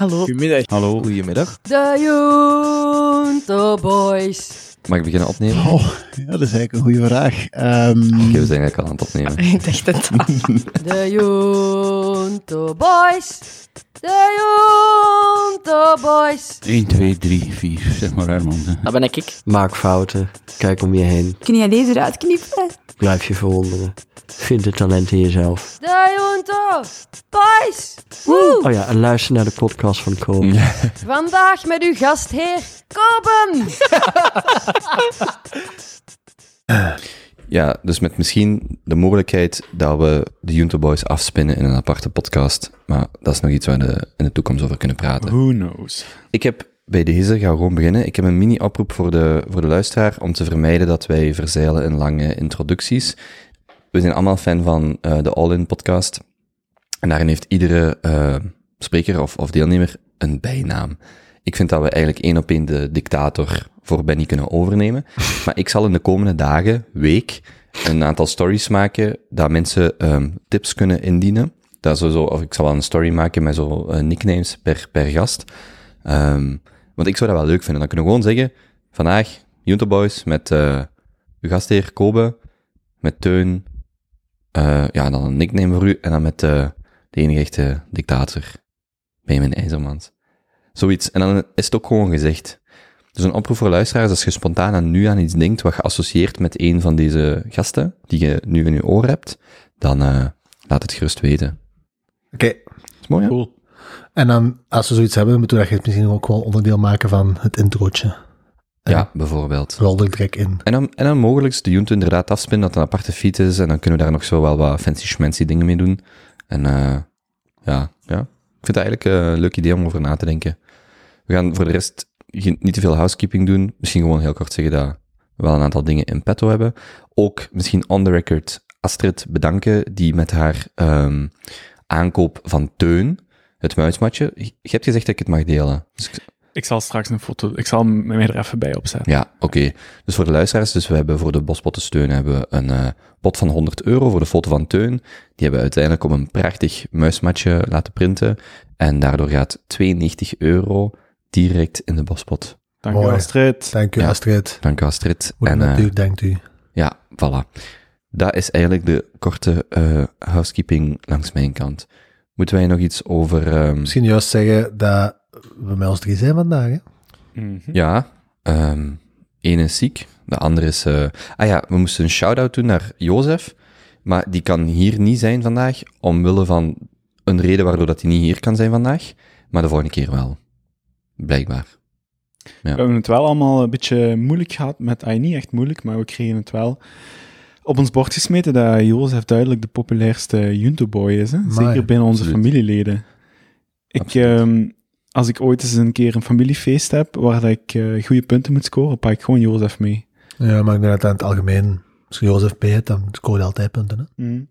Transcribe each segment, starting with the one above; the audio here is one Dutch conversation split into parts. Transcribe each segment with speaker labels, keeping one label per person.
Speaker 1: Hallo.
Speaker 2: Goedemiddag.
Speaker 3: Hallo. Goedemiddag.
Speaker 1: De Junto Boys.
Speaker 3: Mag ik beginnen opnemen?
Speaker 2: Oh, ja, dat is eigenlijk een goede vraag. Ehm,
Speaker 3: Oké, we zijn eigenlijk al aan het opnemen.
Speaker 1: Ik dacht het al. De Junto Boys. De Junto Boys.
Speaker 4: 1, 2, 3, 4, zeg maar Herman.
Speaker 5: Dat ben ik.
Speaker 6: Maak fouten. Kijk om je heen.
Speaker 7: Kun jij deze eruit knippen?
Speaker 6: Blijf je verwonderen. Vind het talent in jezelf.
Speaker 1: De Junto Boys. Woe.
Speaker 6: Oh ja, en luister naar de podcast van Koop.
Speaker 1: Vandaag met uw gastheer Koben.
Speaker 3: Ja, dus met misschien de mogelijkheid dat we de Junto Boys afspinnen in een aparte podcast. Maar dat is nog iets waar we in de toekomst over kunnen praten.
Speaker 2: who knows?
Speaker 3: Ik heb bij deze, ga gewoon beginnen. Ik heb een mini-oproep voor de, voor de luisteraar om te vermijden dat wij verzeilen in lange introducties. We zijn allemaal fan van eh, de All-In podcast. En daarin heeft iedere eh, spreker of, of deelnemer een bijnaam. Ik vind dat we eigenlijk één op één de dictator voor Benny kunnen overnemen. Maar ik zal in de komende dagen, week, een aantal stories maken dat mensen ehm, tips kunnen indienen. Dat zo, of ik zal wel een story maken met zo eh, nicknames per, per gast. Ehm, want ik zou dat wel leuk vinden. Dan kunnen we gewoon zeggen, vandaag, Junto Boys met eh uw gastheer Kobe, met Teun, eh, ja, dan een nickname voor u, en dan met eh, de enige echte dictator, Benjamin IJzermans. Zoiets. En dan is het ook gewoon gezegd. Dus een oproep voor luisteraars, als je spontaan aan nu aan iets denkt wat geassocieerd met een van deze gasten, die je nu in je oor hebt, dan eh, laat het gerust weten.
Speaker 8: Oké,
Speaker 3: Is mooi, hè?
Speaker 2: Cool.
Speaker 8: En dan als we zoiets hebben, moeten we dat misschien ook wel onderdeel maken van het introotje.
Speaker 3: Ja, bijvoorbeeld.
Speaker 8: Rol er direct in.
Speaker 3: En dan, en dan mogelijk de Junto inderdaad afspinnen, dat het een aparte feed is, en dan kunnen we daar nog zo wel wat fancy schmancy dingen mee doen. En eh ja, ja, ik vind het eigenlijk een leuk idee om over na te denken. We gaan voor de rest niet te veel housekeeping doen. Misschien gewoon heel kort zeggen dat we wel een aantal dingen in petto hebben. Ook misschien on the record Astrid bedanken, die met haar ehm, aankoop van Teun, het muismatje, je hebt gezegd dat ik het mag delen. Dus ik-
Speaker 2: Ik zal straks een foto... Ik zal mij er even bij opzetten.
Speaker 3: ja, oké. Dus voor de luisteraars, dus we hebben voor de bospottensteun hebben we een eh, pot van 100 euro voor de foto van Teun. Die hebben we uiteindelijk op een prachtig muismatje laten printen. En daardoor gaat 92 euro direct in de bospot.
Speaker 2: Dank u. Astrid.
Speaker 8: Dank u,
Speaker 3: Ja.
Speaker 8: Astrid.
Speaker 3: Dank u, Astrid.
Speaker 8: Hoe
Speaker 3: En, eh,
Speaker 8: u, denkt u?
Speaker 3: ja, voilà. Dat is eigenlijk de korte eh, housekeeping langs mijn kant. Moeten wij nog iets over... ehm,
Speaker 8: Misschien juist zeggen dat we met ons drie zijn vandaag, hè?
Speaker 2: Mhm.
Speaker 3: Ja, ehm één is ziek, de andere is... eh, ah ja, we moesten een shout-out doen naar Jozef, maar die kan hier niet zijn vandaag, omwille van een reden waardoor dat hij niet hier kan zijn vandaag, maar de volgende keer wel. Blijkbaar.
Speaker 2: We hebben het wel allemaal een beetje moeilijk gehad met... Ah, niet echt moeilijk, maar we kregen het wel op ons bord gesmeten dat Jozef duidelijk de populairste Junto-boy is. Hè? Zeker binnen onze
Speaker 3: Absoluut.
Speaker 2: familieleden. Ik, ehm, als ik ooit eens een keer een familiefeest heb waar dat ik eh, goede punten moet scoren, pak ik gewoon Jozef mee.
Speaker 8: Ja, maar ik denk dat aan het algemeen, als je Jozef hebt, dan scoor je altijd punten, hè?
Speaker 2: Mhm.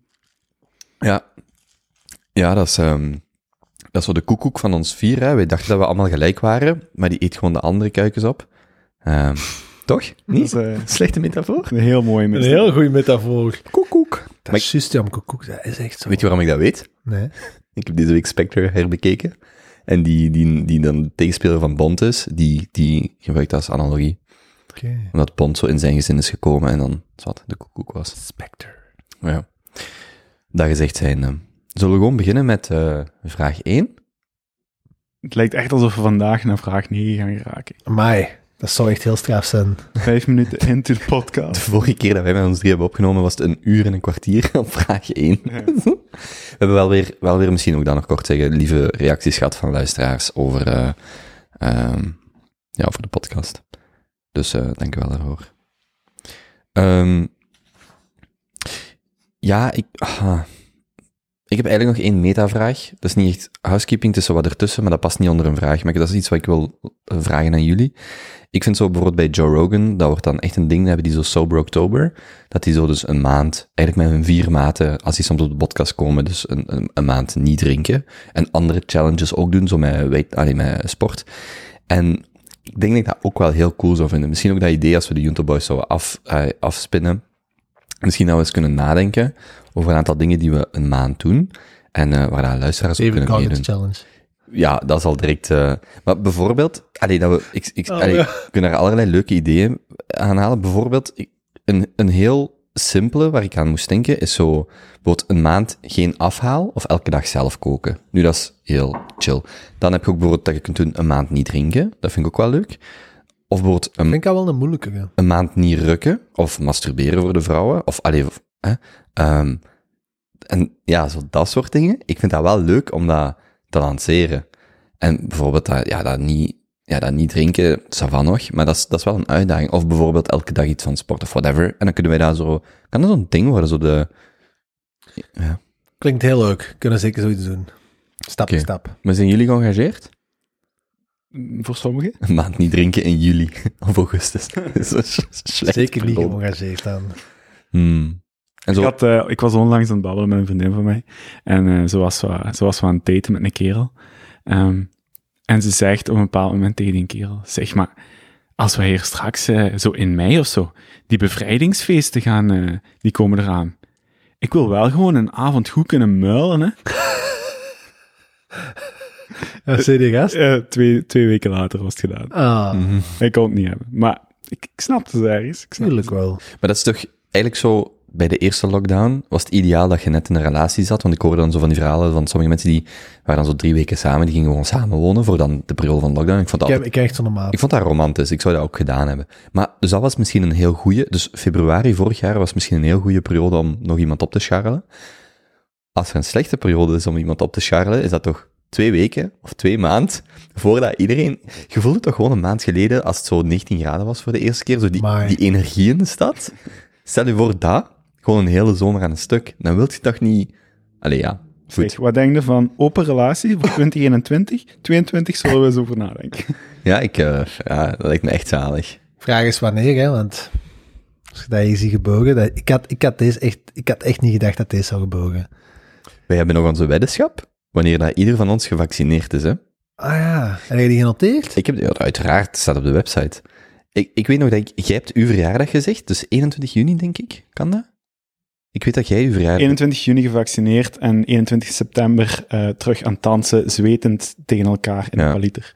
Speaker 3: Ja, ja dat, is, ehm, dat is zo de koekoek van ons vier. Hè. Wij dachten dat we allemaal gelijk waren, maar die eet gewoon de andere kuikens op. Ehm, toch?
Speaker 2: Dat
Speaker 3: Niet?
Speaker 2: is eh,
Speaker 3: Slechte metafoor?
Speaker 2: een heel mooi
Speaker 8: Een
Speaker 2: mis.
Speaker 8: heel goede metafoor.
Speaker 3: Koekoek.
Speaker 8: Dat
Speaker 3: Maar
Speaker 8: is juist, maar koekoek, dat is echt zo.
Speaker 3: Weet je waarom ik dat weet?
Speaker 8: Nee.
Speaker 3: Ik heb deze week Spectre herbekeken. En die, die, die dan de tegenspeler van Bond is, die, die gebruikt dat als analogie.
Speaker 8: Oké.
Speaker 3: Omdat Bond zo in zijn gezin is gekomen en dan wat de koekoek was.
Speaker 8: Spectre.
Speaker 3: Ja. Dat gezegd zijn. zullen we gewoon beginnen met eh, vraag 1?
Speaker 2: Het lijkt echt alsof we vandaag naar vraag 9 gaan geraken.
Speaker 8: Amai, dat zou echt heel straf zijn.
Speaker 2: Vijf minuten into de
Speaker 3: De
Speaker 2: podcast.
Speaker 3: vorige keer dat wij met ons drie hebben opgenomen, was het een uur en een kwartier op vraag 1.
Speaker 2: Ja.
Speaker 3: We hebben wel weer, wel weer misschien ook dan nog kort zeggen, lieve reacties gehad van luisteraars over, eh, ehm, ja, over de podcast. Dus eh dank u wel daarvoor. Ehm, ja, ik, ah, ik heb eigenlijk nog één metavraag. Dat is niet echt housekeeping, het is zo wat ertussen, maar dat past niet onder een vraag. Maar dat is iets wat ik wil eh, vragen aan jullie. Ik vind zo bijvoorbeeld bij Joe Rogan, dat wordt dan echt een ding, dan hebben die zo Sober October, dat die zo dus een maand, eigenlijk met hun vier maten, als die soms op de podcast komen, dus een, een, een maand niet drinken. En andere challenges ook doen, zo met, allee, met sport. En ik denk dat ik dat ook wel heel cool zou vinden. Misschien ook dat idee als we de Junto Boys zouden af, eh, afspinnen. Misschien dat we eens kunnen nadenken over een aantal dingen die we een maand doen. En eh, waar luisteraars
Speaker 8: Even
Speaker 3: kunnen meedoen.
Speaker 8: Challenge.
Speaker 3: ja, dat is al direct... eh, maar bijvoorbeeld, allee, dat we, ik, ik,
Speaker 8: Oh,
Speaker 3: allee,
Speaker 8: ja.
Speaker 3: we kunnen er allerlei leuke ideeën aanhalen. Bijvoorbeeld, ik- een, een heel simpele waar ik aan moest denken, is zo, bijvoorbeeld een maand geen afhaal of elke dag zelf koken. Nu, dat is heel chill. Dan heb je ook bijvoorbeeld dat je kunt doen een maand niet drinken. Dat vind ik ook wel leuk. Of bijvoorbeeld een,
Speaker 8: Ik vind dat wel een moeilijke.
Speaker 3: een maand niet rukken, of masturberen voor de vrouwen, of allee, of, hè, ehm, en ja, zo dat soort dingen. Ik vind dat wel leuk om dat te lanceren. En bijvoorbeeld dat, ja, dat niet, ja, dat niet drinken, ça va nog, maar dat is, dat is wel een uitdaging. Of bijvoorbeeld elke dag iets van sport of whatever. En dan kunnen wij daar zo, kan dat zo'n ding worden, zo de, ja.
Speaker 8: Klinkt heel leuk. Kunnen zeker zoiets doen. Stap voor stap.
Speaker 3: Maar zijn jullie geëngageerd?
Speaker 2: Voor sommigen.
Speaker 3: Een maand niet drinken in juli of augustus. Dat is een s- slecht
Speaker 8: Zeker niet geëngageerd dan.
Speaker 3: Hmm. En zo,
Speaker 2: Ik, had, eh, ik was onlangs aan het babbelen met een vriendin van mij. En eh ze, was zo, ze was aan het daten met een kerel. Ehm, en ze zegt op een bepaald moment tegen die kerel, zeg maar, als we hier straks, eh, zo in mei of zo, die bevrijdingsfeesten gaan, eh, die komen eraan. Ik wil wel gewoon een avond goed kunnen muilen, hè.
Speaker 8: Ja, serieus?
Speaker 2: Eh, twee, twee weken later was het gedaan.
Speaker 8: Ah,
Speaker 3: Mhm.
Speaker 2: Ik kon het niet hebben. Maar ik, ik snapte het ergens. Ik snapte
Speaker 8: tuurlijk wel.
Speaker 3: Maar dat is toch eigenlijk zo, bij de eerste lockdown was het ideaal dat je net in een relatie zat, want ik hoorde dan zo van die verhalen van sommige mensen die waren dan zo drie weken samen, die gingen gewoon samen wonen voor dan de periode van lockdown. Ik vond
Speaker 8: Ik,
Speaker 3: dat,
Speaker 8: heb, ik krijg zo'n maat.
Speaker 3: ik vond dat romantisch, ik zou dat ook gedaan hebben. Maar, dus dat was misschien een heel goeie, dus februari vorig jaar was misschien een heel goede periode om nog iemand op te scharrelen. Als er een slechte periode is om iemand op te scharrelen, is dat toch twee weken of twee maand voordat iedereen... Je voelde toch gewoon een maand geleden, als het zo 19 graden was voor de eerste keer, zo die, die energie in de stad. Stel je voor dat, gewoon een hele zomer aan een stuk. Dan wilt je toch niet... Allee, ja, goed.
Speaker 2: Zeg, wat denk je van open relatie voor 2021? 22 zullen we eens over nadenken.
Speaker 3: Ja, ik, eh, ja, dat lijkt me echt zalig.
Speaker 8: Vraag is wanneer, hè, want als je dat hier ziet gebogen, dat, ik, had, ik, had deze echt, ik had echt niet gedacht dat deze zou gebogen.
Speaker 3: Wij hebben nog onze weddenschap, wanneer dat ieder van ons gevaccineerd is, hè.
Speaker 8: Ah ja, heb je die genoteerd?
Speaker 3: Ik heb, ja, uiteraard, het staat op de website. Ik, ik weet nog dat ik, jij hebt uw verjaardag gezegd, dus 21 juni, denk ik. Kan dat? Ik weet dat jij uw verjaardag...
Speaker 2: 21 juni gevaccineerd en 21 september eh, terug aan het dansen, zwetend tegen elkaar in
Speaker 3: Ja.
Speaker 2: een paliter.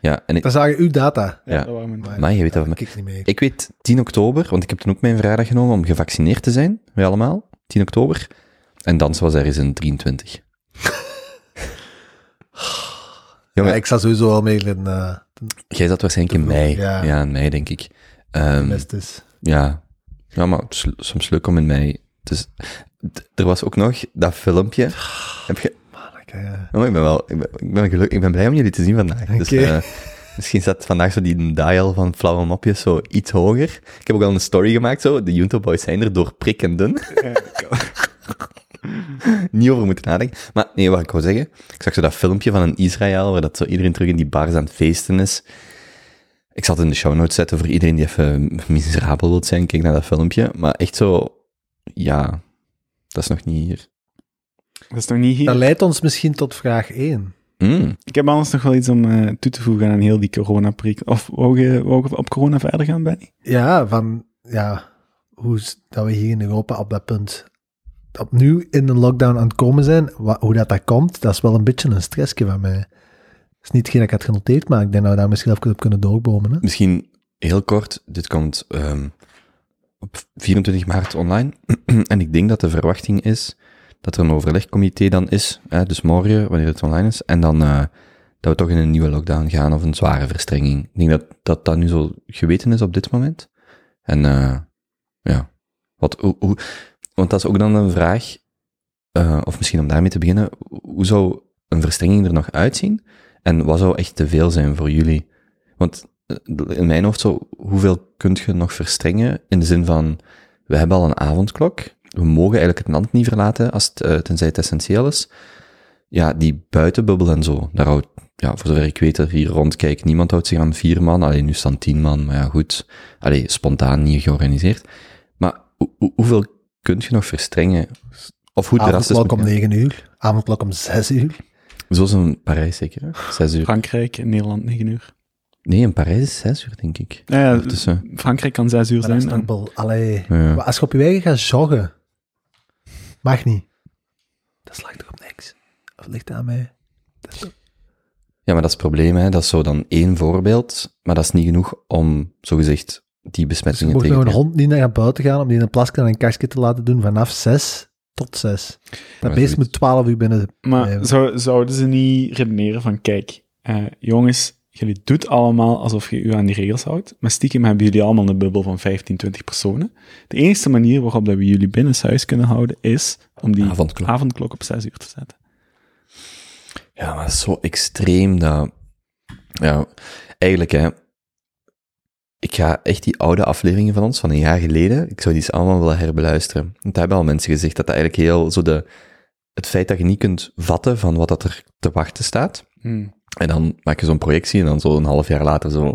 Speaker 3: Ja, en ik,
Speaker 8: Dan zag je uw data.
Speaker 3: Ja.
Speaker 2: dat waren mijn-
Speaker 3: maar je weet dat.
Speaker 8: Ik niet mee.
Speaker 3: Ik weet 10 oktober, want ik heb toen ook mijn verjaardag genomen om gevaccineerd te zijn. Wij allemaal. 10 oktober. En dansen was ergens in 23. Jongen,
Speaker 8: ja, ik zal sowieso al mee in uh,
Speaker 3: jij zat waarschijnlijk in mei.
Speaker 8: Ja.
Speaker 3: Ja, in mei, denk ik. Ehm,
Speaker 8: best is.
Speaker 3: ja. ja, maar het is soms leuk om in mei... Dus, er was ook nog dat filmpje. Heb je... Oh, ik ben wel... Ik ben, ik ben, geluk, ik ben blij om jullie te zien vandaag. Dus,
Speaker 8: Oké.
Speaker 3: eh, misschien staat vandaag zo die dial van flauwe mopjes zo iets hoger. Ik heb ook al een story gemaakt zo. De Junto Boys zijn er door prik en dun. Niet over moeten nadenken. Maar nee, wat ik wou zeggen. Ik zag zo dat filmpje van een Israël, waar dat zo iedereen terug in die bars aan het feesten is. Ik zal het in de show notes zetten voor iedereen die even miserabel wil zijn. Kijk naar dat filmpje. Maar echt zo, ja, dat is nog niet hier.
Speaker 2: Dat is nog niet hier.
Speaker 8: Dat leidt ons misschien tot vraag 1.
Speaker 3: Mm.
Speaker 2: Ik heb anders nog wel iets om eh, toe te voegen aan heel die corona-prik. Of wou je, wou je op corona verder gaan, Benny?
Speaker 8: Ja, van ja, hoe dat we hier in Europa op dat punt opnieuw in een lockdown aan het komen zijn, wa- hoe dat, dat komt, dat is wel een beetje een stressje van mij. Dat is niet hetgeen dat ik had genoteerd, maar ik denk dat we daar misschien even op kunnen doorbomen. Hè?
Speaker 3: Misschien heel kort, dit komt ehm, op 24 maart online. en ik denk dat de verwachting is dat er een overlegcomité dan is, hè, dus morgen, wanneer het online is, en dan eh, dat we toch in een nieuwe lockdown gaan of een zware verstrenging. Ik denk dat dat, nu zo geweten is op dit moment. En eh, ja, wat, hoe, want dat is ook dan een vraag, eh, of misschien om daarmee te beginnen, hoe zou een verstrenging er nog uitzien? En wat zou echt te veel zijn voor jullie? Want in mijn hoofd zo, hoeveel kunt je nog verstrengen? In de zin van, we hebben al een avondklok. We mogen eigenlijk het land niet verlaten, als het, eh, tenzij het essentieel is. Ja, die buitenbubbel en zo, daar houdt, ja, voor zover ik weet, er hier rondkijk, niemand houdt zich aan vier man. Alleen nu staan tien man, maar ja, goed. Allee, spontaan niet georganiseerd. Maar hoe- hoe- hoeveel kunt je nog verstrengen? Of hoe drastisch
Speaker 8: Avondklok om 9 uur, avondklok om 6 uur.
Speaker 3: Zoals in Parijs zeker, hè? Zes uur.
Speaker 2: Frankrijk, in Nederland 9 uur.
Speaker 3: Nee, in Parijs is zes uur, denk ik.
Speaker 2: Ja, ja. Frankrijk kan 6 uur
Speaker 8: Maar dat is
Speaker 2: zijn. en-
Speaker 8: allee.
Speaker 3: Ja.
Speaker 8: Maar als je op je eigen gaat joggen, mag niet. Dat slaagt toch op niks? Of ligt dat aan mij? Dat is toch-
Speaker 3: Ja, maar dat is het probleem, hè. Dat is zo dan één voorbeeld, maar dat is niet genoeg om, zogezegd, die
Speaker 8: Dus je
Speaker 3: besmettingen tegen
Speaker 8: nog
Speaker 3: te
Speaker 8: een hond niet naar buiten gaan om die in een plasje en een kastje te laten doen vanaf 6 tot 6. Dat beest
Speaker 3: zoiets.
Speaker 8: moet 12 uur binnen.
Speaker 2: Maar zou, zouden ze niet redeneren van, kijk, eh, jongens, jullie doet allemaal alsof je u aan die regels houdt, maar stiekem hebben jullie allemaal een bubbel van 15, 20 personen. De enige manier waarop dat we jullie binnenshuis kunnen houden, is om die
Speaker 3: Avondklok.
Speaker 2: avondklok op 6 uur te zetten.
Speaker 3: Ja, maar zo extreem dat... Ja, eigenlijk, hè. Ik ga echt die oude afleveringen van ons, van een jaar geleden, ik zou die eens allemaal willen herbeluisteren. Want daar hebben al mensen gezegd dat dat eigenlijk heel zo de... Het feit dat je niet kunt vatten van wat dat er te wachten staat.
Speaker 2: Hmm.
Speaker 3: En dan maak je zo'n projectie en dan zo een half jaar later zo...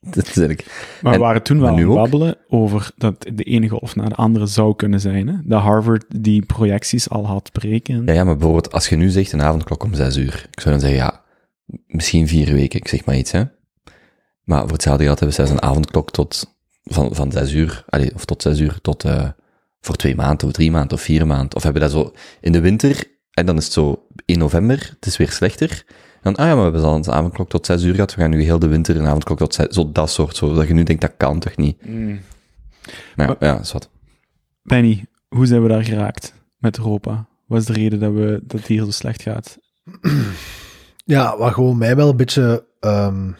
Speaker 3: dat is eigenlijk...
Speaker 2: Maar we waren toen wel
Speaker 3: nu
Speaker 2: babbelen over dat de ene golf naar de andere zou kunnen zijn. Hè? Dat Harvard die projecties al had berekend.
Speaker 3: Ja, ja, maar bijvoorbeeld als je nu zegt een avondklok om zes uur, ik zou dan zeggen, ja, misschien vier weken, ik zeg maar iets, hè. Maar voor hetzelfde geld hebben zij een avondklok tot, van, van zes uur, allee, of tot zes uur, tot, eh, voor twee maanden, of drie maanden, of vier maanden. Of hebben dat zo in de winter, en dan is het zo 1 november, het is weer slechter. Dan, ah ja, maar we hebben al een avondklok tot zes uur gehad, we gaan nu heel de winter een avondklok tot zes, zo dat soort, zo, dat je nu denkt, dat kan toch niet.
Speaker 2: Hmm.
Speaker 3: Maar ja,
Speaker 2: Maar-
Speaker 3: ja, is wat.
Speaker 2: Benny, hoe zijn we daar geraakt met Europa? Wat is de reden dat, we, dat het hier zo slecht gaat?
Speaker 8: Ja, wat gewoon mij wel een beetje ehm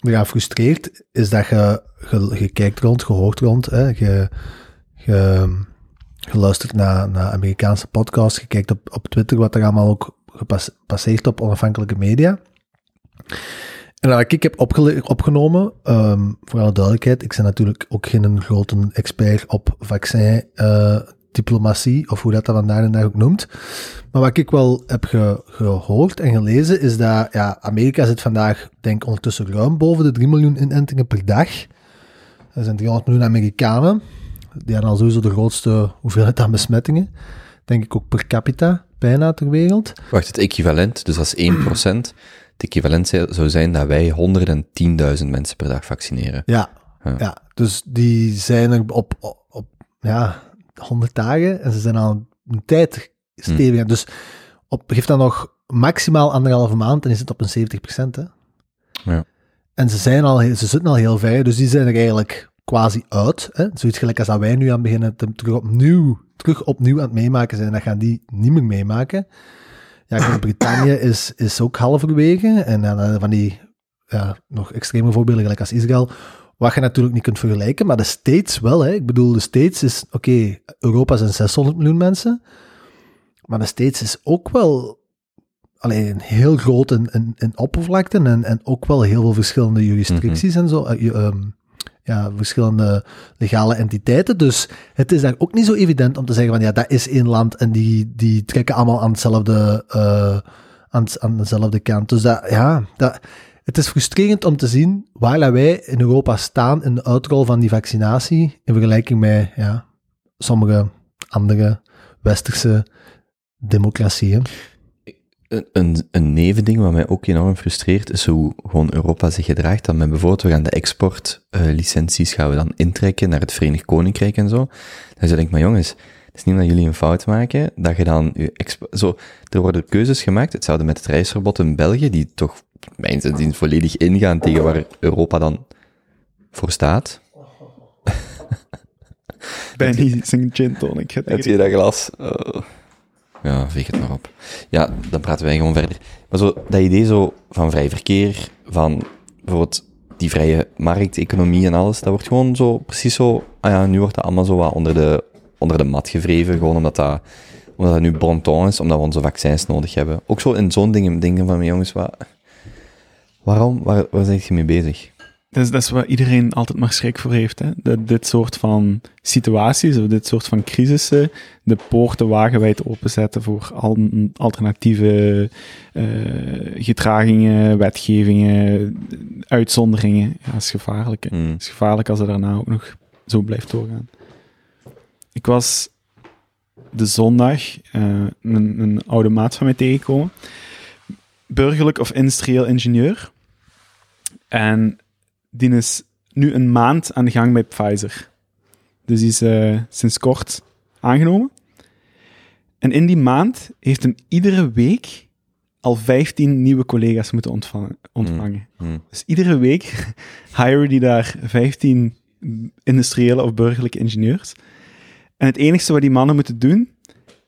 Speaker 8: eraan frustreert, is dat je, je, je kijkt rond, je hoort rond, hè, je, je, je luistert naar, naar Amerikaanse podcasts, je kijkt op, op Twitter wat er allemaal ook passeert op onafhankelijke media. En wat ik heb opgenomen, ehm, voor alle duidelijkheid, ik ben natuurlijk ook geen grote expert op vaccin eh, diplomatie, of hoe dat dat vandaag en dag ook noemt. Maar wat ik wel heb ge- gehoord en gelezen, is dat ja, Amerika zit vandaag, denk ondertussen ruim boven de 3 miljoen inentingen per dag. Er zijn 300 miljoen Amerikanen. Die hebben al sowieso de grootste hoeveelheid aan besmettingen. Denk ik ook per capita, bijna ter wereld.
Speaker 3: Wacht, het equivalent, dus dat is 1%. Het equivalent zou zijn dat wij 110.000 mensen per dag vaccineren.
Speaker 8: Ja,
Speaker 3: Ja.
Speaker 8: ja. dus die zijn er op, op, op ja, 100 dagen en ze zijn al een tijd stevig. aan. Dus op, geef dan nog maximaal anderhalve maand en is het op een 70%. Hè?
Speaker 3: Ja.
Speaker 8: En ze, zijn al, ze zitten al heel ver, dus die zijn er eigenlijk quasi uit. Hè? Zoiets gelijk als dat wij nu aan beginnen te, terug, opnieuw, terug opnieuw aan het meemaken zijn, dat gaan die niet meer meemaken. Ja, Groot-Brittannië is, is ook halverwege. En dan van die ja, nog extreme voorbeelden, gelijk als Israël, wat je natuurlijk niet kunt vergelijken, maar de States wel. Hè. Ik bedoel, de States is, oké, Europa zijn 600 miljoen mensen, maar de States is ook wel alleen heel groot in, in, in oppervlakte en, en ook wel heel veel verschillende jurisdicties en zo. eh, ehm, ja, verschillende legale entiteiten. Dus het is daar ook niet zo evident om te zeggen van ja, dat is één land en die, die trekken allemaal aan hetzelfde, eh, aan, aan dezelfde kant. Dus dat, ja, dat, het is frustrerend om te zien waar wij in Europa staan in de uitrol van die vaccinatie in vergelijking met ja, sommige andere westerse democratieën.
Speaker 3: Een, een, een nevending wat mij ook enorm frustreert, is hoe gewoon Europa zich gedraagt. Dan met bijvoorbeeld, we gaan de exportlicenties gaan we dan intrekken naar het Verenigd Koninkrijk en zo. Dan denk ik, maar jongens, het is niet dat jullie een fout maken, dat je dan je export... Zo, er worden keuzes gemaakt, hetzelfde met het reisverbod in België, die toch, mijn zin, volledig ingaan tegen waar Europa dan voor staat.
Speaker 2: Benny zingt gin tonic. Het-
Speaker 3: Heb je dat glas? Oh. Ja, veeg het maar op. Ja, dan praten wij gewoon verder. Maar zo, dat idee zo van vrij verkeer, van bijvoorbeeld die vrije markteconomie en alles, dat wordt gewoon zo, precies zo, ah ja, nu wordt dat allemaal zo wat onder de, onder de mat gevreven, gewoon omdat dat, omdat dat nu bon ton is, omdat we onze vaccins nodig hebben. Ook zo in zo'n dingen, dingen van, jongens, wat, waarom, waar, waar zijn je mee bezig?
Speaker 2: Dat is, dat is waar iedereen altijd maar schrik voor heeft. Hè? Dat dit soort van situaties, of dit soort van crisissen, de poorten wagenwijd openzetten voor al, alternatieve eh, gedragingen, wetgevingen, uitzonderingen. Ja, dat is gevaarlijk. hè.
Speaker 3: Hmm.
Speaker 2: Het is gevaarlijk als het daarna ook nog zo blijft doorgaan. Ik was de zondag eh, een, een oude maat van mij tegengekomen. Burgerlijk of industrieel ingenieur. En die is nu een maand aan de gang bij Pfizer. Dus die is eh, sinds kort aangenomen. En in die maand heeft hem iedere week al 15 nieuwe collega's moeten ontvangen. ontvangen.
Speaker 3: Hmm.
Speaker 2: Dus iedere week hiren die daar 15 industriële of burgerlijke ingenieurs. En het enige wat die mannen moeten doen,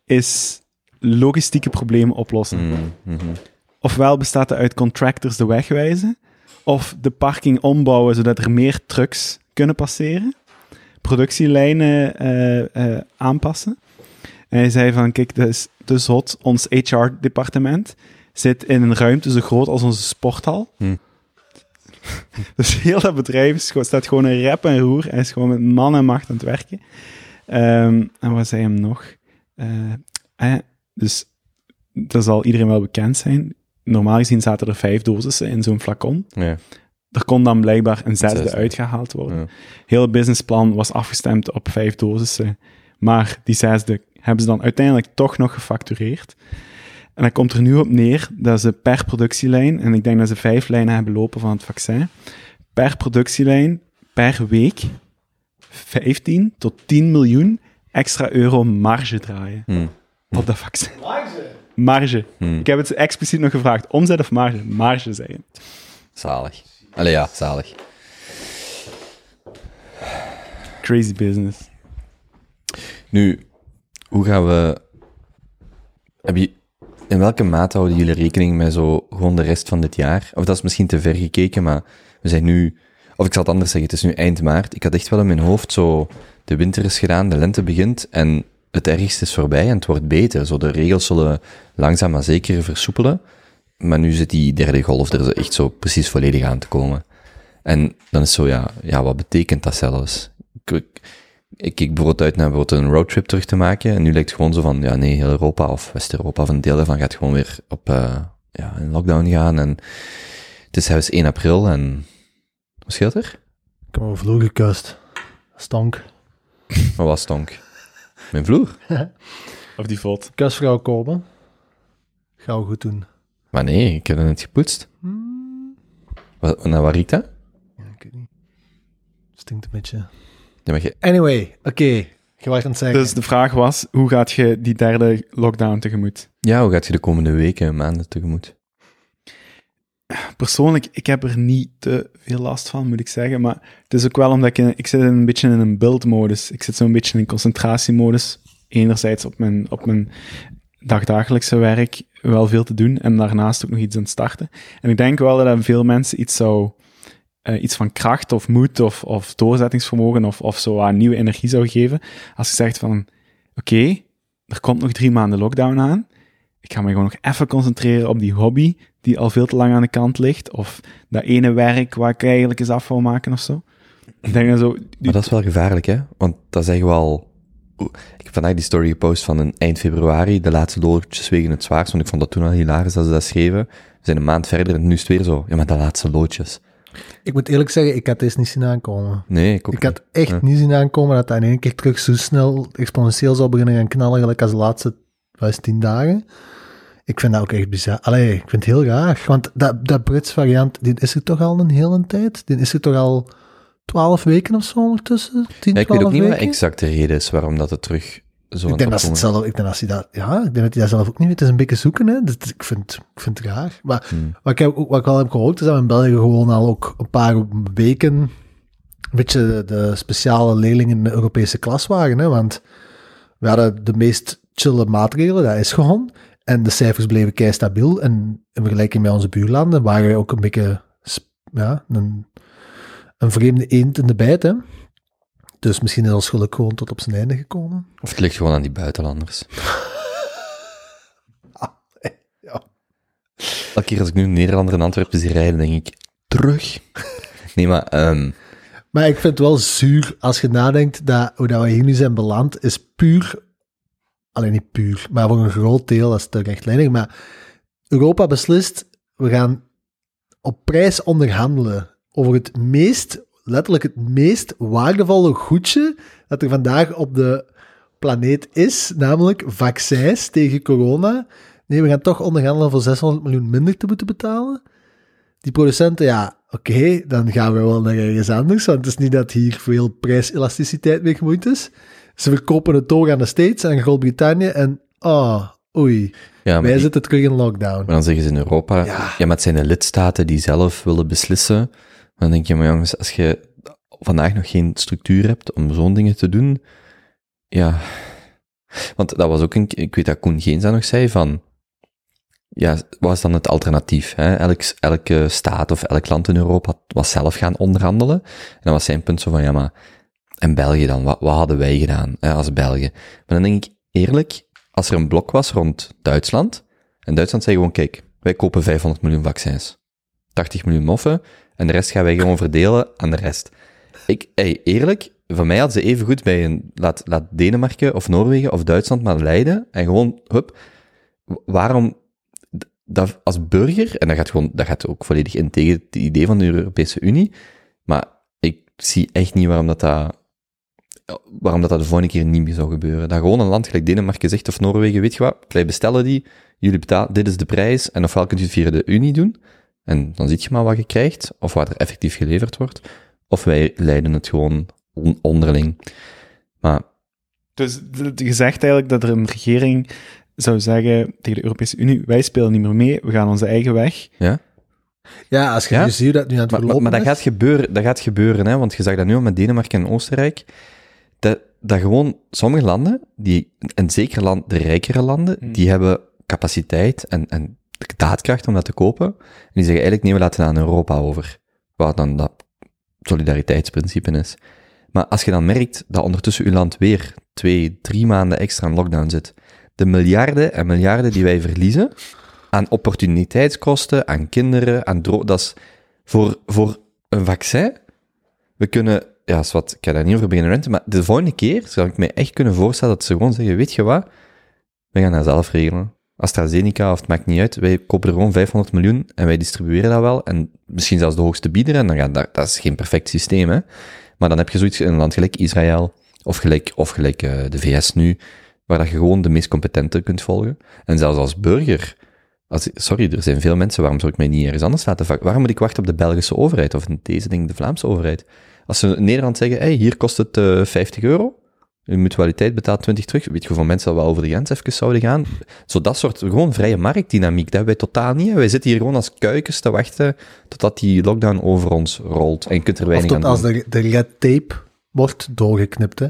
Speaker 2: is logistieke problemen oplossen.
Speaker 3: Hmm. Mhm.
Speaker 2: Ofwel bestaat het uit contractors de weg wijzen, of de parking ombouwen zodat er meer trucks kunnen passeren, productielijnen eh, eh, aanpassen. En hij zei van, kijk, dat is te zot, ons HR-departement zit in een ruimte zo groot als onze sporthal.
Speaker 3: Hm.
Speaker 2: Dus heel dat bedrijf staat gewoon een rep en roer en is gewoon met man en macht aan het werken. Ehm, en wat zei hem nog? Eh, dus dat zal iedereen wel bekend zijn. Normaal gezien zaten er vijf dosissen in zo'n flacon.
Speaker 3: Ja.
Speaker 2: Er kon dan blijkbaar een zesde,
Speaker 3: Zesde.
Speaker 2: uitgehaald worden.
Speaker 3: Ja.
Speaker 2: Heel het businessplan was afgestemd op vijf dosissen. Maar die zesde hebben ze dan uiteindelijk toch nog gefactureerd. En dan komt er nu op neer dat ze per productielijn, en ik denk dat ze vijf lijnen hebben lopen van het vaccin, per productielijn per week 15 tot 10 miljoen extra euro marge draaien
Speaker 3: Hmm.
Speaker 2: op dat vaccin. Marge?
Speaker 3: Hmm.
Speaker 2: Ik heb het expliciet nog gevraagd. Omzet of marge? Marge zeggen.
Speaker 3: Zalig. Allee, ja, zalig.
Speaker 2: Crazy business.
Speaker 3: Nu, hoe gaan we... Heb je... In welke mate houden jullie rekening met zo gewoon de rest van dit jaar? Of dat is misschien te ver gekeken, maar we zijn nu... Of ik zal het anders zeggen, het is nu eind maart. Ik had echt wel in mijn hoofd zo... De winter is gedaan, de lente begint en het ergste is voorbij en het wordt beter. Zo, de regels zullen langzaam maar zeker versoepelen. Maar nu zit die derde golf er echt zo precies volledig aan te komen. En dan is zo, ja, ja wat betekent dat zelfs? Ik, ik, ik bijvoorbeeld uit naar bijvoorbeeld een roadtrip terug te maken. En nu lijkt het gewoon zo van, ja nee, heel Europa of West-Europa of een deel daarvan gaat gewoon weer op, eh ja, in lockdown gaan. En het is zelfs 1 april en, wat scheelt er?
Speaker 8: Ik heb mijn vloer gekust. Stonk.
Speaker 3: Wat was stonk? Mijn vloer?
Speaker 2: Of die valt.
Speaker 8: Kusvrouw komen. Ga goed doen.
Speaker 3: Maar nee, ik heb het net gepoetst. Wat, naar waar riekt dat?
Speaker 8: Ja, ik weet niet. Stinkt een beetje.
Speaker 3: Ja, maar je,
Speaker 8: Anyway, oké. Je was aan het zeggen.
Speaker 2: Dus de vraag was, hoe gaat je die derde lockdown tegemoet?
Speaker 3: ja, hoe gaat je de komende weken en maanden tegemoet?
Speaker 2: Persoonlijk, ik heb er niet te veel last van, moet ik zeggen. Maar het is ook wel omdat ik, ik zit een beetje in een build-modus. Ik zit zo'n beetje in concentratiemodus. Enerzijds op mijn, op mijn dagdagelijkse werk wel veel te doen. En daarnaast ook nog iets aan het starten. En ik denk wel dat veel mensen iets zou... eh, iets van kracht of moed of, of doorzettingsvermogen of, of zo aan nieuwe energie zou geven. Als je zegt van, oké, er komt nog drie maanden lockdown aan. Ik ga me gewoon nog even concentreren op die hobby die al veel te lang aan de kant ligt. Of dat ene werk waar ik eigenlijk eens af wil maken of zo. Ik denk dat zo...
Speaker 3: Maar dat is wel gevaarlijk, hè? Want dat zeggen we al... Ik heb vandaag die story gepost van een eind februari, de laatste loodjes wegen het zwaarst, want ik vond dat toen al hilarisch dat ze dat schreven. We zijn een maand verder en nu is het weer zo, ja, maar de laatste loodjes.
Speaker 8: Ik moet eerlijk zeggen, ik had deze niet zien aankomen.
Speaker 3: Nee, ik ook
Speaker 8: Ik had echt
Speaker 3: Ja.
Speaker 8: niet zien aankomen dat dat in één keer terug zo snel exponentieel zou beginnen gaan knallen, gelijk als de laatste wat is het, tien dagen. Ik vind dat ook echt bizar. Allee, ik vind het heel raar. Want dat, dat Brits variant, die is er toch al een hele tijd? Die is er toch al twaalf weken of zo ondertussen?
Speaker 3: Ja, ik weet ook niet wat de
Speaker 8: weken?
Speaker 3: exacte reden is waarom dat het terug zo
Speaker 8: Ik denk dat ze het zelf, ik denk dat ze dat, ja, ik denk dat hij dat zelf ook niet weet. Het is een beetje zoeken, hè. Dat, ik, vind, ik vind het raar. Maar
Speaker 3: Hmm.
Speaker 8: wat, ik heb, ook- wat ik wel heb gehoord, is dat we in België gewoon al ook een paar weken een beetje de, de speciale leerlingen in de Europese klas waren, hè. Want we hadden de meest chille maatregelen, dat is gewoon. En de cijfers bleven kei stabiel. En in vergelijking met onze buurlanden waren we ook een beetje, ja, een, een vreemde eend in de bijt, hè. Dus misschien is ons geluk gewoon tot op zijn einde gekomen.
Speaker 3: Of het ligt gewoon aan die buitenlanders.
Speaker 8: Ja.
Speaker 3: Elke keer als ik nu een Nederlander in Antwerpen zie rijden, denk ik, terug. Nee, maar, ehm,
Speaker 8: Maar ik vind het wel zuur als je nadenkt dat hoe dat we hier nu zijn beland, is puur, alleen niet puur, maar voor een groot deel, dat is te rechtlijnig, maar Europa beslist, we gaan op prijs onderhandelen over het meest, letterlijk het meest waardevolle goedje dat er vandaag op de planeet is, namelijk vaccins tegen corona. Nee, we gaan toch onderhandelen voor 600 miljoen minder te moeten betalen. Die producenten, ja, oké, dan gaan we wel naar ergens anders, want het is niet dat hier veel prijselasticiteit mee gemoeid is. Ze verkopen het door aan de States en Groot-Brittannië en, oh, oei.
Speaker 3: Ja,
Speaker 8: Wij
Speaker 3: die-
Speaker 8: zitten terug in lockdown.
Speaker 3: maar dan zeggen ze in Europa, ja.
Speaker 8: Ja.
Speaker 3: maar het zijn de lidstaten die zelf willen beslissen. Dan denk je, maar jongens, als je vandaag nog geen structuur hebt om zo'n dingen te doen, ja. Want dat was ook een, ik weet dat Koen Geens dat nog zei, van, ja, wat is dan het alternatief? Hè? Elk, elke staat of elk land in Europa was zelf gaan onderhandelen. En dan was zijn punt zo van, ja, maar, en België dan? Wat, wat hadden wij gedaan hè, als België? Maar dan denk ik, eerlijk, als er een blok was rond Duitsland, en Duitsland zei gewoon, kijk, wij kopen 500 miljoen vaccins. 80 miljoen moffen, en de rest gaan wij gewoon verdelen aan de rest. Ik, hey, eerlijk, van mij hadden ze even goed bij een, laat, laat Denemarken of Noorwegen of Duitsland maar leiden, en gewoon, hup, waarom, dat als burger, en dat gaat gewoon, dat gaat ook volledig in tegen het idee van de Europese Unie, maar ik zie echt niet waarom dat, dat waarom dat, dat de volgende keer niet meer zou gebeuren. Dat gewoon een land gelijk Denemarken zegt of Noorwegen, weet je wat, wij bestellen die, jullie betalen, dit is de prijs, en ofwel kunt u het via de Unie doen, en dan zie je maar wat je krijgt, of wat er effectief geleverd wordt, of wij leiden het gewoon on- onderling. Maar
Speaker 2: Dus je zegt eigenlijk dat er een regering zou zeggen tegen de Europese Unie, wij spelen niet meer mee, we gaan onze eigen weg.
Speaker 8: Ja, als je
Speaker 3: Ja?
Speaker 8: ziet hoe dat nu aan het
Speaker 3: Maar, maar, maar dat, gaat gebeuren, dat gaat gebeuren, hè, want je zag dat nu al met Denemarken en Oostenrijk. Dat, gewoon sommige landen, die, en zeker land, de rijkere landen,
Speaker 2: Hmm.
Speaker 3: die hebben capaciteit en, en daadkracht om dat te kopen. En die zeggen eigenlijk, nee, we laten het aan Europa over. Wat dan dat solidariteitsprincipe is. Maar als je dan merkt dat ondertussen uw land weer twee, drie maanden extra in lockdown zit, de miljarden en miljarden die wij verliezen aan opportuniteitskosten, aan kinderen, aan dro dat is voor, voor een vaccin. We kunnen, ja, is wat, ik ga daar niet over beginnen renten, maar de volgende keer zou ik mij echt kunnen voorstellen dat ze gewoon zeggen, weet je wat, we gaan dat zelf regelen. AstraZeneca, of het maakt niet uit, wij kopen er gewoon 500 miljoen en wij distribueren dat wel, en misschien zelfs de hoogste bieder, en dan gaat dat, dat is geen perfect systeem, hè. Maar dan heb je zoiets in een land gelijk Israël, of gelijk, of gelijk eh, de VS nu, waar dat je gewoon de meest competente kunt volgen. En zelfs als burger, sorry, er zijn veel mensen, waarom zou ik mij niet ergens anders laten vac- Waarom moet ik wachten op de Belgische overheid, of in deze ding de Vlaamse overheid? Als ze in Nederland zeggen, hey, hier kost het eh 50 euro, uw mutualiteit betaalt 20 terug, weet je hoeveel mensen al wel over de grens even zouden gaan? Zo dat soort, gewoon vrije marktdynamiek, dat hebben wij totaal niet. Wij zitten hier gewoon als kuikens te wachten totdat die lockdown over ons rolt. En je kunt er
Speaker 8: Of
Speaker 3: weinig
Speaker 8: tot
Speaker 3: aan
Speaker 8: als
Speaker 3: doen.
Speaker 8: de, de red tape wordt doorgeknipt, hè.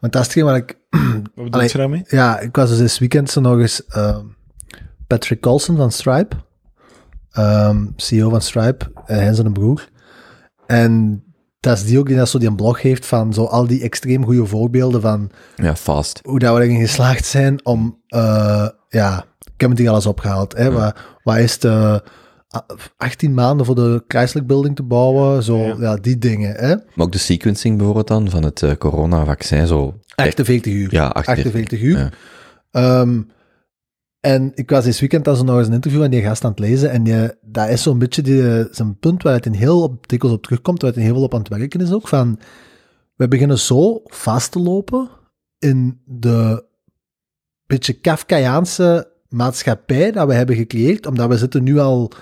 Speaker 8: Want dat is hetgeen wat ik...
Speaker 2: Wat bedoel je daarmee?
Speaker 8: Ja, ik was dus dit weekend zo nog eens ehm, Patrick Colson van Stripe, ehm, CEO van Stripe, en hij en zijn broer. En dat is die ook die dat zo die een blog heeft van zo al die extreem goede voorbeelden van
Speaker 3: Ja, fast.
Speaker 8: hoe dat we erin geslaagd zijn om, eh, ja, ik heb het hier alles opgehaald. Hè, wat, wat is eh, 18 maanden voor de Chrysler Building te bouwen, zo,
Speaker 2: Ja.
Speaker 8: ja, die dingen. Hè.
Speaker 3: Maar ook de sequencing bijvoorbeeld dan, van het eh, coronavaccin, zo...
Speaker 8: 48 uur.
Speaker 3: Ja, 48.
Speaker 8: 48 uur.
Speaker 3: Ja.
Speaker 8: Ehm, en ik was dit weekend zo nog eens een interview aan die gast aan het lezen. En die, dat is zo'n beetje die, zijn punt waar het in heel op dikwijls op terugkomt, waar het heel veel op aan het werken is ook. Van, we beginnen zo vast te lopen in de beetje Kafkaiaanse maatschappij dat we hebben gecreëerd, omdat we zitten nu al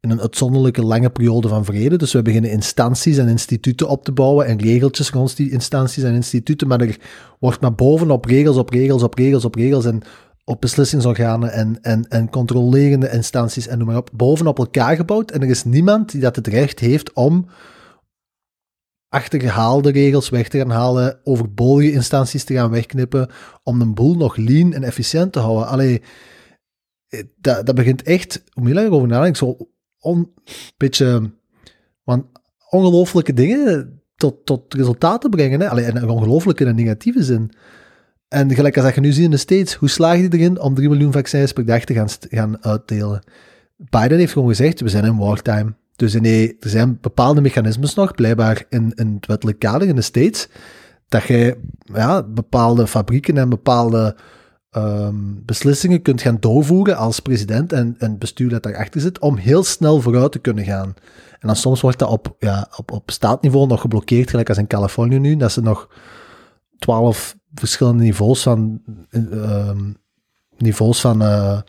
Speaker 8: in een uitzonderlijke lange periode van vrede. Dus we beginnen instanties en instituten op te bouwen en regeltjes rond die instanties en instituten, maar er wordt maar bovenop regels, op regels, op regels, op regels en op beslissingsorganen en, en, en controlerende instanties en noem maar op, bovenop elkaar gebouwd. En er is niemand die dat het recht heeft om achtergehaalde regels weg te gaan halen, overbodige instanties te gaan wegknippen, om een boel nog lean en efficiënt te houden. Allee, eh, dat, dat begint echt, hoe meer ik erover nadenk, zo on, beetje want ongelooflijke dingen tot, tot resultaat te brengen. Hè? Allee, en een ongelooflijke en negatieve zin. En gelijk als dat je nu ziet in de States, hoe slaag je erin om 3 miljoen vaccins per dag te gaan, gaan uitdelen? Biden heeft gewoon gezegd, we zijn in wartime. Dus nee, er zijn bepaalde mechanismes nog, blijkbaar in, in het wettelijk kader in de States, dat je ja, bepaalde fabrieken en bepaalde ehm, beslissingen kunt gaan doorvoeren als president en, en bestuur dat daarachter zit, om heel snel vooruit te kunnen gaan. En dan soms wordt dat op, ja, op, op staatniveau nog geblokkeerd, gelijk als in Californië nu, dat ze nog twaalf verschillende niveaus van, ehm, niveaus van eh,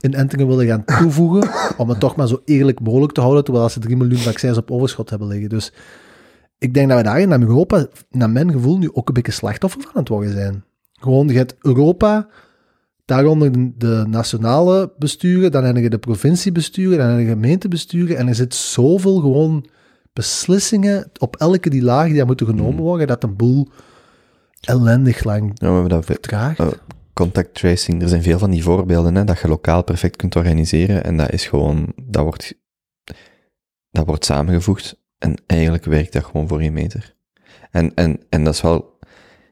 Speaker 8: inentingen willen gaan toevoegen, om het toch maar zo eerlijk mogelijk te houden, terwijl ze 3 miljoen vaccins op overschot hebben liggen. Dus ik denk dat we daarin naar Europa, naar mijn gevoel, nu ook een beetje slachtoffer van het worden zijn. Gewoon, je hebt Europa daaronder de, de nationale besturen, dan heb je de provinciebesturen, dan heb je gemeentebesturen, en er zit zoveel gewoon beslissingen op elke die laag die daar moeten genomen worden, dat een boel ellendig lang
Speaker 3: Ja, we hebben dat contact tracing, er zijn veel van die voorbeelden, hè, dat je lokaal perfect kunt organiseren en dat is gewoon, dat wordt, dat wordt samengevoegd en eigenlijk werkt dat gewoon voor geen meter. En, en, en dat is wel,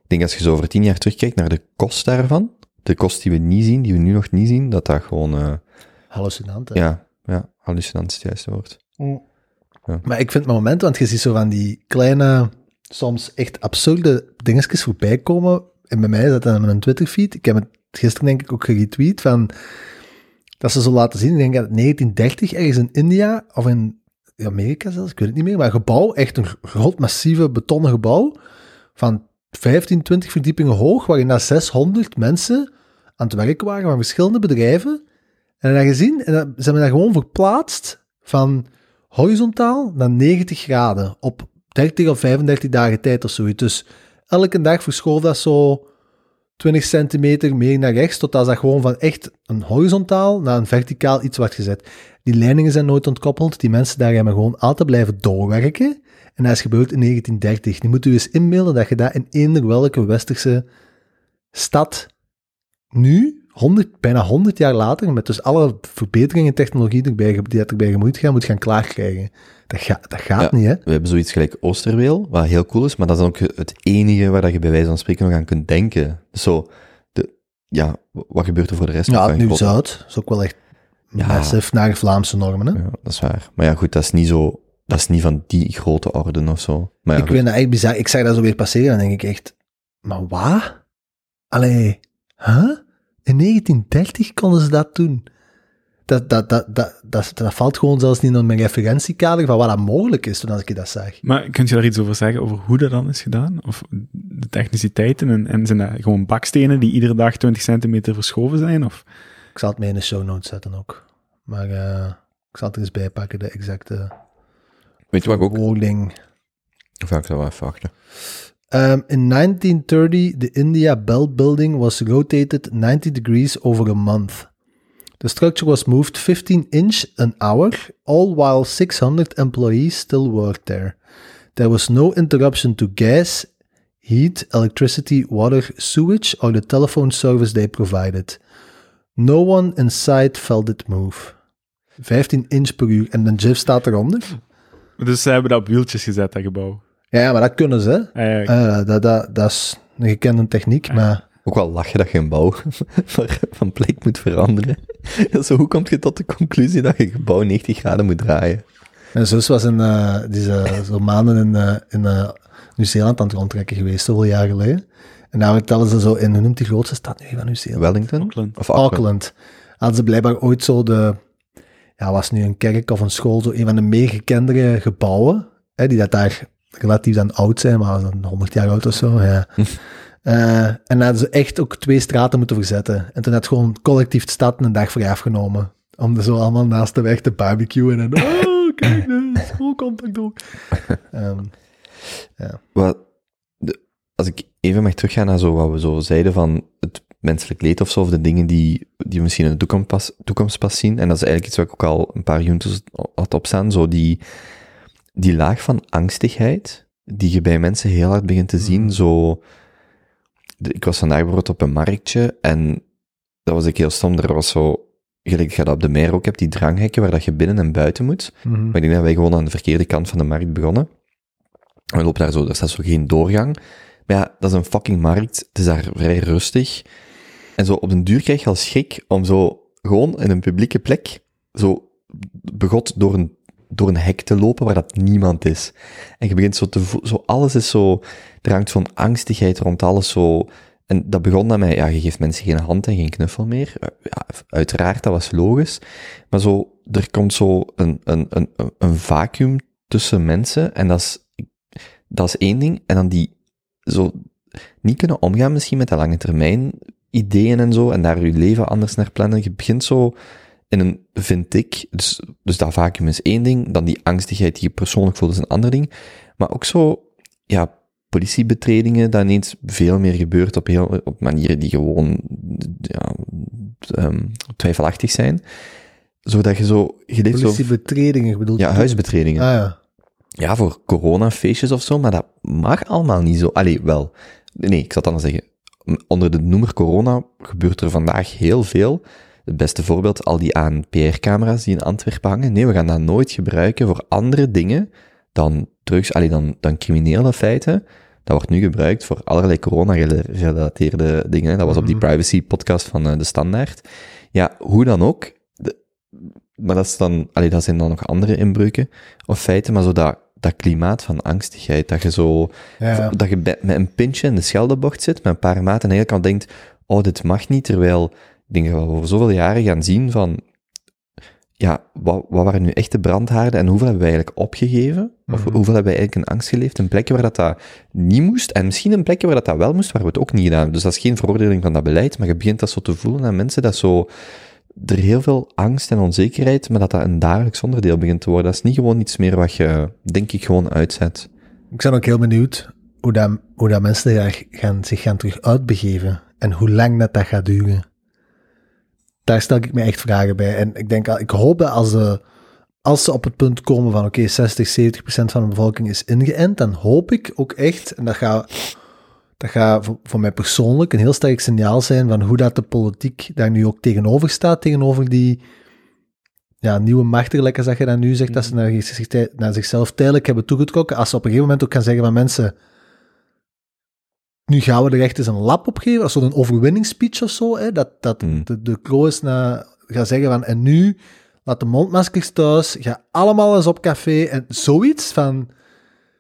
Speaker 3: ik denk als je zo over tien jaar terugkijkt naar de kost daarvan, de kost die we niet zien, die we nu nog niet zien, dat dat gewoon, eh,
Speaker 8: Hallucinant, hè?
Speaker 3: ja, ja, hallucinant is het juiste woord.
Speaker 8: Maar ik vind het moment, want je ziet zo van die kleine, soms echt absurde dingetjes voorbij komen. En bij mij is dat dan in mijn Twitterfeed. Ik heb het gisteren denk ik ook geretweet van, dat ze zo laten zien, ik denk dat het 1930 ergens in India, of in Amerika zelfs, ik weet het niet meer, maar een gebouw, echt een groot, massieve betonnen gebouw, van 15, 20 verdiepingen hoog, waarin daar 600 mensen aan het werken waren van verschillende bedrijven. En dat gezien, en dat, ze hebben dat gewoon verplaatst van horizontaal naar 90 graden op 30 of 35 dagen tijd of zoiets. Dus elke dag verschoof dat zo 20 centimeter meer naar rechts, totdat dat gewoon van echt een horizontaal naar een verticaal iets wordt gezet. Die leidingen zijn nooit ontkoppeld, die mensen daar hebben gewoon altijd blijven doorwerken. En dat is gebeurd in 1930. Nu moet u eens inbeelden dat je dat in eender welke westerse stad nu, 100, bijna 100 jaar later, met dus alle verbeteringen in technologie die erbij gemoeid gaan, moet gaan klaarkrijgen. Dat, ga, dat gaat
Speaker 3: Ja.
Speaker 8: niet, hè?
Speaker 3: We hebben zoiets gelijk Oosterweel, wat heel cool is, maar dat is ook het enige waar dat je bij wijze van spreken nog aan kunt denken. Dus zo, de, ja, wat gebeurt er voor de rest?
Speaker 8: Ja,
Speaker 3: van
Speaker 8: nu Zuid is ook wel echt
Speaker 3: Ja.
Speaker 8: massief naar Vlaamse normen, hè?
Speaker 3: Ja, dat is waar. Maar ja, goed, dat is niet zo, dat is niet van die grote orde of zo. Maar ja,
Speaker 8: ik vind dat echt bizar. Ik zag dat zo weer passeren en dan denk ik echt, maar wat? Allee, huh? In 1930 konden ze dat doen. Dat, dat, dat, dat, dat, dat valt gewoon zelfs niet in mijn referentiekader van wat dat mogelijk is toen als ik dat zag.
Speaker 2: Maar kun je daar iets over zeggen, over hoe dat dan is gedaan? Of de techniciteiten? En, en zijn dat gewoon bakstenen die iedere dag 20 centimeter verschoven zijn? Of?
Speaker 8: Ik zal het mee in de show notes zetten ook. Maar eh, ik zal het er eens bij pakken, de exacte
Speaker 3: Weet je wat ik ook...
Speaker 8: wording.
Speaker 3: Of ik zal wel even wachten.
Speaker 8: Um, in 1930, the India Bell Building was rotated 90 degrees over a month. The structure was moved 15 inch an hour, all while 600 employees still worked there. There was no interruption to gas, heat, electricity, water, sewage, or the telephone service they provided. No one inside felt it move. 15 inch per uur. En de GIF staat eronder.
Speaker 2: Dus ze hebben dat op wieltjes gezet, dat gebouw.
Speaker 8: Ja, maar dat kunnen ze.
Speaker 2: Eh,
Speaker 8: dat, dat, dat is een gekende techniek, maar...
Speaker 3: Ook wel lachen dat je een bouw van- van plek moet veranderen. Zo, hoe kom je tot de conclusie dat je gebouw 90 graden moet draaien?
Speaker 8: Mijn zus was in, eh, die is eh, zo maanden in, eh, in eh, Nieuw-Zeeland aan het rondtrekken geweest, zoveel jaar geleden. En daar vertellen ze zo in, hoe noemt die grootste stad nu van Nieuw-Zeeland?
Speaker 3: Wellington?
Speaker 2: Auckland.
Speaker 3: Of Auckland?
Speaker 8: Auckland. Hadden ze blijkbaar ooit zo de, ja, was nu een kerk of een school, zo een van de meer gekendere gebouwen, hè, die dat daar relatief dan oud zijn, maar dan 100 jaar oud of zo, ja. Eh, en dan hadden ze echt ook twee straten moeten verzetten. En toen had gewoon collectief de stad een dag vrij afgenomen. Om er zo allemaal naast de weg te barbecuen en oh, kijk, de schoolcontact ook. Ehm,
Speaker 3: Wat, de- als ik even mag teruggaan naar zo wat we zo zeiden van het menselijk leed of zo, of de dingen die, die we misschien in de toekomst pas, toekomst pas zien, en dat is eigenlijk iets wat ik ook al een paar juntos had opstaan, zo die, die laag van angstigheid, die je bij mensen heel hard begint te zien, zo... ik was vandaag bijvoorbeeld op een marktje, en dat was ik heel stom, er was zo, gelijk je dat op de meer ook hebt, die dranghekken waar dat je binnen en buiten moet,
Speaker 8: mhm.
Speaker 3: maar ik denk dat wij gewoon aan de verkeerde kant van de markt begonnen. En we lopen daar zo, er staat zo geen doorgang. Maar ja, dat is een fucking markt. Het is daar vrij rustig. En zo op den duur krijg je al schrik om zo gewoon in een publieke plek zo begot door een, door een hek te lopen waar dat niemand is. En je begint zo te zo alles is zo, er hangt zo'n angstigheid rond alles zo. En dat begon dan met, ja, je geeft mensen geen hand en geen knuffel meer. Ja, uiteraard, dat was logisch. Maar zo, er komt zo een, een, een, een vacuüm tussen mensen en dat is, dat is één ding. En dan die zo niet kunnen omgaan misschien met de lange termijn ideeën en zo en daar je leven anders naar plannen. Je begint zo in een, vind ik, dus, dus dat vacuüm is één ding, dan die angstigheid die je persoonlijk voelt is een ander ding. Maar ook zo, ja, politiebetredingen, dat ineens veel meer gebeurt op, heel, op manieren die gewoon ja, ehm, twijfelachtig zijn. Zodat je zo... Je
Speaker 8: Politiebetredingen, bedoel
Speaker 3: ja, huisbetredingen.
Speaker 8: Ah ja.
Speaker 3: Ja, voor coronafeestjes of zo, maar dat mag allemaal niet zo. Allee, wel. Nee, ik zal het anders zeggen. Onder de noemer corona gebeurt er vandaag heel veel. Het beste voorbeeld, al die ANPR-camera's die in Antwerpen hangen. Nee, we gaan dat nooit gebruiken voor andere dingen dan drugs, allee, dan, dan criminele feiten. Dat wordt nu gebruikt voor allerlei corona-gerelateerde dingen. Dat was op die privacy-podcast van eh, De Standaard. Ja, hoe dan ook. de- maar dat, is dan, allee, dat zijn dan nog andere inbreuken of feiten, maar zo dat, dat klimaat van angstigheid, dat je zo,
Speaker 8: Ja.
Speaker 3: dat je met een pintje in de Scheldebocht zit, met een paar maten, en eigenlijk al denkt, oh, dit mag niet, terwijl denk dat we over zoveel jaren gaan zien van, ja, wat, wat waren nu echte brandhaarden en hoeveel hebben wij eigenlijk opgegeven? Of
Speaker 8: Mhm.
Speaker 3: hoeveel hebben wij eigenlijk in angst geleefd? Een plekje waar dat, dat niet moest, en misschien een plekje waar dat, dat wel moest, waar we het ook niet gedaan hebben. Dus dat is geen veroordeling van dat beleid, maar je begint dat zo te voelen aan mensen, dat zo, er heel veel angst en onzekerheid, maar dat dat een dagelijks onderdeel begint te worden. Dat is niet gewoon iets meer wat je, denk ik, gewoon uitzet.
Speaker 8: Ik ben ook heel benieuwd hoe, dat, hoe dat mensen daar gaan, zich gaan terug uitbegeven. En hoe lang dat, dat gaat duren. Daar stel ik me echt vragen bij. En ik denk, al- ik hoop dat als, de, als ze op het punt komen van oké, 60, 70 procent van de bevolking is ingeënt, dan hoop ik ook echt, en dat gaat, dat gaat voor, voor mij persoonlijk een heel sterk signaal zijn van hoe dat de politiek daar nu ook tegenover staat, tegenover die ja, nieuwe machterlijkers, dat je dat nu zegt, dat ze naar, zich- naar zichzelf tijdelijk hebben toegetrokken. Als ze op een gegeven moment ook gaan zeggen van mensen, nu gaan we er echt eens een lap op geven, als zo'n overwinningsspeech of zo, hè, dat, dat
Speaker 3: Hmm.
Speaker 8: de, de Kroos na gaat zeggen van, en nu, laat de mondmaskers thuis, ga allemaal eens op café, en zoiets van,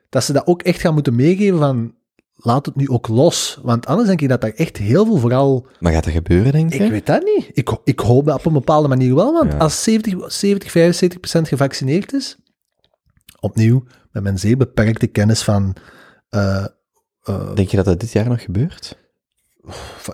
Speaker 8: dat ze dat ook echt gaan moeten meegeven van, laat het nu ook los. Want anders denk ik dat daar echt heel veel, vooral
Speaker 3: Maar gaat dat gebeuren, denk je?
Speaker 8: ik weet dat niet. Ik, ik hoop dat op een bepaalde manier wel, want
Speaker 3: Ja.
Speaker 8: als 70, 70, 75 procent gevaccineerd is, opnieuw, met mijn zeer beperkte kennis van eh, eh,
Speaker 3: Denk je dat dat dit jaar nog gebeurt?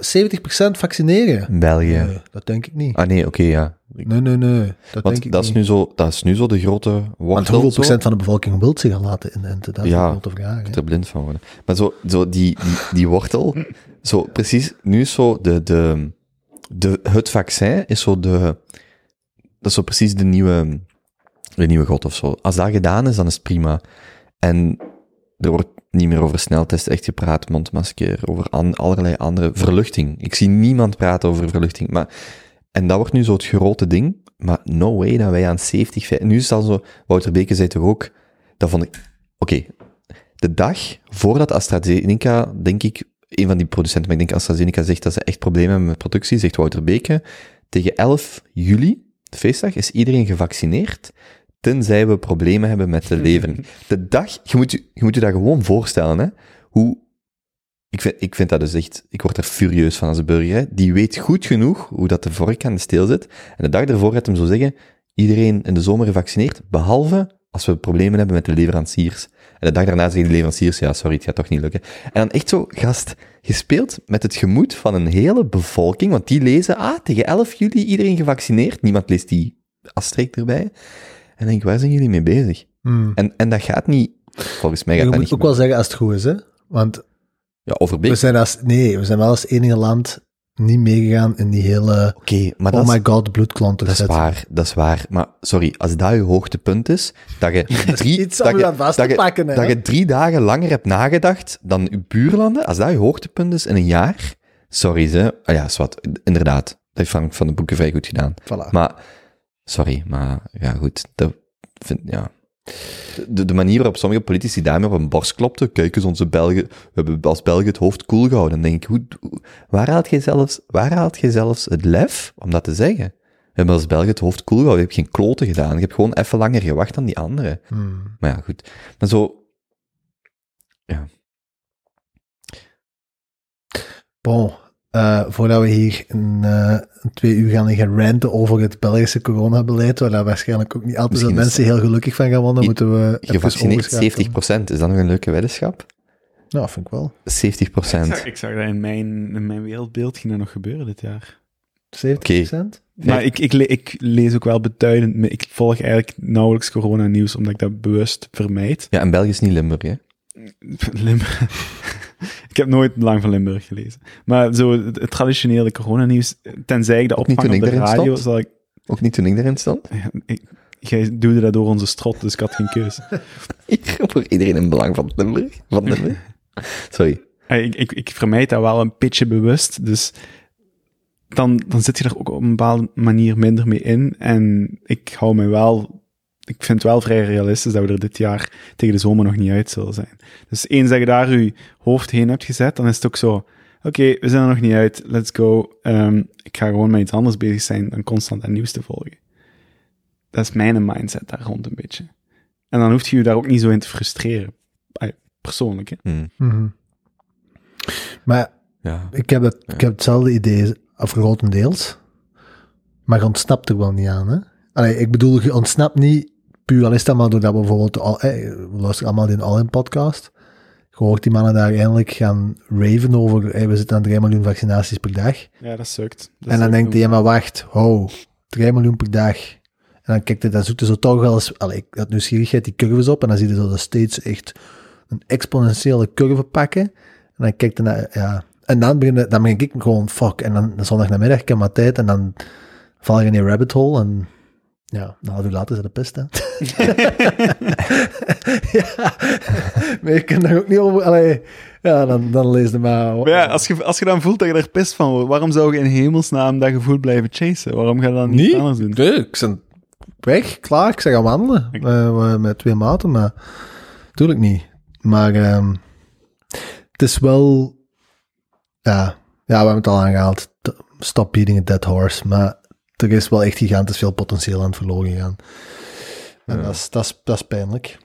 Speaker 8: 70 procent vaccineren.
Speaker 3: In België.
Speaker 8: Nee, dat denk ik niet.
Speaker 3: Ah nee, oké, ja.
Speaker 8: Nee, nee, nee. Dat denk
Speaker 3: Want
Speaker 8: ik
Speaker 3: dat is, nu zo, dat is nu zo de grote wortel.
Speaker 8: Want hoeveel procent van de bevolking wil zich al laten inenten? Dat is
Speaker 3: Ja,
Speaker 8: een grote vraag. hè.
Speaker 3: er blind van worden. Maar zo, zo die, die, die wortel, zo precies, nu is zo de, de, de, het vaccin is zo de, dat is zo precies de nieuwe, de nieuwe god of zo. Als dat gedaan is, dan is het prima. En er wordt niet meer over sneltesten echt gepraat, mondmasker, over allerlei andere verluchting. Ik zie niemand praten over verluchting, maar, en dat wordt nu zo het grote ding, maar no way dat wij aan 70, vij- nu is al zo, Wouter Beke zei toch ook, dat vond ik, oké, de dag voordat AstraZeneca, denk ik, een van die producenten, maar ik denk AstraZeneca zegt dat ze echt problemen hebben met productie, zegt Wouter Beke, tegen 11 juli, feestdag, is iedereen gevaccineerd, tenzij we problemen hebben met de levering. De dag, je moet je, je, moet je dat gewoon voorstellen, hè, hoe, ik vind, ik vind dat dus echt, ik word er furieus van als een burger, hè. die weet goed genoeg hoe dat de vork aan de steel zit, en de dag ervoor gaat hem zo zeggen, iedereen in de zomer gevaccineerd, behalve als we problemen hebben met de leveranciers. En de dag daarna zeggen de leveranciers, ja, sorry, het gaat toch niet lukken. En dan echt zo, gast, gespeeld met het gemoed van een hele bevolking, want die lezen, ah, tegen 11 juli iedereen gevaccineerd. Niemand leest die astreek erbij. En denk ik, waar zijn jullie mee bezig?
Speaker 8: Hmm.
Speaker 3: En, en dat gaat niet, volgens mij
Speaker 8: Je
Speaker 3: gaat dat
Speaker 8: moet
Speaker 3: niet
Speaker 8: ook wel zeggen als het goed is, hè? Want
Speaker 3: Ja, overbeek.
Speaker 8: we zijn, als, nee, we zijn wel als enige land niet meegegaan in die hele
Speaker 3: Oké, maar dat
Speaker 8: oh my god bloedklonten
Speaker 3: Dat is waar, dat is waar. Maar sorry, als dat je hoogtepunt is, dat je drie,
Speaker 8: je
Speaker 3: dat je-
Speaker 8: pakken, hè.
Speaker 3: dat je drie dagen langer hebt nagedacht dan je buurlanden, als dat je hoogtepunt is in een jaar, sorry ze, ah ja, zwart, inderdaad, dat heeft Frank van de Boeken vrij goed gedaan.
Speaker 8: Voilà.
Speaker 3: Maar, sorry, maar ja goed, dat vind, ja. De, de manier waarop sommige politici daarmee op een borst klopten, kijk eens onze Belgen, we hebben als Belgen het hoofd koel gehouden, dan denk ik, hoe, waar haalt je zelfs, waar haalt je zelfs het lef om dat te zeggen? We hebben als Belgen het hoofd koel gehouden, je hebt geen kloten gedaan, je hebt gewoon even langer gewacht dan die anderen.
Speaker 8: Hmm.
Speaker 3: Maar ja, goed. Maar zo, ja.
Speaker 8: Bon, eh, voordat we hier een, eh, een twee uur gaan gaan ranten over het Belgische coronabeleid, waar daar waarschijnlijk ook niet altijd veel mensen heel gelukkig van gaan worden, moeten we
Speaker 3: Gevaccineerd
Speaker 8: overschakelen.
Speaker 3: 70%, is dat nog een leuke weddenschap?
Speaker 8: Nou, vind ik wel.
Speaker 3: 70%.
Speaker 2: Ik zag, ik zag dat in mijn, in mijn wereldbeeld ging dat nog gebeuren dit jaar.
Speaker 8: 70%?
Speaker 2: Maar ik, ik, le- ik lees ook wel beduidend. Ik volg eigenlijk nauwelijks corona-nieuws, omdat ik dat bewust vermijd.
Speaker 3: Ja, en België is niet Limburg, hè?
Speaker 2: Limburg. ik heb nooit lang van Limburg gelezen. Maar zo het, het traditionele coronanieuws, tenzij ik dat
Speaker 3: Ook
Speaker 2: opvang op de radio, zal ik...
Speaker 3: Ook niet toen ik erin stond.
Speaker 2: Ja, ik jij duwde dat door onze strot, dus ik had geen keus.
Speaker 3: Voor iedereen in belang van Limburg. Van Limburg. Sorry.
Speaker 2: Eh, Ik, ik, ik vermijd dat wel een beetje bewust, dus dan, dan zit je er ook op een bepaalde manier minder mee in. En ik hou me wel, ik vind het wel vrij realistisch dat we er dit jaar tegen de zomer nog niet uit zullen zijn. Dus eens dat je daar je hoofd heen hebt gezet, dan is het ook zo, oké, we zijn er nog niet uit, let's go. Ehm, ik ga gewoon met iets anders bezig zijn dan constant aan nieuws te volgen. Dat is mijn mindset daar rond een beetje. En dan hoef je je daar ook niet zo in te frustreren. Persoonlijk, hè.
Speaker 3: Hmm.
Speaker 8: Mhm. Maar
Speaker 3: Ja.
Speaker 8: ik heb, het, ik heb hetzelfde idee, of grotendeels. Maar je ontsnapt er wel niet aan, hè? Allee, ik bedoel, je ontsnapt niet puur al is dat maar doordat we bijvoorbeeld, al, eh, we luisteren allemaal die All-In podcast. Je hoort die mannen daar eindelijk gaan raven over, eh, we zitten aan 3 miljoen vaccinaties per dag.
Speaker 2: Ja, dat sukt. Dat
Speaker 8: en dan denkt hij,
Speaker 2: ook.
Speaker 8: ja maar wacht, ho, 3 miljoen per dag. En dan kijkt hij, dan zoekt hij zo toch wel eens, allee, ik had nieuwsgierigheid die curves op, en dan zie je zo dat steeds echt een exponentiële curve pakken. En dan kijkt hij naar, ja, en dan begin, dan begin ik gewoon, fuck, en dan zondag namiddag, ik heb maar tijd, en dan val je in die rabbit hole, en ja, half uur later is het de pest, hè. Ja, maar je kunt daar ook niet over, allee, ja, dan, dan lees je maar.
Speaker 2: Maar ja, als je, als je dan voelt dat je er pist van wordt, waarom zou je in hemelsnaam dat gevoel blijven chasen? Waarom ga je dat niet anders doen?
Speaker 8: Nee, ik ben weg, klaar. Ik zeg gaan wandelen eh, met twee maten, maar natuurlijk niet. Maar ehm, het is wel, ja, ja, we hebben het al aangehaald. Stop beating a dead horse. Maar er is wel echt gigantisch veel potentieel aan het verloren gegaan. En
Speaker 3: Ja.
Speaker 8: dat, is, dat, is, dat is pijnlijk.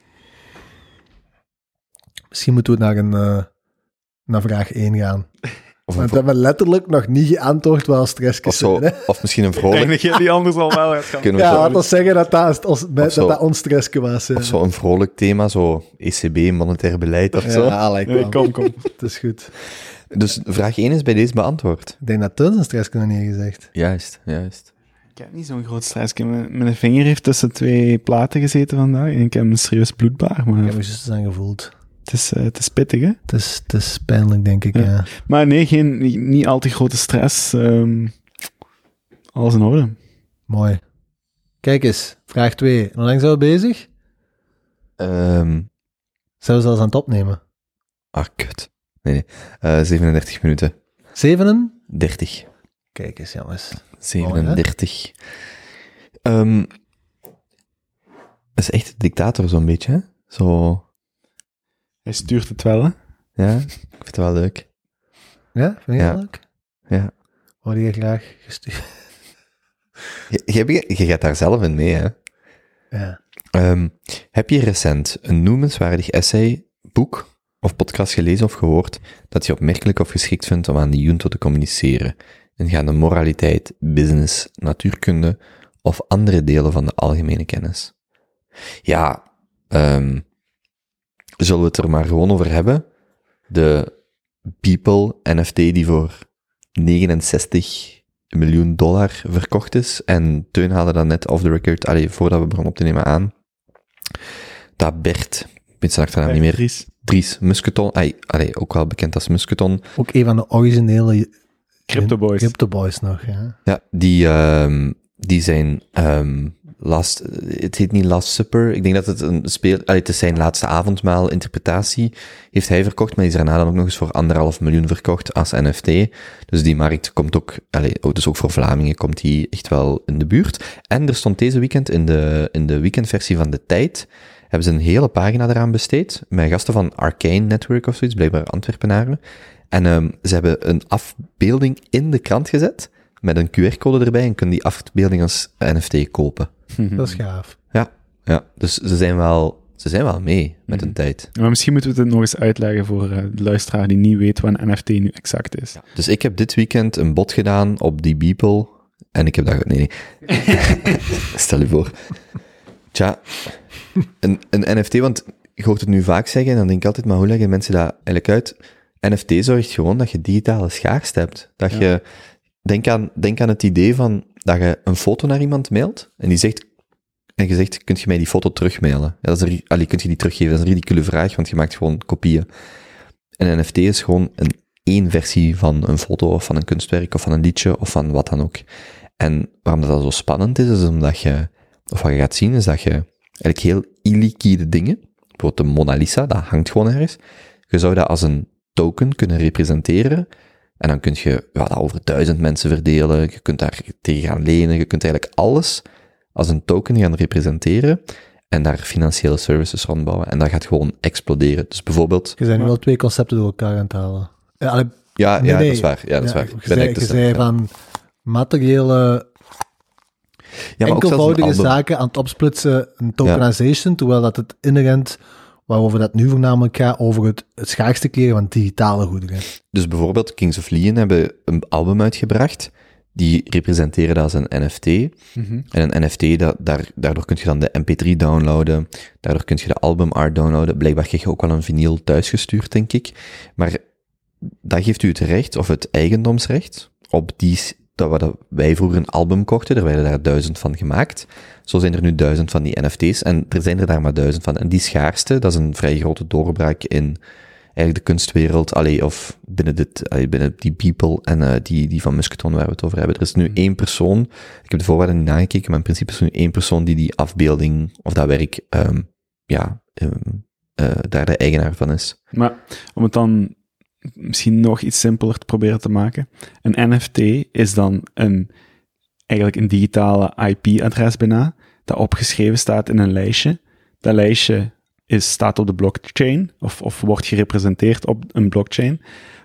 Speaker 8: Misschien moeten we naar, een, eh, naar vraag 1 gaan.
Speaker 3: Of,
Speaker 8: Want we hebben letterlijk nog niet geantwoord waar
Speaker 3: of, zo,
Speaker 8: zijn. Hè?
Speaker 3: of misschien een
Speaker 2: Ik denk
Speaker 3: vrolijk,
Speaker 2: dat je die anders al wel gaat gaan.
Speaker 3: kunnen we
Speaker 8: Ja, laat ons zeggen dat dat, ons, dat,
Speaker 3: zo.
Speaker 8: dat ons stressje was.
Speaker 3: of zo een vrolijk thema, zo ECB, monetair beleid of zo.
Speaker 8: Ja, lijkt
Speaker 2: Nee, kom, kom.
Speaker 8: Het is goed.
Speaker 3: Dus vraag 1 is bij deze beantwoord.
Speaker 8: Ik denk dat Tuns een stressje nog niet gezegd.
Speaker 3: Juist, juist.
Speaker 2: Ik heb niet zo'n groot stress. Ik heb Mijn, mijn vinger heeft tussen twee platen gezeten vandaag en ik heb een serieus bloedbaar.
Speaker 8: Ik
Speaker 2: Maar
Speaker 8: heb me juist aan gevoeld.
Speaker 2: het is, eh, het is pittig, hè?
Speaker 8: Het is, het is pijnlijk, denk ik.
Speaker 2: Ja.
Speaker 8: Ja.
Speaker 2: Maar nee, geen, niet, niet al te grote stress. ehm, alles in orde.
Speaker 8: Mooi. Kijk eens, vraag 2. Hoe lang zijn we bezig?
Speaker 3: Ehm
Speaker 8: Zijn we zelfs aan het opnemen?
Speaker 3: ah, kut. Nee, nee. Eh, 37 minuten.
Speaker 8: Zevenen?
Speaker 3: 30.
Speaker 8: Kijk eens, jongens.
Speaker 3: 37. Ehm dat is echt de dictator zo'n beetje, hè? Zo,
Speaker 2: Hij stuurt het wel, hè?
Speaker 3: ja. Ik vind het wel leuk.
Speaker 8: Ja, vind je
Speaker 3: Ja.
Speaker 8: dat leuk?
Speaker 3: Ja.
Speaker 8: Word je graag gestuurd?
Speaker 3: Je, je, je gaat daar zelf in mee, hè?
Speaker 8: Ja.
Speaker 3: Ehm, heb je recent een noemenswaardig essay, boek of podcast gelezen of gehoord dat je opmerkelijk of geschikt vindt om aan de junto te communiceren, ingaande moraliteit, business, natuurkunde of andere delen van de algemene kennis? Ja, ehm, zullen we het er maar gewoon over hebben? De People NFT die voor 69 miljoen dollar verkocht is. En Teun haalde dat net off the record, allee, voordat we begonnen op te nemen aan, dat Bert, ik weet zijn achternaam niet meer,
Speaker 2: Dries.
Speaker 3: Dries Musketon, allee, allee, ook wel bekend als Musketon,
Speaker 8: Ook een van de originele
Speaker 2: Crypto Boys.
Speaker 8: Crypto Boys nog, ja.
Speaker 3: ja, die, ehm, die zijn, ehm, last, het heet niet Last Supper, ik denk dat het een speel, allee, het is zijn laatste avondmaal interpretatie, heeft hij verkocht, maar die is daarna dan ook nog eens voor anderhalf miljoen verkocht als NFT. Dus die markt komt ook, allee, ook- dus ook voor Vlamingen komt die echt wel in de buurt. En er stond deze weekend in de, in de weekendversie van De Tijd, hebben ze een hele pagina eraan besteed, met gasten van Arcane Network of zoiets, blijkbaar Antwerpenaren. En ehm, ze hebben een afbeelding in de krant gezet, met een QR-code erbij, en kunnen die afbeelding als NFT kopen.
Speaker 8: Dat is gaaf.
Speaker 3: Ja, ja. dus ze zijn wel, ze zijn wel mee met hun tijd.
Speaker 2: Maar misschien moeten we het nog eens uitleggen voor eh, de luisteraar die niet weet wat een NFT nu exact is.
Speaker 3: Dus ik heb dit weekend een bod gedaan op die Beeple. En ik heb dat... Nee, nee. Stel je voor. Tja, een, een NFT, want je hoort het nu vaak zeggen, en dan denk ik altijd, maar hoe leggen mensen dat eigenlijk uit? NFT zorgt gewoon dat je digitale schaarste hebt. Dat
Speaker 2: Ja.
Speaker 3: je... Denk aan, denk aan het idee van dat je een foto naar iemand mailt, en die zegt, en je zegt, kunt je mij die foto terugmailen? Ja, dat is een, allee, kunt je die teruggeven? Dat is een ridicule vraag, want je maakt gewoon kopieën. Een NFT is gewoon een één versie van een foto of van een kunstwerk of van een liedje of van wat dan ook. En waarom dat, dat zo spannend is, is omdat je, of wat je gaat zien, is dat je eigenlijk heel illiquide dingen, bijvoorbeeld de Mona Lisa, dat hangt gewoon ergens, je zou dat als een token kunnen representeren en dan kun je ja, dat over duizend mensen verdelen, je kunt daar tegen gaan lenen, je kunt eigenlijk alles als een token gaan representeren en daar financiële services rondbouwen. En dat gaat gewoon exploderen. Dus bijvoorbeeld,
Speaker 8: Je zijn nu wel twee concepten door elkaar aan het halen. Ja, allee,
Speaker 3: ja, ja
Speaker 8: nee.
Speaker 3: dat is waar. Ja, dat is waar. Ik ben
Speaker 8: zei, je zei
Speaker 3: ja.
Speaker 8: van materiële,
Speaker 3: Ja, maar
Speaker 8: enkelvoudige zaken aan het opsplitsen, een tokenization, terwijl dat het inherent, waarover dat nu voornamelijk gaat, over het, het schaarste keren van digitale goederen.
Speaker 3: Dus bijvoorbeeld Kings of Leon hebben een album uitgebracht. Die representeren dat als een NFT.
Speaker 2: Mhm.
Speaker 3: En een NFT, dat, daar, daardoor kun je dan de MP3 downloaden. Daardoor kun je de album art downloaden. Blijkbaar krijg je ook wel een vinyl thuisgestuurd, denk ik. Maar dat geeft u het recht, of het eigendomsrecht, op die, dat wat dat wij vroeger een album kochten, er werden daar duizend van gemaakt. Zo zijn er nu duizend van die NFT's, en er zijn er daar maar duizend van. En die schaarste, dat is een vrij grote doorbraak in eigenlijk de kunstwereld, allee, of binnen, dit, allee, binnen die people en eh, die, die van Musketon waar we het over hebben. Er is nu één persoon, ik heb de voorwaarden niet nagekeken, maar in principe is er nu één persoon die die afbeelding, of dat werk, ehm, ja, ehm, eh, daar de eigenaar van is.
Speaker 2: Maar om het dan misschien nog iets simpeler te proberen te maken. Een NFT is dan een, eigenlijk een digitale IP-adres bijna, dat opgeschreven staat in een lijstje. Dat lijstje is, staat op de blockchain, of, of wordt gerepresenteerd op een blockchain.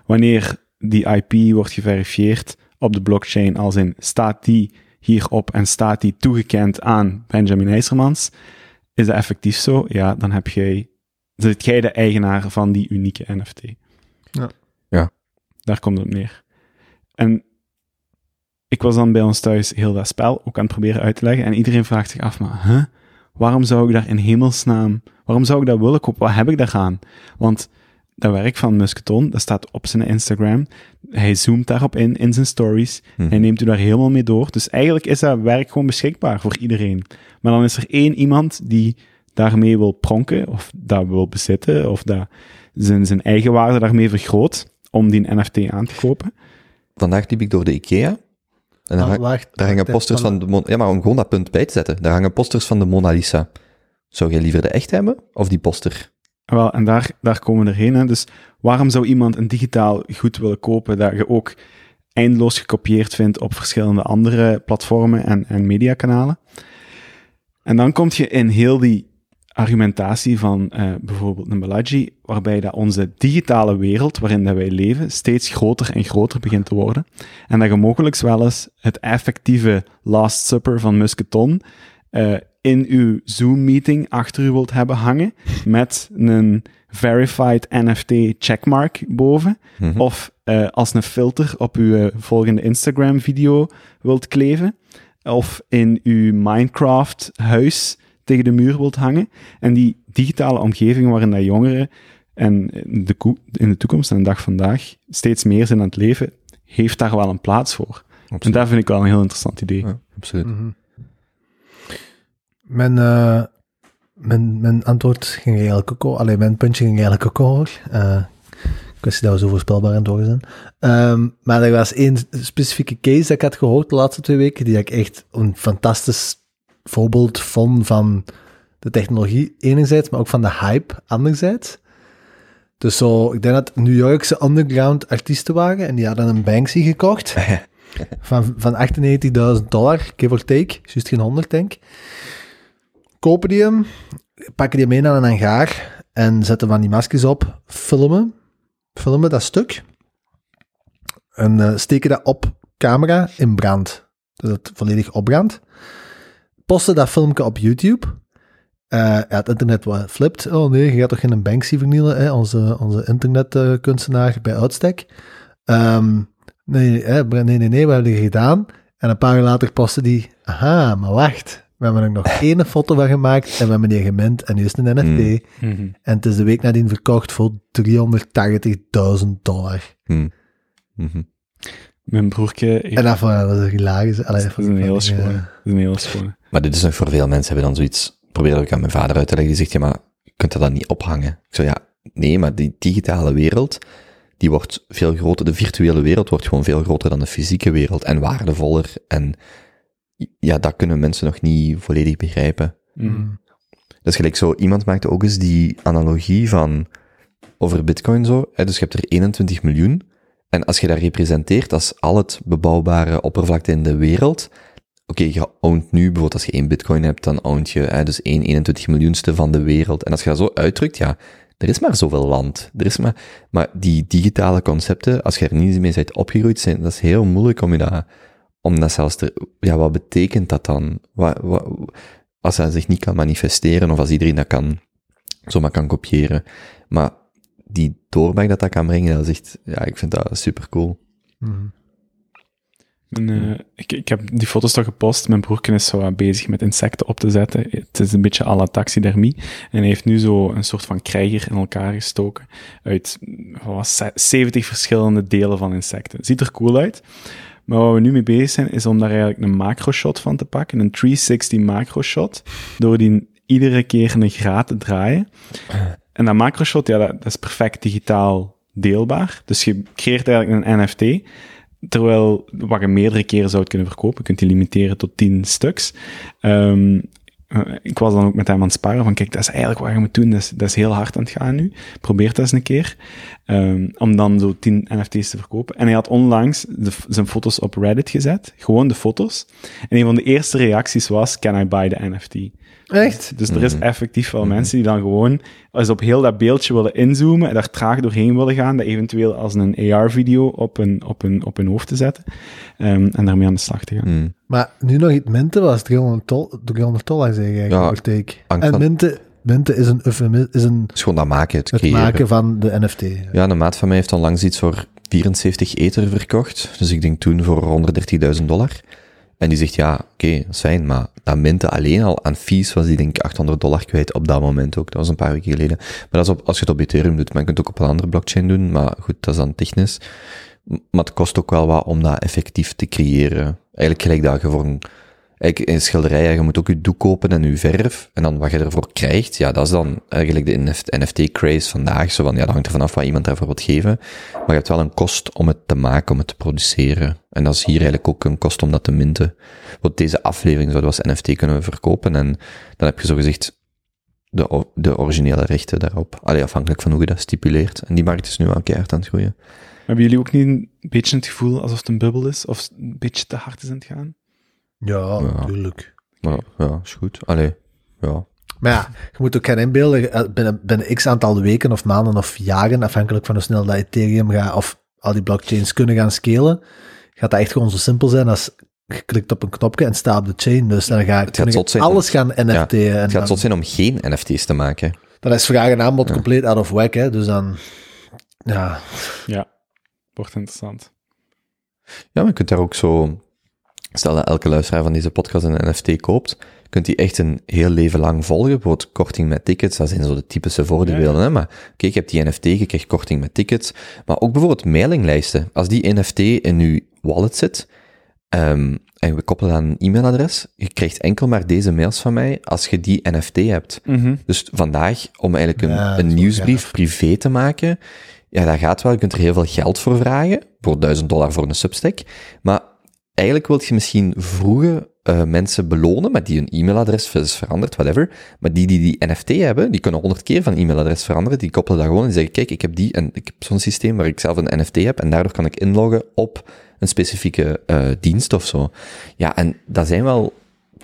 Speaker 2: Wanneer die IP wordt geverifieerd op de blockchain, als in staat die hierop en staat die toegekend aan Benjamin IJzermans, is dat effectief zo? Ja, dan heb jij zit jij de eigenaar van die unieke NFT.
Speaker 8: Ja.
Speaker 3: Ja.
Speaker 2: Daar komt het op neer. En ik was dan bij ons thuis heel dat spel ook aan het proberen uit te leggen. En iedereen vraagt zich af, maar huh? waarom zou ik daar in hemelsnaam, waarom zou ik dat willen kopen? Wat heb ik daaraan? Want dat werk van Musketon, dat staat op zijn Instagram. Hij zoomt daarop in, in zijn stories.
Speaker 3: Mhm.
Speaker 2: Hij neemt u daar helemaal mee door. Dus eigenlijk is dat werk gewoon beschikbaar voor iedereen. Maar dan is er één iemand die daarmee wil pronken, of dat wil bezitten, of dat zijn, zijn eigen waarde daarmee vergroot, om die NFT aan te kopen.
Speaker 3: Vandaag liep ik door de IKEA. En daar,
Speaker 8: Ah, wacht,
Speaker 3: daar hangen
Speaker 8: wacht,
Speaker 3: posters
Speaker 8: van-
Speaker 3: van de Mon- Ja, maar om gewoon dat punt bij te zetten. Daar hangen posters van de Mona Lisa. Zou jij liever de echt hebben, of die poster?
Speaker 2: Wel, en daar, daar komen we erheen. Hè. Dus waarom zou iemand een digitaal goed willen kopen dat je ook eindeloos gekopieerd vindt op verschillende andere platformen en, en mediakanalen? En dan kom je in heel die argumentatie van eh, bijvoorbeeld een Balaji, waarbij dat onze digitale wereld waarin dat wij leven steeds groter en groter begint te worden. En dat je mogelijk wel eens het effectieve Last Supper van Musketon eh, in uw Zoom-meeting achter u wilt hebben hangen met een verified NFT checkmark boven.
Speaker 3: Mhm.
Speaker 2: Of eh, als een filter op uw volgende Instagram-video wilt kleven. Of in uw Minecraft-huis tegen de muur wilt hangen. En die digitale omgeving waarin dat jongeren en in de, koe- in de toekomst en de dag vandaag steeds meer zijn aan het leven, heeft daar wel een plaats voor. En dat vind ik wel een heel interessant idee.
Speaker 3: Ja, absoluut.
Speaker 8: Mhm. Mijn, eh, mijn, mijn antwoord ging eigenlijk ook over. Allee, mijn puntje ging eigenlijk ook over. Eh, ik wist niet dat we zo voorspelbaar aan het worden zijn. Ehm, maar er was één specifieke case dat ik had gehoord de laatste twee weken, die ik echt een fantastisch voorbeeld vond van de technologie enerzijds, maar ook van de hype anderzijds. Dus zo, ik denk dat New Yorkse underground artiesten waren en die hadden een Banksy gekocht van, van 98.000 dollar, give or take, juist geen 100 denk ik. Kopen die hem, pakken die mee naar een hangaar en zetten van die maskers op, filmen, filmen dat stuk en eh, steken dat op camera in brand. Dus dat het volledig opbrandt. Posten dat filmpje op YouTube. Eh, ja, het internet wat flipt. Oh nee, je gaat toch geen Banksy vernielen, hè? Onze, onze internetkunstenaar bij uitstek. Ehm, nee, hè, nee, nee, nee, we hebben het gedaan. En een paar uur later postte die, aha, maar wacht. We hebben er nog één foto van gemaakt en we hebben die gemint en nu is het een NFT.
Speaker 2: Mhm.
Speaker 8: En het is de week nadien verkocht voor 380.000 dollar.
Speaker 3: Hmm. Mhm.
Speaker 2: Mijn broertje
Speaker 8: En dat, was hilarisch. Allee,
Speaker 2: Dat is een hele schone. Dat is een hele schone.
Speaker 3: Maar dit is nog voor veel mensen hebben dan zoiets, probeer dat ook aan mijn vader uit te leggen, die zegt, ja, maar je kunt dat dan niet ophangen. Ik zeg, ja, nee, maar die digitale wereld, die wordt veel groter, de virtuele wereld wordt gewoon veel groter dan de fysieke wereld en waardevoller en ja, dat kunnen mensen nog niet volledig begrijpen.
Speaker 2: Mm.
Speaker 3: Dus gelijk zo, iemand maakte ook eens die analogie van over bitcoin zo, hè, dus je hebt er 21 miljoen, en als je dat representeert als al het bebouwbare oppervlakte in de wereld, oké, je ownt nu, bijvoorbeeld als je één bitcoin hebt, dan ownt je dus 1 21 miljoenste van de wereld. En als je dat zo uitdrukt, ja, er is maar zoveel land. Er is maar, maar die digitale concepten, als je er niet mee bent opgegroeid, zijn, dat is heel moeilijk om je dat, om dat zelfs te, ja, wat betekent dat dan? Wat, wat, als dat zich niet kan manifesteren, of als iedereen dat kan, zomaar kan kopiëren. Maar die doorbraak dat dat kan brengen, dat is echt, ja, ik vind dat super cool.
Speaker 8: Mhm.
Speaker 2: Eh, ik, ik heb die foto's toch gepost. Mijn broerken is zo bezig met insecten op te zetten. Het is een beetje à la taxidermie. En hij heeft nu zo een soort van krijger in elkaar gestoken uit wat was het, 70 verschillende delen van insecten. Ziet er cool uit. Maar waar we nu mee bezig zijn, is om daar eigenlijk een macro-shot van te pakken. Een 360 macro-shot. Door die iedere keer een graad te draaien. En dat macro-shot, ja, dat, dat is perfect digitaal deelbaar. Dus je creëert eigenlijk een NFT. Terwijl, wat je meerdere keren zou kunnen verkopen, je kunt die limiteren tot 10 stuks. Ehm, eh, ik was dan ook met hem aan het sparen van, kijk, dat is eigenlijk wat je moet doen, dat is, dat is heel hard aan het gaan nu. Probeer het eens een keer. Ehm, om dan zo 10 NFT's te verkopen. En hij had onlangs zijn foto's op Reddit gezet, gewoon de foto's. En een van de eerste reacties was, can I buy the NFT?
Speaker 8: Echt?
Speaker 2: Dus er is
Speaker 3: Mhm.
Speaker 2: effectief wel mensen die dan gewoon eens op heel dat beeldje willen inzoomen en daar traag doorheen willen gaan, dat eventueel als een AR-video op hun, op, hun, op hun hoofd te zetten ehm, en daarmee aan de slag te gaan.
Speaker 3: Hmm.
Speaker 8: Maar nu nog iets minten was 300 dollar, 300 dollar zeg ik
Speaker 3: Ja,
Speaker 8: take.
Speaker 3: hangt
Speaker 8: En
Speaker 3: van-
Speaker 8: minten, minten is een eufemisme, is een,
Speaker 3: Het is gewoon dat maken, het
Speaker 8: het maken van de NFT.
Speaker 3: Ja, een maat van mij heeft onlangs iets voor 74 ether verkocht. Dus ik denk toen voor 130.000 dollar. En die zegt, ja, oké, dat is fijn, maar dat minten alleen al aan fees was die denk ik 800 dollar kwijt op dat moment ook. Dat was een paar weken geleden. Maar dat is op, als je het op Ethereum doet, maar je kunt het ook op een andere blockchain doen. Maar goed, dat is dan technisch. Maar het kost ook wel wat om dat effectief te creëren. Eigenlijk gelijk dat je voor een, eigenlijk in schilderij, ja, je moet ook je doek kopen en je verf. En dan wat je ervoor krijgt, ja, dat is dan eigenlijk de NFT-craze vandaag. Zo van, ja, dat hangt er vanaf wat iemand daarvoor wil geven. Maar je hebt wel een kost om het te maken, om het te produceren. En dat is hier eigenlijk ook een kost om dat te minten. Want deze aflevering zouden we als NFT kunnen verkopen. En dan heb je zogezegd de, de originele rechten daarop. Allee, afhankelijk van hoe je dat stipuleert. En die markt is nu wel keihard aan het groeien.
Speaker 2: Hebben jullie ook niet een beetje het gevoel alsof het een bubbel is of een beetje te hard is aan het gaan?
Speaker 8: Ja,
Speaker 3: Ja.
Speaker 8: natuurlijk.
Speaker 3: Maar ja, is goed. Allee, ja.
Speaker 8: Maar ja, je moet ook geen inbeelden, eh, binnen, binnen x aantal weken of maanden of jaren, afhankelijk van hoe snel dat Ethereum gaat, of al die blockchains kunnen gaan scalen, gaat dat echt gewoon zo simpel zijn als je klikt op een knopje en staat op de chain. Dus dan ga
Speaker 3: gaat zijn.
Speaker 8: alles gaan NFT'en. en
Speaker 3: Het gaat zot zijn om geen NFT's te maken.
Speaker 8: dan is vraag en aanbod compleet out of whack, hè. Dus dan, ja,
Speaker 2: Ja, wordt interessant.
Speaker 3: Ja, maar je kunt daar ook zo... Stel dat elke luisteraar van deze podcast een NFT koopt, kunt die echt een heel leven lang volgen. Bijvoorbeeld korting met tickets, dat zijn zo de typische voordelen. Hè? Maar kijk, je hebt die NFT, je krijgt korting met tickets. Maar ook bijvoorbeeld mailinglijsten. Als die NFT in je wallet zit, ehm, en we koppelen aan een e-mailadres, je krijgt enkel maar deze mails van mij als je die NFT hebt.
Speaker 2: Mhm.
Speaker 3: Dus vandaag, om eigenlijk een,
Speaker 8: Ja,
Speaker 3: een nieuwsbrief
Speaker 8: gaaf.
Speaker 3: privé te maken, ja, dat gaat wel. Je kunt er heel veel geld voor vragen, voor 1000 dollar voor een substack. Maar eigenlijk wil je misschien vroege eh, mensen belonen, met die hun e-mailadres is veranderd, whatever. Maar die die die NFT hebben, die kunnen 100 keer van e-mailadres veranderen. Die koppelen dat gewoon en zeggen, kijk, ik heb die en ik heb zo'n systeem waar ik zelf een NFT heb en daardoor kan ik inloggen op een specifieke eh, dienst of zo. Ja, en dat zijn wel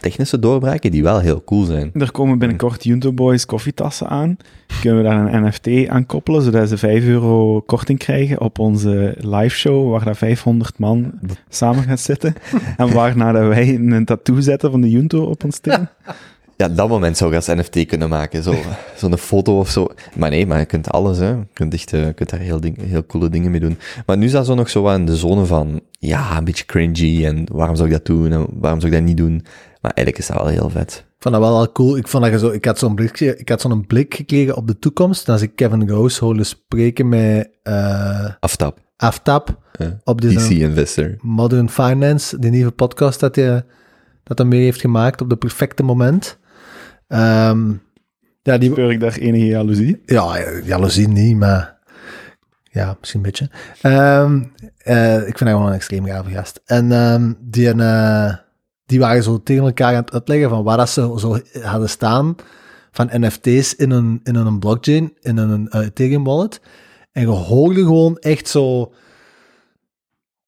Speaker 3: technische doorbraken die wel heel cool zijn.
Speaker 2: Er komen binnenkort Junto Boys koffietassen aan. Kunnen we daar een NFT aan koppelen, zodat ze 5 euro korting krijgen op onze live show, waar daar 500 man samen gaan zitten. en waarna dat wij een tattoo zetten van de Junto op ons teen.
Speaker 3: Ja, dat moment zou je als NFT kunnen maken. Zo, zo'n foto of zo. Maar nee, maar je kunt alles, hè. Je kunt, echt, eh, je kunt daar heel, ding, heel coole dingen mee doen. Maar nu is dat zo nog zo wat in de zone van, ja, een beetje cringy en waarom zou ik dat doen en waarom zou ik dat niet doen? Maar eigenlijk is dat wel heel vet.
Speaker 8: Ik vond dat wel al cool. Ik vond dat je zo, ik had zo'n blik, ik had zo'n blik gekregen op de toekomst. En als ik Kevin Rose hoorde spreken met eh
Speaker 3: Aftap,
Speaker 8: Aftap
Speaker 3: eh,
Speaker 8: op
Speaker 3: DC
Speaker 8: deze
Speaker 3: Investor.
Speaker 8: Modern Finance, die nieuwe podcast dat je dat hem weer heeft gemaakt op de perfecte moment. Ehm, ja, die,
Speaker 2: Speur ik daar enige jaloezie?
Speaker 8: ja, jaloezie niet, maar ja, misschien een beetje. Ehm, eh, ik vind hij gewoon een extreem gave gast. En ehm, die, eh, die waren zo tegen elkaar aan het uitleggen van waar dat ze zo hadden staan van NFT's in een, in een blockchain, in een eh, Ethereum wallet. En je hoorde gewoon echt zo...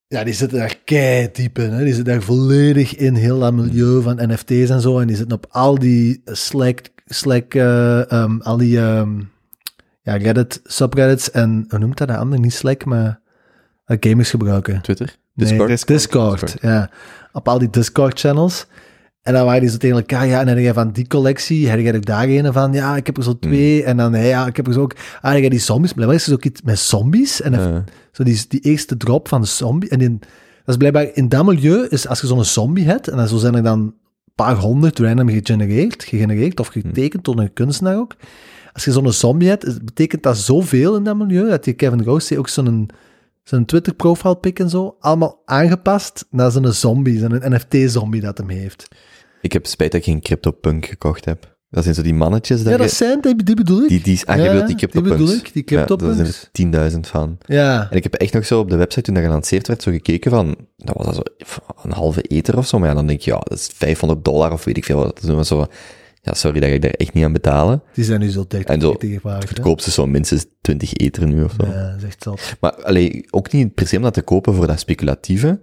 Speaker 8: Ja, die zitten daar kei diep in. Hè? Die zitten daar volledig in, heel dat milieu van NFT's en zo. En die zitten op al die Slack, Slack eh, ehm, al die ehm, ja, Reddit, subreddits en hoe noemt dat de ander? Niet Slack, maar dat gamers gebruiken.
Speaker 3: Twitter?
Speaker 8: Nee,
Speaker 3: Discord?
Speaker 8: Discord,
Speaker 3: Discord.
Speaker 8: ja. Op al die Discord-channels. En dan waren die zo tegen elkaar, ja, en dan heb je van die collectie, heb je er daar een van, ja, ik heb er zo twee, en dan, ja, ik heb er zo ook, ah, heb je die zombies, blijkbaar is er ook iets met zombies, en dan- zo die, die eerste drop van de zombie, en in, dat is blijkbaar, in dat milieu, is als je zo'n zombie hebt, en dan zo zijn er dan een paar honderd random gegenereerd, gegenereerd, of getekend door een kunstenaar ook, als je zo'n zombie hebt, betekent dat zoveel in dat milieu, dat die Kevin Rose ook zo'n zijn Twitter-profile pic en zo, allemaal aangepast naar zijn zombie, zijn NFT-zombie dat hem heeft.
Speaker 3: ik heb spijt dat ik geen CryptoPunk gekocht heb. Dat zijn zo die mannetjes.
Speaker 8: Ja,
Speaker 3: daar
Speaker 8: dat
Speaker 3: je-
Speaker 8: zijn, die, die bedoel ik.
Speaker 3: die, die, ah,
Speaker 8: Ja,
Speaker 3: die
Speaker 8: die
Speaker 3: CryptoPunks.
Speaker 8: bedoel ik, die
Speaker 3: Ja,
Speaker 8: CryptoPunks.
Speaker 3: daar zijn er 10.000 van.
Speaker 8: Ja,
Speaker 3: En ik heb echt nog zo op de website, toen dat gelanceerd werd, zo gekeken van, dat was dat zo een halve eter of zo, maar ja, dan denk je, ja, dat is 500 dollar of weet ik veel wat. Dat is zo, ja, sorry, dat ik daar echt niet aan betalen.
Speaker 8: die zijn nu zo dik
Speaker 3: En zo. Het
Speaker 8: hè.
Speaker 3: goedkoopste is zo minstens 20 eter nu of zo.
Speaker 8: Ja, dat is echt zot.
Speaker 3: Maar allee, ook niet per se om dat te kopen voor dat speculatieve.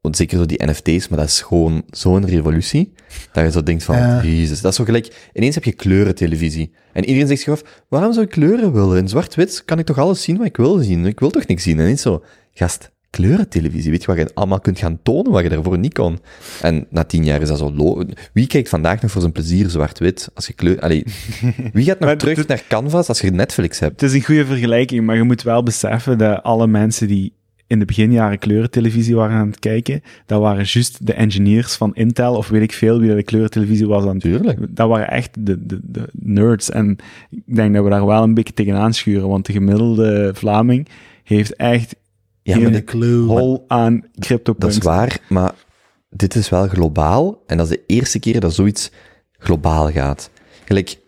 Speaker 3: Want zeker zo die NFT's, maar dat is gewoon zo'n revolutie. Dat je zo denkt van,
Speaker 8: Ja.
Speaker 3: jezus, dat is zo gelijk. Ineens heb je kleurentelevisie. En iedereen zegt zich af, waarom zou ik kleuren willen? In zwart-wit kan ik toch alles zien wat ik wil zien? Ik wil toch niks zien? En niet zo, gast, kleurentelevisie. Weet je wat je allemaal kunt gaan tonen wat je daarvoor niet kon? En na tien jaar is dat zo lo Wie kijkt vandaag nog voor zijn plezier zwart-wit? Als je kleur... Allee, wie gaat nog terug
Speaker 2: dit-
Speaker 3: naar Canvas als je Netflix hebt?
Speaker 2: Het is een goede vergelijking, maar je moet wel beseffen dat alle mensen die in de beginjaren kleurentelevisie waren aan het kijken, dat waren juist de engineers van Intel of weet ik veel wie dat de kleurentelevisie was aan het
Speaker 3: Tuurlijk.
Speaker 2: Dat waren echt de, de, de nerds. En ik denk dat we daar wel een beetje tegenaan schuren, want de gemiddelde Vlaming heeft echt
Speaker 3: Ja,
Speaker 2: geen
Speaker 3: maar
Speaker 8: de clue.
Speaker 2: hol aan
Speaker 3: Dat
Speaker 2: CryptoPunks.
Speaker 3: is waar, maar dit is wel globaal. En dat is de eerste keer dat zoiets globaal gaat. Gelijk,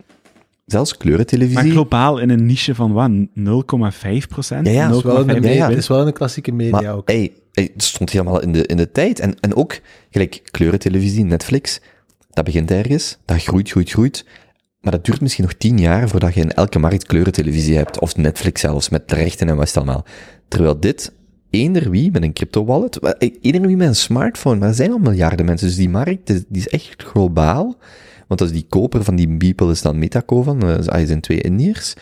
Speaker 3: zelfs
Speaker 2: Maar
Speaker 3: kleurentelevisie.
Speaker 2: globaal in een niche van wat? 0,5 procent?
Speaker 3: Ja, ja,
Speaker 8: Het is wel in de
Speaker 2: 0,5
Speaker 8: media,
Speaker 3: ja.
Speaker 8: het is wel in de klassieke media
Speaker 3: maar
Speaker 8: ook.
Speaker 3: hey, het stond helemaal in de, in de tijd. En, en ook, gelijk, kleurentelevisie, Netflix, dat begint ergens, dat groeit, groeit, groeit. Maar dat duurt misschien nog tien jaar voordat je in elke markt kleurentelevisie hebt. Of Netflix zelfs, met de rechten en wat is het allemaal. Terwijl dit, eender wie met een crypto-wallet, wel, eh, eender wie met een smartphone, maar er zijn al miljarden mensen, dus die markt, die, is echt globaal. Want als die koper van die Beeple is dan Metaco van, uh, zijn twee Indiërs,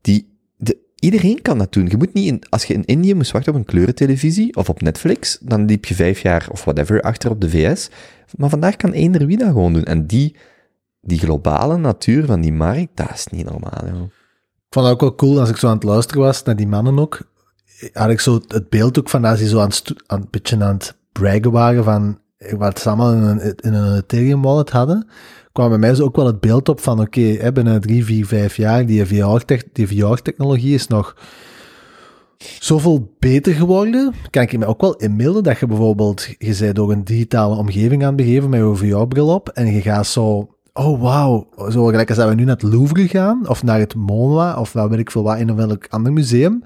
Speaker 3: die, de, iedereen kan dat doen. Je moet niet in, als je in Indië moest wachten op een kleurentelevisie of op Netflix, dan liep je vijf jaar of whatever achter op de VS. Maar vandaag kan eender wie dat gewoon doen. En die, die globale natuur van die markt, dat is niet normaal. Joh.
Speaker 8: Ik vond het ook wel cool als ik zo aan het luisteren was naar die mannen ook. Had ik zo het beeld ook van als die zo aan aan, een beetje aan het braggen waren van wat ze allemaal in een, in een Ethereum wallet hadden. kwam bij mij zo ook wel het beeld op van oké, okay, binnen drie, vier, vijf jaar, die VR-tech- die VR-technologie is nog zoveel beter geworden. Kan ik me ook wel inbeelden dat je bijvoorbeeld, je bent door een digitale omgeving aan begeven met je VR-bril op en je gaat zo oh wauw, zo gelijk als dat we nu naar het Louvre gaan, of naar het MoMA, of wat weet ik veel wat, in een welk ander museum,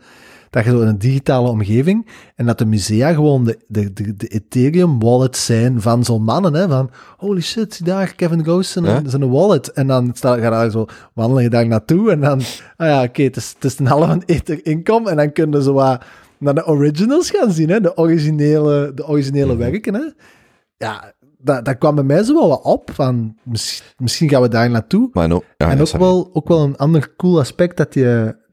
Speaker 8: dat je zo in een digitale omgeving, en dat de musea gewoon de, de, de, de Ethereum wallets zijn van zo'n mannen, hè, van holy shit, daar, Kevin Ghost zijn,
Speaker 3: Ja.
Speaker 8: zijn wallet, en dan sta, ga je daar zo, wandel je daar naartoe, en dan, ah ja, oké, het, is, het is een halve ether inkom, en dan kun je zo wat naar de originals gaan zien, hè, de originele, de originele werken, hè. Ja, dat, dat kwam bij mij zo wel wat op, van misschien, misschien gaan we daar naartoe.
Speaker 3: Maar no, ja,
Speaker 8: en
Speaker 3: ja,
Speaker 8: ook,
Speaker 3: sorry.
Speaker 8: wel, ook wel een ander cool aspect dat die,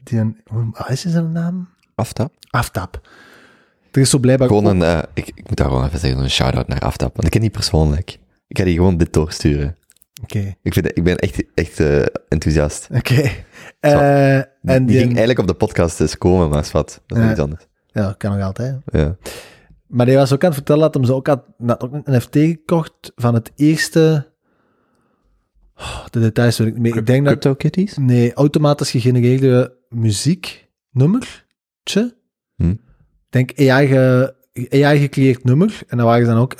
Speaker 8: die een, hoe is zijn naam?
Speaker 3: Aftap.
Speaker 8: Aftap. Er is zo blijkbaar
Speaker 3: Gewoon
Speaker 8: ook-
Speaker 3: een, eh, ik, ik moet daar gewoon even zeggen, een shout-out naar Aftap. Want ik ken die persoonlijk. Ik ga die gewoon dit doorsturen.
Speaker 8: Oké,
Speaker 3: Ik, vind, ik ben echt, echt eh, enthousiast.
Speaker 8: oké. Eh,
Speaker 3: Die,
Speaker 8: en
Speaker 3: die ging eigenlijk op de podcast eens komen, maar is wat. Dat is iets anders.
Speaker 8: ja, kan nog altijd.
Speaker 3: Ja.
Speaker 8: Maar die was ook aan het vertellen dat hem zo ook had dat ook een NFT gekocht van het eerste... Oh, de details weet ik niet meer. Ik denk dat...
Speaker 3: CryptoKitties?
Speaker 8: Nee, automatisch gegenereerde muzieknummertje.
Speaker 3: Hm.
Speaker 8: Denk AI, ge, AI gecreëerd nummer. En daar waren ze dan ook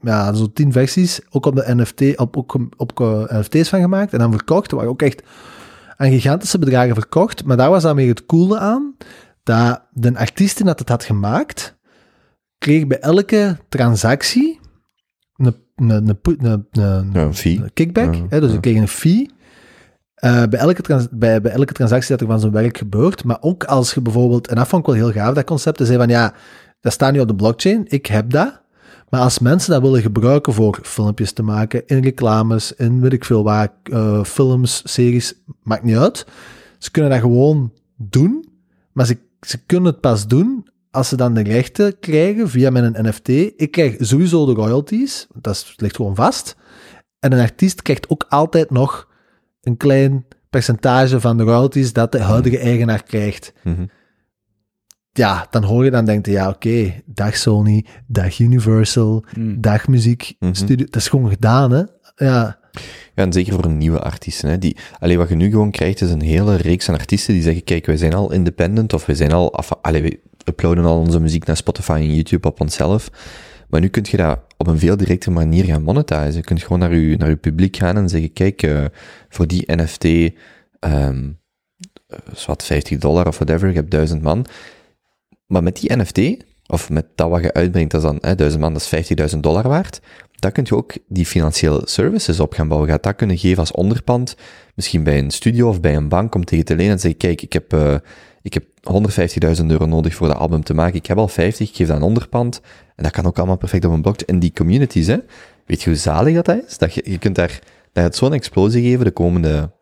Speaker 8: ja, zo tien versies, ook op de NFT, op, ook op eh, NFT's van gemaakt en dan verkocht. Er waren ook echt aan gigantische bedragen verkocht. Maar daar was dan weer het coole aan, dat de artiest die dat het had gemaakt, kreeg bij elke transactie een, een, een, een, een,
Speaker 3: Ja, een fee.
Speaker 8: een kickback.
Speaker 3: Ja,
Speaker 8: hè, dus
Speaker 3: ja.
Speaker 8: ik kreeg een fee. Eh, bij, elke bij, bij elke transactie dat er van zo'n werk gebeurt. Maar ook als je bijvoorbeeld, en dat vond ik wel heel gaaf, dat concept, te zeggen van ja, dat staat nu op de blockchain, ik heb dat. Maar als mensen dat willen gebruiken voor filmpjes te maken, in reclames, in weet ik veel waar, eh, films, series, maakt niet uit. Ze kunnen dat gewoon doen, maar ze, ze kunnen het pas doen als ze dan de rechten krijgen via mijn NFT. Ik krijg sowieso de royalties, dat ligt gewoon vast. En een artiest krijgt ook altijd nog een klein percentage van de royalties dat de huidige eigenaar krijgt.
Speaker 3: Mhm.
Speaker 8: Ja, dan hoor je dan denkt, ja oké, dag Sony, dag Universal,
Speaker 2: Hmm.
Speaker 8: dag muziek,
Speaker 3: Mhm.
Speaker 8: studio, dat is gewoon gedaan hè. Ja,
Speaker 3: Ja, en zeker voor nieuwe artiesten. Hè, die, allee, wat je nu gewoon krijgt, is een hele reeks aan artiesten die zeggen, kijk, wij zijn al independent, of wij zijn al, af, allee, we uploaden al onze muziek naar Spotify en YouTube op onszelf. Maar nu kun je dat op een veel directere manier gaan monetizen. Je kunt gewoon naar je, naar je publiek gaan en zeggen, kijk, eh, voor die NFT, eh, wat 50 dollar of whatever, je hebt 1000 man. Maar met die NFT, of met dat wat je uitbrengt, dat is dan, hè, 1000 man, dat is 50.000 dollar waard. Daar kun je ook die financiële services op gaan bouwen. Gaat dat kunnen geven als onderpand, misschien bij een studio of bij een bank, om tegen te lenen en zeggen, kijk, ik heb, eh, ik heb 150.000 euro nodig voor dat album te maken. Ik heb al 50, ik geef dat een onderpand. En dat kan ook allemaal perfect op een blockchain. En die communities, hè, weet je hoe zalig dat, is? Dat je, je kunt daar, dat gaat zo'n explosie geven de komende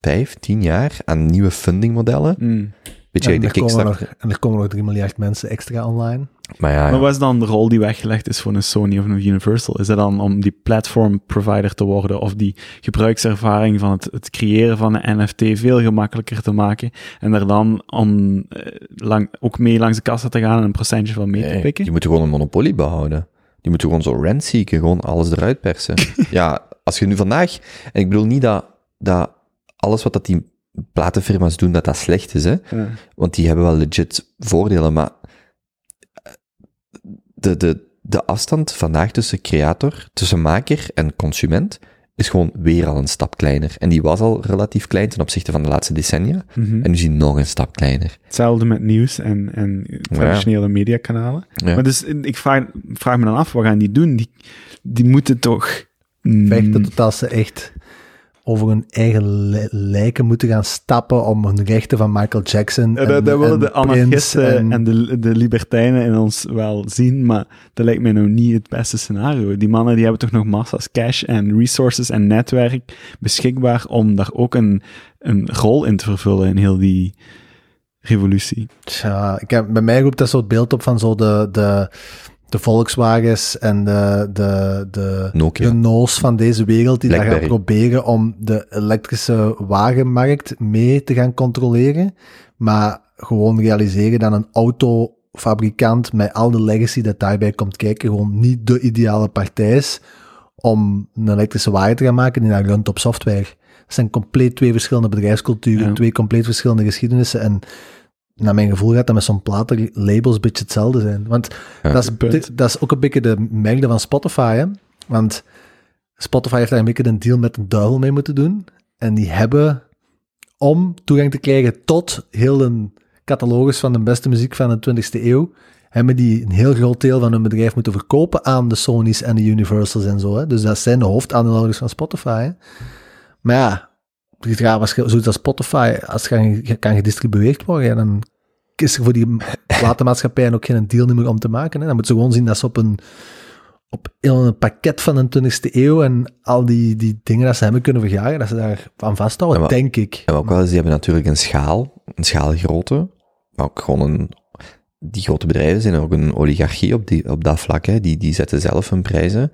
Speaker 3: vijf, tien jaar aan nieuwe fundingmodellen.
Speaker 2: Hmm.
Speaker 3: Weet je,
Speaker 8: en,
Speaker 3: de
Speaker 8: er nog, en er komen nog 3 miljard mensen extra online.
Speaker 3: Maar ja, ja.
Speaker 2: Maar wat is dan de rol die weggelegd is voor een Sony of een Universal? Is dat dan om die platform provider te worden of die gebruikservaring van het, het creëren van een NFT veel gemakkelijker te maken en er dan om, eh, lang, ook mee langs de kassa te gaan en een procentje van mee te pikken?
Speaker 3: die moeten gewoon een monopolie behouden. Die moeten gewoon zo rent zieken, gewoon alles eruit persen. ja, als je nu vandaag, en ik bedoel niet dat, dat alles wat dat die platenfirma's doen, dat dat slecht is, hè.
Speaker 2: Ja.
Speaker 3: Want die hebben wel legit voordelen, maar eh, de, de, de afstand vandaag tussen creator, tussen maker en consument, is gewoon weer al een stap kleiner. En die was al relatief klein ten opzichte van de laatste decennia.
Speaker 2: Mhm.
Speaker 3: En nu is die nog een stap kleiner.
Speaker 2: Hetzelfde met nieuws en, en traditionele mediakanalen.
Speaker 3: Ja.
Speaker 2: Maar dus ik vraag, vraag me dan af, wat gaan die doen? Die, die moeten toch... mm,
Speaker 8: Vechten totdat ze echt over hun eigen li- lijken moeten gaan stappen om hun rechten van Michael Jackson
Speaker 2: Ja, dat, dat willen de anarchisten en, de, de libertijnen in ons wel zien, maar dat lijkt mij nou niet het beste scenario. Die mannen die hebben toch nog massa's cash en resources en netwerk beschikbaar om daar ook een, een rol in te vervullen in heel die revolutie.
Speaker 8: Tja, ik heb, bij mij roept dat zo het beeld op van zo de, de, de Volkswagens en de, de, de,
Speaker 3: Nokia.
Speaker 8: de No's van deze wereld die daar gaan proberen om de elektrische wagenmarkt mee te gaan controleren, maar gewoon realiseren dat een autofabrikant met al de legacy dat daarbij komt kijken gewoon niet de ideale partij is om een elektrische wagen te gaan maken die naar runt op software. Het zijn compleet twee verschillende bedrijfsculturen,
Speaker 2: Ja.
Speaker 8: twee compleet verschillende geschiedenissen en naar mijn gevoel gaat dat met zo'n platenlabels een beetje hetzelfde zijn. Want
Speaker 3: Ja,
Speaker 8: dat, is, dat is ook een beetje de merkde van Spotify. Hè? Want Spotify heeft daar een beetje een deal met de duivel mee moeten doen. En die hebben, om toegang te krijgen tot heel een catalogus van de beste muziek van de 20e eeuw, hebben die een heel groot deel van hun bedrijf moeten verkopen aan de Sony's en de Universals en zo. Hè? Dus dat zijn de hoofdaandeelhouders van Spotify. Hè? Maar ja, ja, als je- zoiets als Spotify, als het kan, kan gedistribueerd worden, ja, dan is er voor die platenmaatschappijen ook geen deal meer om te maken. Hè. Dan moeten ze gewoon zien dat ze op een, op een pakket van de 20e eeuw en al die, die dingen dat ze hebben kunnen vergaren, dat ze daar aan vasthouden,
Speaker 3: Ja, maar-
Speaker 8: denk ik.
Speaker 3: Ook wel eens, die hebben natuurlijk een schaal, een schaalgrootte, maar ook gewoon een, die grote bedrijven zijn ook een oligarchie op, die, op dat vlak, hè. Die, die zetten zelf hun prijzen.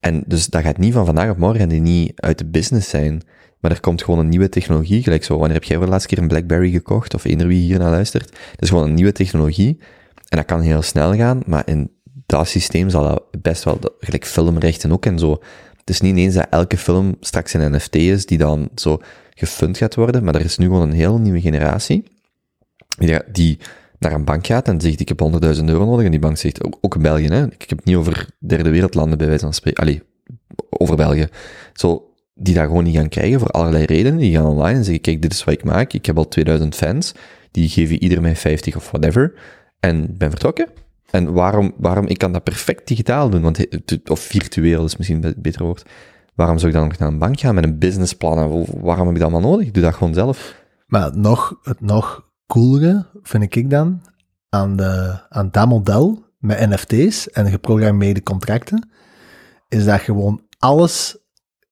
Speaker 3: En dus dat gaat niet van vandaag op morgen en die niet uit de business zijn. Maar er komt gewoon een nieuwe technologie, gelijk zo, wanneer heb jij voor de laatste keer een Blackberry gekocht, of eender wie hier naar luistert? Dat is gewoon een nieuwe technologie, en dat kan heel snel gaan, maar in dat systeem zal dat best wel, gelijk filmrechten ook en zo. Het is niet ineens dat elke film straks een NFT is, die dan zo gefund gaat worden, maar er is nu gewoon een heel nieuwe generatie, die, naar een bank gaat en zegt, ik heb 100.000 euro nodig, en die bank zegt, ook, ook in België, hè, ik heb het niet over derde wereldlanden bij wijze van spreken, allee, over België, zo, die dat gewoon niet gaan krijgen voor allerlei redenen, die gaan online en zeggen, kijk, dit is wat ik maak, ik heb al 2000 fans, die geven ieder mij 50 of whatever, en ben vertrokken. En waarom, waarom, ik kan dat perfect digitaal doen, want, of virtueel is misschien een beter woord. Waarom zou ik dan nog naar een bank gaan met een businessplan? Waarom heb ik dat allemaal nodig? Ik doe dat gewoon zelf.
Speaker 8: Maar het nog, het nog coolere vind ik dan aan, de, aan dat model met NFT's en geprogrammeerde contracten, is dat gewoon alles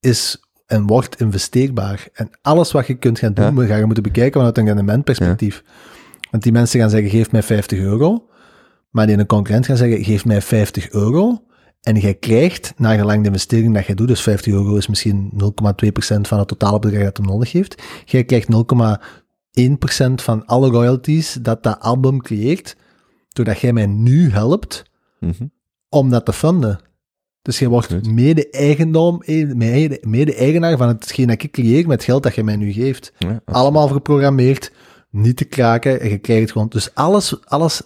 Speaker 8: is en wordt investeerbaar. En alles wat je kunt gaan doen,
Speaker 3: Ja.
Speaker 8: ga je moeten bekijken vanuit een rendementperspectief. Want die mensen gaan zeggen, geef mij 50 euro. Maar die een concurrent gaan zeggen, geef mij 50 euro. En jij krijgt, naar gelang de investering dat je doet, dus 50 euro is misschien 0,2% van het totale bedrag dat hij nodig heeft. Jij krijgt 0,1% van alle royalties dat dat album creëert, doordat jij mij nu helpt
Speaker 3: Mhm.
Speaker 8: om dat te funden. Dus je wordt mede-eigendom, eh, mede- mede-eigenaar van hetgeen dat ik creëer met het geld dat je mij nu geeft.
Speaker 3: Ja,
Speaker 8: Allemaal geprogrammeerd, niet te kraken, en je krijgt het gewoon. Dus alles, alles,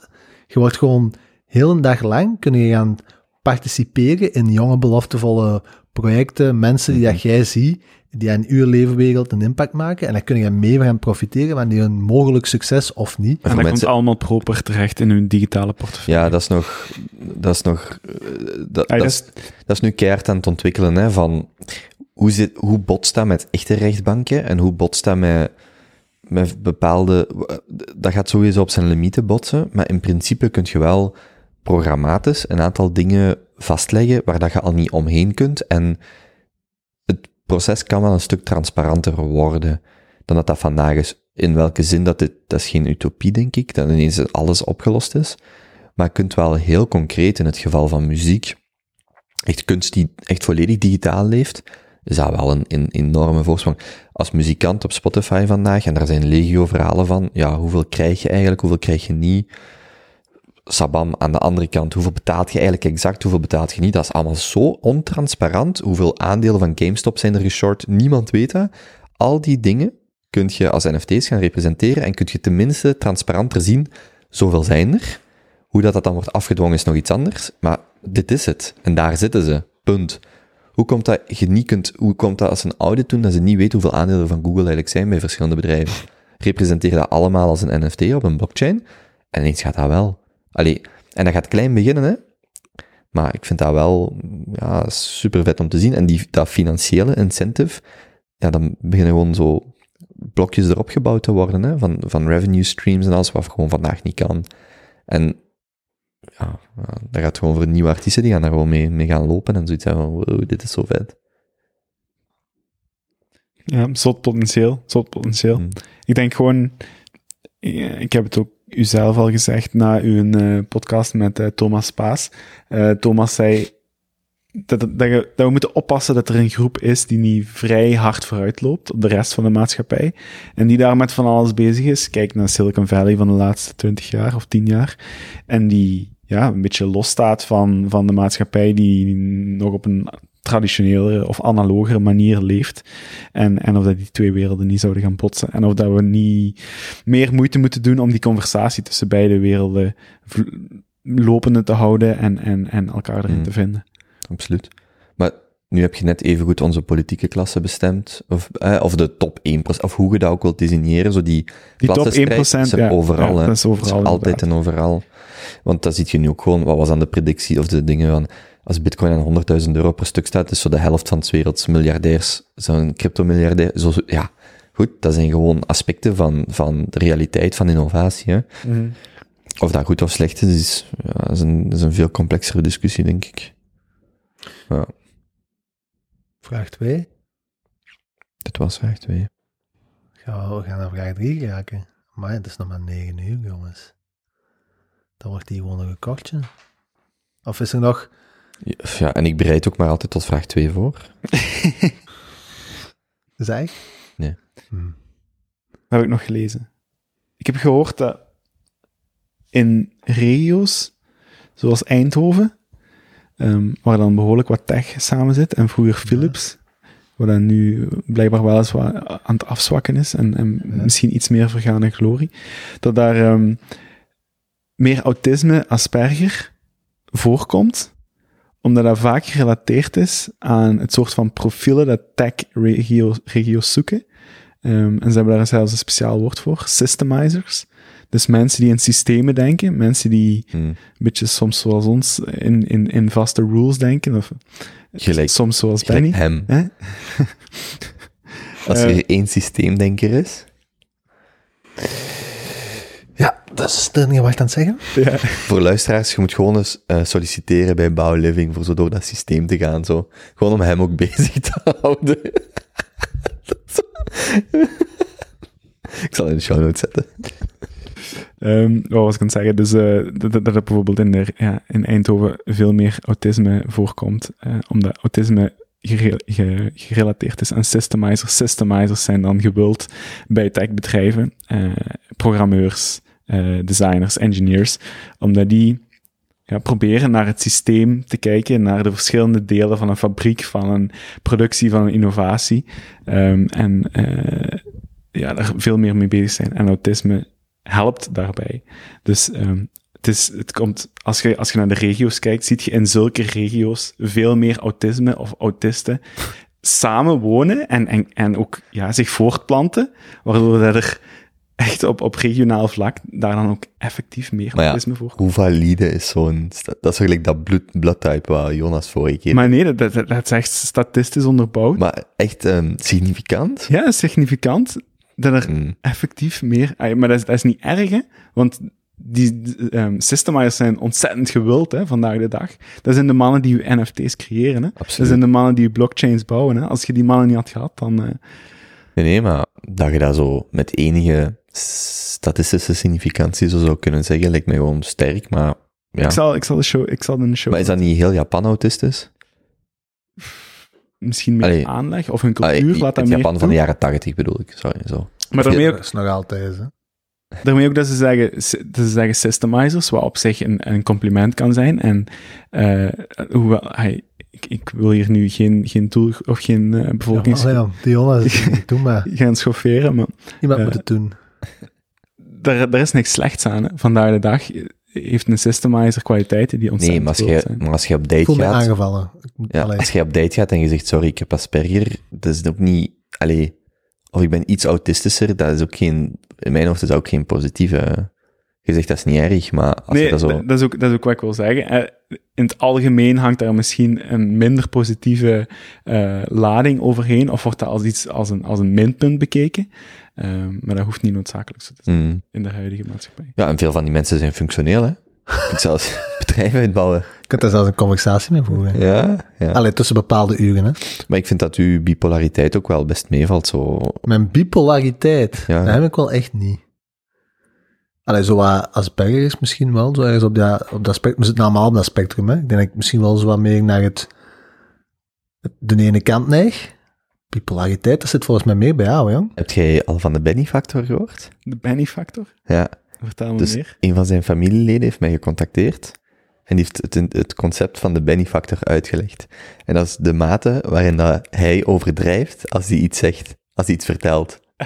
Speaker 8: je wordt gewoon heel een dag lang kun je gaan participeren in jonge, beloftevolle projecten, mensen die dat jij ziet, die aan uw levenwereld een impact maken, en daar kun je mee gaan profiteren van die een mogelijk succes of niet.
Speaker 2: En dat
Speaker 3: mensen-
Speaker 2: komt allemaal proper terecht in hun digitale portefeuille.
Speaker 3: Ja, dat is nog, dat is nog, eh, dat,
Speaker 2: Ah,
Speaker 3: dat, is, dat is nu keihard aan het ontwikkelen, hè, van hoe, zit, hoe botst dat met echte rechtbanken en hoe botst dat met, met bepaalde, dat gaat sowieso op zijn limieten botsen, maar in principe kun je wel programmatisch een aantal dingen vastleggen waar dat je al niet omheen kunt en proces kan wel een stuk transparanter worden dan dat dat vandaag is. In welke zin dat dit, dat is geen utopie, denk ik, dat ineens alles opgelost is. Maar je kunt wel heel concreet in het geval van muziek, echt kunst die echt volledig digitaal leeft, is dat wel een, een enorme voorsprong. Als muzikant op Spotify vandaag, en daar zijn legio verhalen van, ja, hoeveel krijg je eigenlijk, hoeveel krijg je niet? Sabam, aan de andere kant, hoeveel betaalt je eigenlijk exact, hoeveel betaalt je niet? Dat is allemaal zo ontransparant. Hoeveel aandelen van GameStop zijn er geshort? Niemand weet dat. Al die dingen kun je als NFT's gaan representeren en kun je tenminste transparanter zien, zoveel zijn er. Hoe dat, dat dan wordt afgedwongen is nog iets anders, maar dit is het. En daar zitten ze. Punt. Hoe komt dat je niet kunt, hoe komt dat als een audit doen dat ze niet weten hoeveel aandelen van Google eigenlijk zijn bij verschillende bedrijven? Representeer dat allemaal als een NFT op een blockchain en ineens gaat dat wel. Allee, en dat gaat klein beginnen, hè. Maar ik vind dat wel ja, super vet om te zien. En die, dat financiële incentive, ja, dan beginnen gewoon zo blokjes erop gebouwd te worden, hè, van, van revenue streams en alles wat gewoon vandaag niet kan. En ja, dat gaat gewoon voor nieuwe artiesten, die gaan daar gewoon mee, mee gaan lopen en zoiets van, wow, dit is zo vet.
Speaker 2: Ja, zot potentieel, zot potentieel.
Speaker 3: Hmm.
Speaker 2: Ik denk gewoon, ik heb het ook u zelf al gezegd na uw eh, podcast met eh, Thomas Paas. Eh, Thomas zei dat, we moeten oppassen dat er een groep is die niet vrij hard vooruit loopt op de rest van de maatschappij. En die daar met van alles bezig is. Kijk naar Silicon Valley van de laatste 20 jaar of 10 jaar. En die ja, een beetje losstaat van, van de maatschappij die nog op een traditionelere of analogere manier leeft. En, en of dat die twee werelden niet zouden gaan botsen. En of dat we niet meer moeite moeten doen om die conversatie tussen beide werelden lopende te houden en, en, en elkaar erin
Speaker 3: Mm.
Speaker 2: te vinden.
Speaker 3: Absoluut. Maar nu heb je net even goed onze politieke klasse bestemd, of, eh, of de top 1%, of hoe je dat ook wilt designeren, zo die,
Speaker 2: Die top 1%,
Speaker 3: klassenstrijd is er
Speaker 2: ja,
Speaker 3: overal,
Speaker 2: ja,
Speaker 3: hè.
Speaker 2: dat is overal
Speaker 3: altijd
Speaker 2: inderdaad.
Speaker 3: en overal. Want dat ziet je nu ook gewoon, wat was dan de predictie of de dingen van, als bitcoin aan 100.000 euro per stuk staat, is zo de helft van 's werelds miljardairs, zo'n crypto-miljardair, zo, ja, goed, dat zijn gewoon aspecten van, van de realiteit van innovatie, hè.
Speaker 2: Mhm.
Speaker 3: Of dat goed of slecht is, is, ja, is, een, is een veel complexere discussie, denk ik. Ja,
Speaker 8: Vraag 2.
Speaker 3: dit was vraag 2.
Speaker 8: Gaan we, we gaan naar vraag 3 raken. Maar het is nog maar 9 uur, jongens. Dan wordt die gewoon nog een kortje. Of is er nog...
Speaker 3: Ja, en ik bereid ook maar altijd tot vraag 2 voor.
Speaker 8: Zeg?
Speaker 3: Nee.
Speaker 8: Hm.
Speaker 2: Dat heb ik nog gelezen. Ik heb gehoord dat in regio's, zoals Eindhoven, ehm, waar dan behoorlijk wat tech samen zit, en vroeger Philips, waar dan nu blijkbaar wel eens wat aan het afzwakken is, en, en
Speaker 8: Ja.
Speaker 2: misschien iets meer vergaande glorie, dat daar ehm, meer autisme, Asperger voorkomt, omdat dat vaak gerelateerd is aan het soort van profielen dat tech-regio's regio's zoeken. Ehm, en ze hebben daar zelfs een speciaal woord voor, systemizers. Dus mensen die in systemen denken, mensen die
Speaker 3: Hmm.
Speaker 2: een beetje soms zoals ons in, in, in vaste rules denken, of
Speaker 3: Gelijk-
Speaker 2: soms zoals Benny.
Speaker 3: hem.
Speaker 2: Hè?
Speaker 3: Als
Speaker 2: Eh.
Speaker 3: er één systeemdenker is.
Speaker 8: Dat is er niet wat aan het zeggen.
Speaker 2: Ja.
Speaker 3: Voor luisteraars, je moet gewoon eens eh, solliciteren bij Bouw Living voor zo door dat systeem te gaan. Zo. Gewoon om hem ook bezig te houden. ik zal in de show notes zetten.
Speaker 2: Ehm, wat was ik aan het zeggen? Dus eh, dat, dat dat er bijvoorbeeld in, de, ja, in Eindhoven veel meer autisme voorkomt, eh, omdat autisme gere- ge- gerelateerd is aan systemizers. Systemizers zijn dan gewild bij techbedrijven, eh, programmeurs, eh, designers, engineers, omdat die ja, proberen naar het systeem te kijken, naar de verschillende delen van een fabriek, van een productie, van een innovatie, ehm, en eh, ja, daar veel meer mee bezig zijn. En autisme helpt daarbij. Dus ehm, het is, het komt, als je, als je naar de regio's kijkt, ziet je in zulke regio's veel meer autisme of autisten samen wonen en, en, en ook ja, zich voortplanten, waardoor dat er echt op, op regionaal vlak daar dan ook effectief meer
Speaker 3: ja,
Speaker 2: voor
Speaker 3: Hoe valide is zo'n... Dat is gelijk dat bloed, bloodtype waar Jonas vorige keer...
Speaker 2: Maar nee, dat, dat, dat is echt statistisch onderbouwd.
Speaker 3: Maar echt ehm, significant?
Speaker 2: ja, significant dat er
Speaker 3: Mm.
Speaker 2: effectief meer... Maar dat is, dat is niet erg, hè? Want die um, systemizers zijn ontzettend gewild hè, vandaag de dag. Dat zijn de mannen die je NFT's creëren. Hè? Dat zijn de mannen die je blockchains bouwen. Hè? Als je die mannen niet had gehad, dan... eh,
Speaker 3: Nee, nee, maar dat je dat zo met enige statistische significantie zo zou kunnen zeggen, lijkt mij gewoon sterk, maar ja.
Speaker 2: ik, zal, ik, zal de show, ik zal de show
Speaker 3: Maar is dat niet heel Japan autistisch?
Speaker 2: misschien meer
Speaker 3: Allee.
Speaker 2: aanleg of hun cultuur laat dat meer
Speaker 3: Japan van de jaren tachtig bedoel ik, sorry, zo.
Speaker 2: Maar daarmee
Speaker 8: Dat
Speaker 2: ook,
Speaker 8: is nog altijd, hè.
Speaker 2: daarmee ook dat ze zeggen, dat ze zeggen systemizers, wat op zich een, een compliment kan zijn. En eh, hoewel, hij, ik, ik wil hier nu geen, geen doel of geen eh,
Speaker 8: Ja,
Speaker 2: bevolkings...
Speaker 8: maar ja, die. Doe maar.
Speaker 2: gaan schofferen, maar
Speaker 8: Iemand
Speaker 2: Eh,
Speaker 8: moet het doen.
Speaker 2: Daar, daar is niks slechts aan. Hè. Vandaag de dag heeft een systemizer kwaliteiten die
Speaker 3: Nee,
Speaker 2: ontzettend
Speaker 3: maar als,
Speaker 2: goed
Speaker 3: je,
Speaker 2: zijn.
Speaker 3: maar als je op
Speaker 8: Ik
Speaker 3: date
Speaker 8: me
Speaker 3: gaat,
Speaker 8: aangevallen.
Speaker 3: Ja, als je op date gaat en je zegt, sorry, ik heb Asperger, dat is ook niet, allee, of ik ben iets autistischer, dat is ook geen, in mijn hoofd is dat ook geen positieve, je zegt dat is niet erg, maar als
Speaker 2: nee,
Speaker 3: je dat zo...
Speaker 2: dat, dat is ook, dat is ook wat ik wil zeggen. Eh, In het algemeen hangt daar misschien een minder positieve eh, lading overheen, of wordt dat als iets als een, als een minpunt bekeken. Eh, maar dat hoeft niet noodzakelijk zo te zijn
Speaker 3: Mm.
Speaker 2: in de huidige maatschappij.
Speaker 3: Ja, en veel van die mensen zijn functioneel, hè. Je kunt zelfs bedrijven uitbouwen.
Speaker 8: Je kunt daar zelfs een conversatie mee voeren.
Speaker 3: Ja, ja.
Speaker 8: Allee, tussen bepaalde uren, hè.
Speaker 3: Maar ik vind dat uw bipolariteit ook wel best meevalt, zo...
Speaker 8: Mijn bipolariteit,
Speaker 3: Ja.
Speaker 8: dat heb ik wel echt niet. Allee, zo wat Asperger is misschien wel, zo ergens op dat, op dat spectrum. We zitten allemaal op dat spectrum, hè. Ik denk dat ik misschien wel zo wat meer naar het, de ene kant neig. Bipolariteit, dat zit volgens mij meer bij jou, jong.
Speaker 3: Heb jij al van de Benny-factor gehoord?
Speaker 2: De Benny-factor?
Speaker 3: Ja,
Speaker 2: Vertel me
Speaker 3: dus
Speaker 2: meer.
Speaker 3: een van zijn familieleden heeft mij gecontacteerd en die heeft het, het concept van de Benny-factor uitgelegd. En dat is de mate waarin dat hij overdrijft als hij iets zegt, als hij iets vertelt.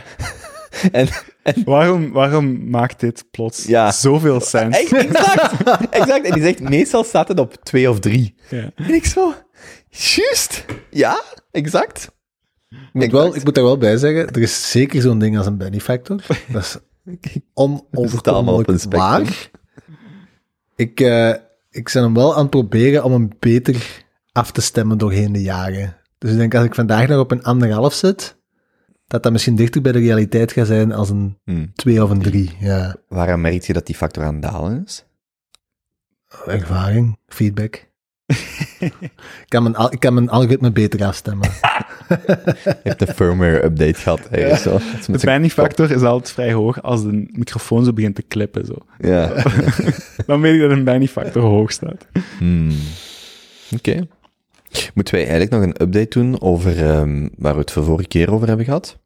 Speaker 3: en, en
Speaker 2: Waarom, waarom maakt dit plots
Speaker 3: Ja.
Speaker 2: zoveel sens?
Speaker 3: Exact, exact. En die zegt, meestal staat het op twee of drie.
Speaker 2: Ja.
Speaker 3: En ik zo, juist, ja, exact.
Speaker 8: Ik moet, wel, ik moet daar wel bij zeggen, er is zeker zo'n ding als een benefactor. Dat is onoverkomelijk waar. Ik, eh, ik ben hem wel aan het proberen om hem beter af te stemmen doorheen de jaren. Dus ik denk, als ik vandaag nog op een anderhalf zit, dat dat misschien dichter bij de realiteit gaat zijn als een
Speaker 3: Hmm.
Speaker 8: twee of een drie. Ja,
Speaker 3: Waaraan merk je dat die factor aan het dalen is?
Speaker 8: ervaring, feedback. Ik, kan mijn, ik kan mijn algoritme beter afstemmen.
Speaker 3: Je hebt een firmware update gehad. ergens zo.
Speaker 2: De
Speaker 3: zijn
Speaker 2: Benny-factor is altijd vrij hoog als de microfoon zo begint te klippen. Zo.
Speaker 3: Ja.
Speaker 2: Dan weet ik dat een Benny-factor hoog staat.
Speaker 3: Hmm. Oké. Moeten wij eigenlijk nog een update doen over ehm, waar we het de vorige keer over hebben gehad?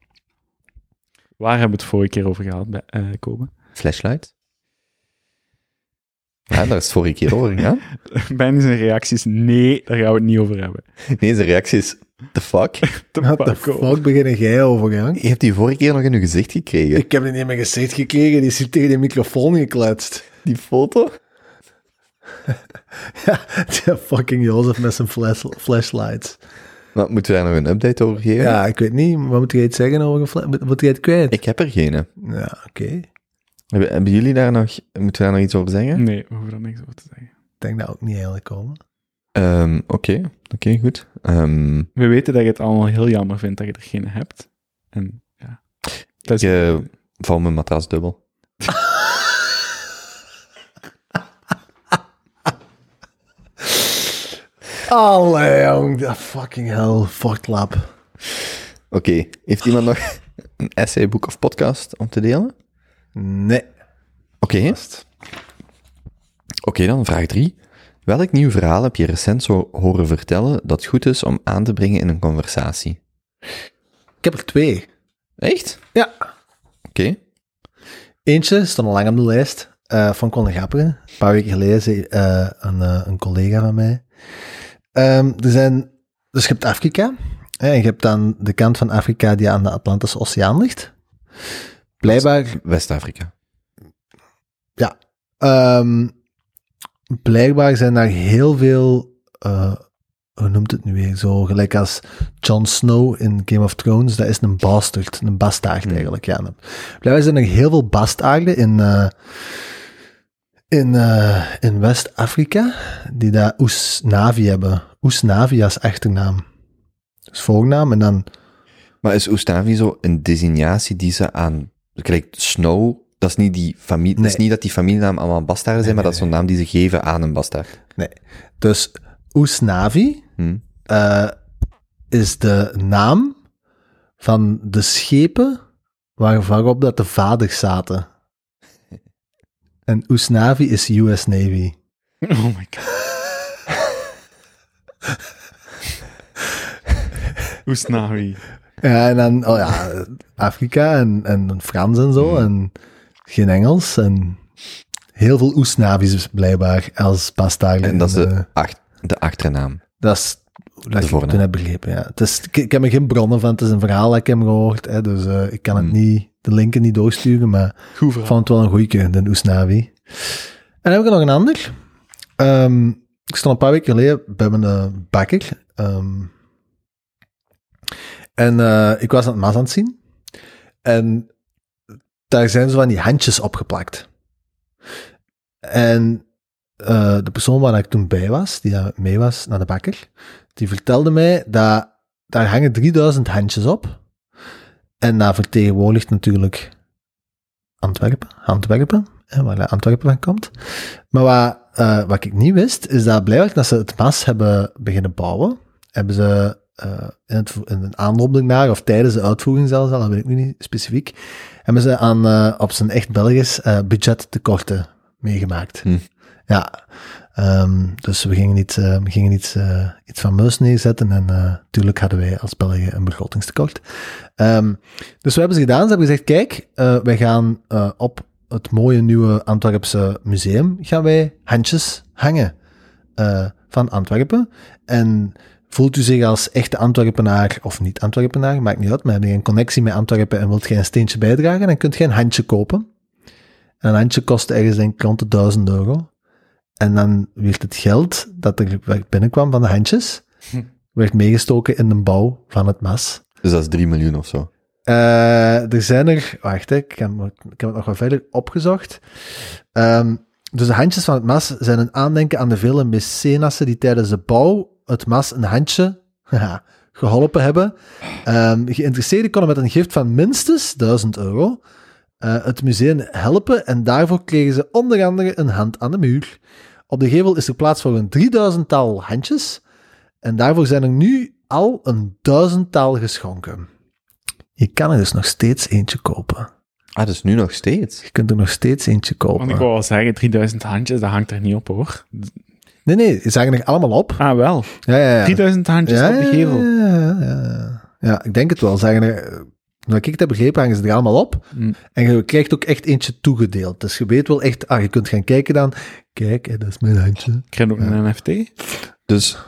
Speaker 2: Waar hebben we het vorige keer over gehad, bij, eh Kobe?
Speaker 3: Flashlight? Ja, daar is het vorige keer over gegaan.
Speaker 2: Benny zijn reacties, nee, daar gaan we het niet over hebben.
Speaker 3: Nee, zijn reactie is, the fuck?
Speaker 8: De
Speaker 2: fuck
Speaker 8: fuck begin jij over, jong?
Speaker 3: Je hebt die vorige keer nog in je gezicht gekregen.
Speaker 8: Ik heb het niet in mijn gezicht gekregen, die zit tegen de microfoon gekletst.
Speaker 3: Die foto?
Speaker 8: Ja, die fucking Jozef met zijn flash, flashlights.
Speaker 3: Wat, moeten we daar nog een update over geven?
Speaker 8: Ja, ik weet niet, wat moet jij iets zeggen over een flash? Moet moet jij het kwijt?
Speaker 3: Ik heb er geen.
Speaker 8: Ja, oké.
Speaker 3: Hebben, hebben jullie daar nog, moeten we daar nog iets over zeggen?
Speaker 2: Nee, we hoeven daar niks over te zeggen.
Speaker 8: Ik denk dat ook niet eigenlijk komen.
Speaker 3: Ehm, Oké, oké, goed. Ehm,
Speaker 2: We weten dat je het allemaal heel jammer vindt dat je er geen hebt. En ja, dat is,
Speaker 3: ik eh, val mijn matras dubbel.
Speaker 8: Allee, jong, dat fucking hell, fucked lab.
Speaker 3: Oké, heeft iemand nog een essayboek of podcast om te delen?
Speaker 8: Nee.
Speaker 3: Oké, oké dan vraag drie. Welk nieuw verhaal heb je recent zo horen vertellen dat goed is om aan te brengen in een conversatie?
Speaker 8: Ik heb er twee.
Speaker 3: Echt?
Speaker 8: Ja.
Speaker 3: Oké.
Speaker 8: Eentje stond al lang op de lijst eh, van Conor Gapperen. Een paar weken geleden zei eh, een, eh, een collega van mij. Ehm, er zijn, dus je hebt Afrika. Hè, en je hebt dan de kant van Afrika die aan de Atlantische Oceaan ligt. Blijkbaar,
Speaker 3: West-Afrika.
Speaker 8: ja. ehm, blijkbaar zijn daar heel veel, eh, hoe noemt het nu weer, zo gelijk als Jon Snow in Game of Thrones, dat is een bastard, een bastaard
Speaker 3: Hmm.
Speaker 8: eigenlijk, ja. Blijkbaar zijn er heel veel bastaarden in, eh, in, eh, in West-Afrika, die daar Oesnavi hebben. Oesnavi als achternaam. Dus voornaam en dan,
Speaker 3: Maar is Oestavi zo een designatie die ze aan... Kijk, Snow, dat is niet die familie... Dat is
Speaker 8: Nee.
Speaker 3: niet dat die familienaam allemaal bastaarden zijn,
Speaker 8: Nee,
Speaker 3: maar dat is zo'n naam die ze geven aan een bastaard.
Speaker 8: nee. Dus Oesnavi
Speaker 3: Hm.
Speaker 8: eh, is de naam van de schepen waar, waarop dat de vaders zaten. En Oesnavi is US Navy.
Speaker 2: oh my god. Oesnawi.
Speaker 8: Ja, en dan, oh ja, Afrika en, en Frans en zo, en geen Engels, en heel veel Oesnavi's blijkbaar als bastaarden.
Speaker 3: En dat is de, ach- de achternaam.
Speaker 8: Dat is dat ik toen heb begrepen, ja. Het is, ik, ik heb er geen bronnen van, het is een verhaal dat ik heb gehoord, hè, dus eh, ik kan het
Speaker 3: Hmm.
Speaker 8: niet, de linken niet doorsturen, maar ik vond het wel een goeie, de Oesnavi. En dan heb ik er nog een ander. Ehm, ik stond een paar weken geleden bij mijn eh, bakker. ehm, en eh, ik was aan het mas aan het zien. En daar zijn zo van die handjes opgeplakt. En eh, de persoon waar ik toen bij was, die daar mee was naar de bakker, die vertelde mij dat daar hangen 3000 handjes op. En dat vertegenwoordigt natuurlijk Antwerpen, Antwerpen, hè, waar Antwerpen van komt. Maar wat, eh, wat ik niet wist, is dat blijkbaar dat ze het mas hebben beginnen bouwen, hebben ze eh, in, het, in een aanloop ernaar, of tijdens de uitvoering zelfs al, dat weet ik nu niet specifiek, hebben ze aan, eh, op zijn echt Belgisch eh, budgettekorten meegemaakt.
Speaker 3: Hm.
Speaker 8: Ja, ehm, dus we gingen iets, eh, we gingen iets, iets van muis neerzetten en natuurlijk hadden wij als België een begrotingstekort. Ehm, dus wat hebben ze gedaan? Ze hebben gezegd, kijk, wij gaan op het mooie nieuwe Antwerpse museum gaan wij handjes hangen van Antwerpen. En voelt u zich als echte Antwerpenaar of niet Antwerpenaar, maakt niet uit, maar heb je een connectie met Antwerpen en wilt jij een steentje bijdragen, dan kunt je een handje kopen. En een handje kost ergens denk ik rond de 1000 euro. En dan werd het geld dat er binnenkwam van de handjes, werd meegestoken in de bouw van het mas.
Speaker 3: Dus dat is 3 miljoen of zo.
Speaker 8: Eh, er zijn er, wacht, ik, heb, ik heb het nog wat verder opgezocht. Ehm, dus de handjes van het mas zijn een aandenken aan de vele mecenassen die tijdens de bouw het mas een handje haha, geholpen hebben. Ehm geïnteresseerden konden met een gift van minstens 1000 euro eh, het museum helpen en daarvoor kregen ze onder andere een hand aan de muur. Op de gevel is er plaats voor een 3000-tal handjes en daarvoor zijn er nu al een duizendtal geschonken. Je kan er dus nog steeds eentje kopen.
Speaker 3: Ah, dus nu nog steeds.
Speaker 8: Je kunt er nog steeds eentje
Speaker 2: Want ik
Speaker 8: kopen.
Speaker 2: wou al zeggen, 3000 handjes, dat hangt er niet op hoor.
Speaker 8: Nee, nee, ze hangen er allemaal op.
Speaker 2: Ah, wel.
Speaker 8: Ja, ja, ja.
Speaker 2: 3000 handjes
Speaker 8: ja,
Speaker 2: op de gevel.
Speaker 8: Ja, ja, ja. Ja, ik denk het wel. Ze hangen er, nou, ik het heb begrepen, hangen ze er allemaal op.
Speaker 2: Mm.
Speaker 8: En je krijgt ook echt eentje toegedeeld. Dus je weet wel echt, ah, je kunt gaan kijken dan. Kijk, hè, dat is mijn handje.
Speaker 2: Ik krijg ook een NFT.
Speaker 3: Dus,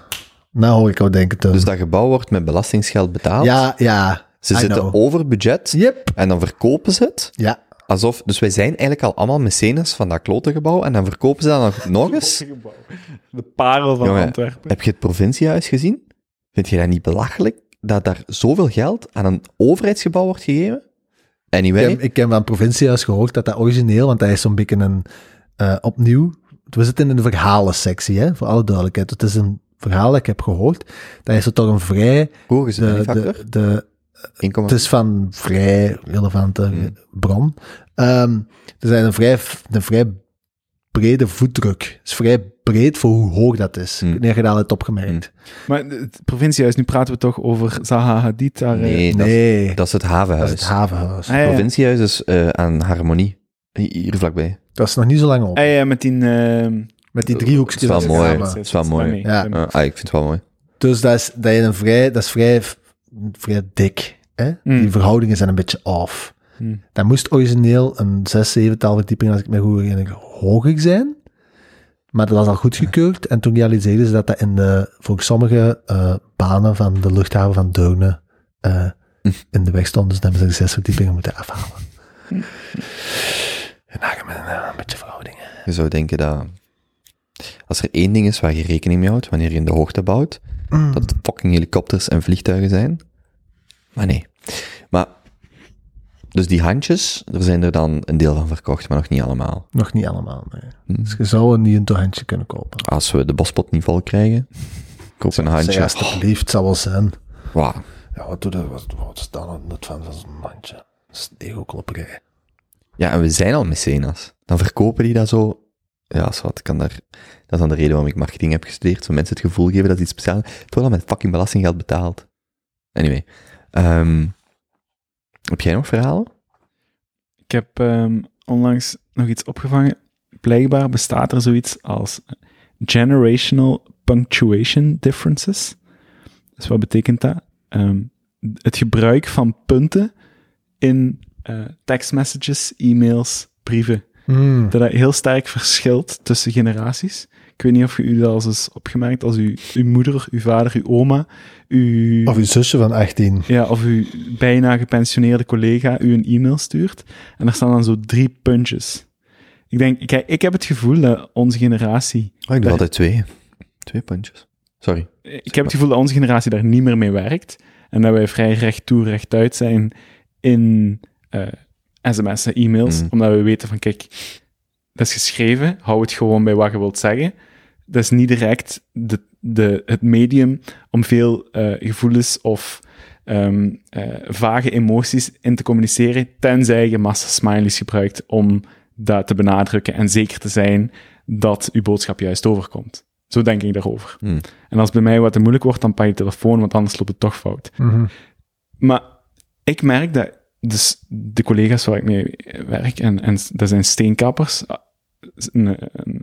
Speaker 8: Nou hoor ik al denken,
Speaker 3: dus dat gebouw wordt met belastingsgeld betaald.
Speaker 8: Ja, ja.
Speaker 3: Ze
Speaker 8: I
Speaker 3: zitten
Speaker 8: know.
Speaker 3: over budget
Speaker 8: Yep.
Speaker 3: en dan verkopen ze het.
Speaker 8: Ja.
Speaker 3: Alsof, dus wij zijn eigenlijk al allemaal mecenas van dat klote gebouw en dan verkopen ze dat nog, nog eens.
Speaker 2: De parel van
Speaker 3: Jongen,
Speaker 2: Antwerpen.
Speaker 3: Heb je het provinciehuis gezien? Vind je dat niet belachelijk dat daar zoveel geld aan een overheidsgebouw wordt gegeven? Anyway,
Speaker 8: Ik heb, ik heb van het provinciehuis gehoord dat dat origineel, want dat is zo'n beetje een, eh, opnieuw, we zitten in de verhalensectie, hè, voor alle duidelijkheid. Het is een verhaal dat ik heb gehoord, dat is er toch een vrij,
Speaker 3: is het
Speaker 8: de, de, de,
Speaker 3: 1,4.
Speaker 8: Het is van vrij relevante
Speaker 3: Hmm.
Speaker 8: bron. Ehm er zijn een vrij, een vrij brede voetdruk. Het is vrij breed voor hoe hoog dat is.
Speaker 3: Hmm.
Speaker 8: Of je dat al hebt opgemerkt.
Speaker 2: Maar het provinciehuis, nu praten we toch over Zaha Hadid daar. eh,
Speaker 3: Nee, dat,
Speaker 8: Nee,
Speaker 3: dat is het
Speaker 8: dat
Speaker 3: havenhuis.
Speaker 8: is het havenhuis.
Speaker 2: Ah, ja.
Speaker 3: Provinciehuis is eh, aan Harmonie. Hier vlakbij.
Speaker 8: Dat is nog niet zo lang op.
Speaker 2: Ah, ja, met die... eh,
Speaker 8: Met die driehoekjes.
Speaker 3: Het is wel mooi. Het is wel mooi.
Speaker 8: Ja.
Speaker 3: Uh, ah, ik vind het wel mooi.
Speaker 8: Dus dat is, dat is, een vrij, dat is vrij, vrij dik. Hè?
Speaker 2: Mm.
Speaker 8: Die verhoudingen zijn een beetje off.
Speaker 2: Mm.
Speaker 8: Dat moest origineel een zes, zevental verdieping, als ik me goed herinner, hoger zijn. Maar dat was al goedgekeurd. En toen realiseerden ze dat dat in de, voor sommige eh, banen van de luchthaven van Deurne eh, in de weg stond. Dus dan hebben ze de zes verdiepingen moeten afhalen. En daar met een, een beetje verhoudingen.
Speaker 3: Je zou denken dat als er één ding is waar je rekening mee houdt wanneer je in de hoogte bouwt,
Speaker 8: Mm.
Speaker 3: dat het fucking helikopters en vliegtuigen zijn. Maar nee. Maar, dus die handjes, er zijn er dan een deel van verkocht, maar nog niet allemaal.
Speaker 8: Nog niet allemaal, nee.
Speaker 3: Hm.
Speaker 8: Dus je zou een Nintendo-handje kunnen kopen.
Speaker 3: Als we de bospot niet vol krijgen, koop een handje.
Speaker 8: Zeg, alsjeblieft, zal wel zijn.
Speaker 3: Wauw.
Speaker 8: Ja, wat doe je? Wat, wat is dan het van zo'n mandje? Dat is ego-klopperij.
Speaker 3: Ja, en we zijn al mecenas. Dan verkopen die dat zo. Ja, zwart, kan daar. Dat is dan de reden waarom ik marketing heb gestudeerd. Zo mensen het gevoel geven dat iets speciaals. Het wordt al met fucking belastinggeld betaald. Anyway. Ehm, heb jij nog verhalen?
Speaker 2: Ik heb ehm, onlangs nog iets opgevangen. Blijkbaar bestaat er zoiets als generational punctuation differences. Dus wat betekent dat? Ehm, het gebruik van punten in eh tekstmessages, e-mails, brieven.
Speaker 8: Hmm.
Speaker 2: Dat dat heel sterk verschilt tussen generaties. Ik weet niet of je u dat al eens is opgemerkt als u, uw moeder, uw vader, uw oma, uw,
Speaker 8: Of uw zusje van 18.
Speaker 2: ja, of uw bijna gepensioneerde collega u een e-mail stuurt. En daar staan dan zo drie puntjes. Ik denk, kijk, ik heb het gevoel dat onze generatie,
Speaker 3: Oh, ik doe altijd twee. Twee puntjes. Sorry.
Speaker 2: ik heb het gevoel dat onze generatie daar niet meer mee werkt. En dat wij vrij recht toe, recht uit zijn in eh sms'en, e-mails.
Speaker 3: Mm.
Speaker 2: Omdat we weten van, kijk, dat is geschreven, hou het gewoon bij wat je wilt zeggen. Dat is niet direct de, de, het medium om veel eh, gevoelens of ehm, eh, vage emoties in te communiceren, tenzij je massa smileys gebruikt om dat te benadrukken en zeker te zijn dat uw boodschap juist overkomt. Zo denk ik daarover.
Speaker 3: Hmm.
Speaker 2: En als het bij mij wat te moeilijk wordt, dan pak je telefoon, want anders loopt het toch fout.
Speaker 8: Mhm.
Speaker 2: Maar ik merk dat dus de collega's waar ik mee werk, en, en dat zijn steenkappers, ah, een, een,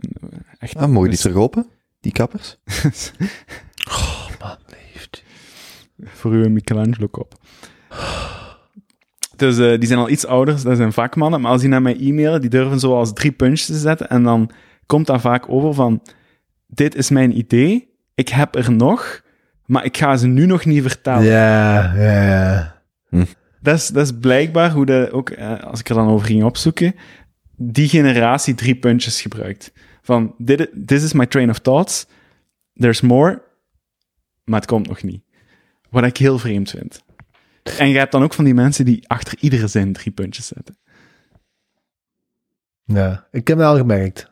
Speaker 2: echt,
Speaker 3: Ah, mogen die terug open? Die kappers?
Speaker 2: voor u een Michelangelo-kop. Dus eh, die zijn al iets ouder, dat zijn vakmannen, maar als die naar mij e-mailen, die durven zo als drie puntjes te zetten, en dan komt dat vaak over van, dit is mijn idee, ik heb er nog, maar ik ga ze nu nog niet vertellen.
Speaker 8: Ja, ja, ja.
Speaker 2: Dat is, dat blijkbaar hoe ook, eh, als ik er dan over ging opzoeken, die generatie drie puntjes gebruikt. Van, dit, this is my train of thoughts, there's more, maar het komt nog niet. Wat ik heel vreemd vind. En je hebt dan ook van die mensen die achter iedere zin drie puntjes zetten.
Speaker 8: Ja, ik heb dat al gemerkt.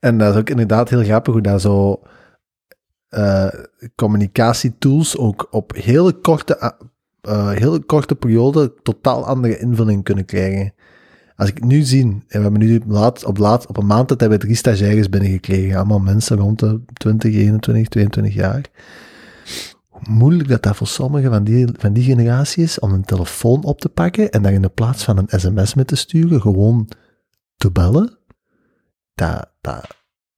Speaker 8: En dat is ook inderdaad heel grappig hoe dat zo eh, communicatietools ook op hele korte, eh, hele korte periode totaal andere invulling kunnen krijgen. Als ik nu zie, en we hebben nu op, laat, op een maand dat hebben we drie stagiaires binnengekregen, allemaal mensen rond de 20, 21, 22 jaar. Hoe moeilijk dat dat voor sommigen van die, van die generatie is om een telefoon op te pakken en daar in de plaats van een sms mee te sturen, gewoon te bellen, dat, dat,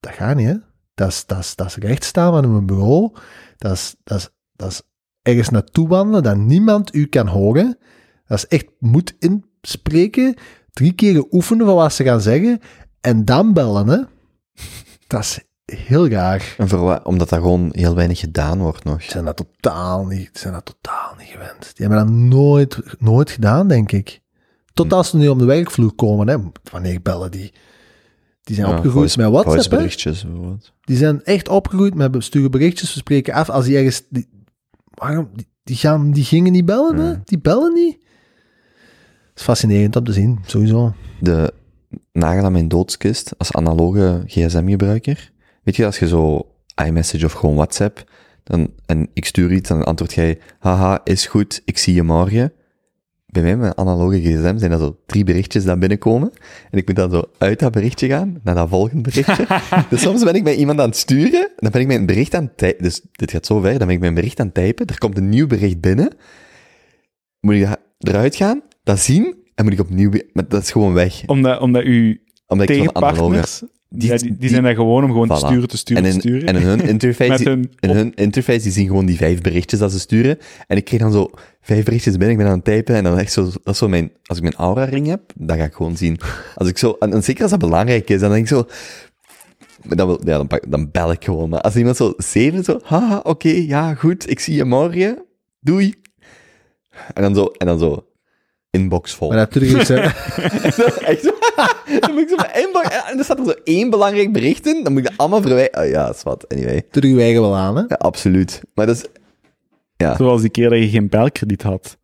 Speaker 8: dat gaat niet, hè. Dat is, dat is, dat is uw bureau. Dat is, dat, dat is ergens naartoe wandelen dat niemand u kan horen. Dat is echt moed inspreken, drie keer oefenen van wat ze gaan zeggen en dan bellen, hè. Dat is heel raar.
Speaker 3: En voor wat? Omdat dat gewoon heel weinig gedaan wordt nog.
Speaker 8: Die zijn dat totaal niet, zijn dat totaal niet gewend. Die hebben dat nooit, nooit gedaan, denk ik. Totdat ze nu op de werkvloer komen, hè. Wanneer bellen die? Die zijn
Speaker 3: Ja,
Speaker 8: opgegroeid
Speaker 3: voice-
Speaker 8: met WhatsApp, hè. Die zijn echt opgegroeid met sturen berichtjes, we spreken af. Als die ergens... Die, waarom? Die, gaan, die gingen niet bellen, hè?
Speaker 3: Mm.
Speaker 8: Die bellen niet. Het is fascinerend om te zien, sowieso.
Speaker 3: De nagel aan mijn doodskist als analoge gsm-gebruiker. Weet je, als je zo iMessage of gewoon WhatsApp, dan, en ik stuur iets, dan antwoord jij, haha, is goed, ik zie je morgen. Bij mij, met analoge gsm, zijn dat zo drie berichtjes die binnenkomen. En ik moet dan zo uit dat berichtje gaan, naar dat volgende berichtje. dus soms ben ik met iemand aan het sturen, dan ben ik mijn bericht aan het typen. Dus dit gaat zo ver, dan ben ik mijn bericht aan het typen, er komt een nieuw bericht binnen. Moet ik dat eruit gaan, dat zien, en moet ik opnieuw... Maar dat is gewoon weg.
Speaker 2: Omdat, omdat uw
Speaker 3: Omdat ik
Speaker 2: tegenpartners, die,
Speaker 3: Die-
Speaker 2: die, die
Speaker 3: die-
Speaker 2: zijn daar gewoon om gewoon te sturen, te sturen,
Speaker 3: En
Speaker 2: te
Speaker 3: in,
Speaker 2: sturen.
Speaker 3: en in hun interface,
Speaker 2: hun
Speaker 3: in hun interface, die zien gewoon die vijf berichtjes dat ze sturen. En ik kreeg dan zo vijf berichtjes binnen, ik ben aan het typen, en dan echt zo, dat is zo mijn, als ik mijn aura-ring heb, dat ga ik gewoon zien. Als ik zo, en, en zeker als dat belangrijk is, dan denk ik zo, dan, wil, ja, dan, pak- dan bel ik gewoon. Maar als iemand zo zeven, zo, haha, oké, ja, goed, ik zie je morgen, doei. En dan zo, en dan zo, inbox vol.
Speaker 8: Maar natuurlijk is het...
Speaker 3: Echt zo. dan moet ik zo mijn inbox, en er staat er zo één belangrijk bericht in, dan moet ik dat allemaal verwijderen. Oh ja, is wat, anyway.
Speaker 8: natuurlijk wijgen wel aan, hè.
Speaker 3: Ja, absoluut. Maar dat is,
Speaker 2: Zoals die keer dat je geen belkrediet had.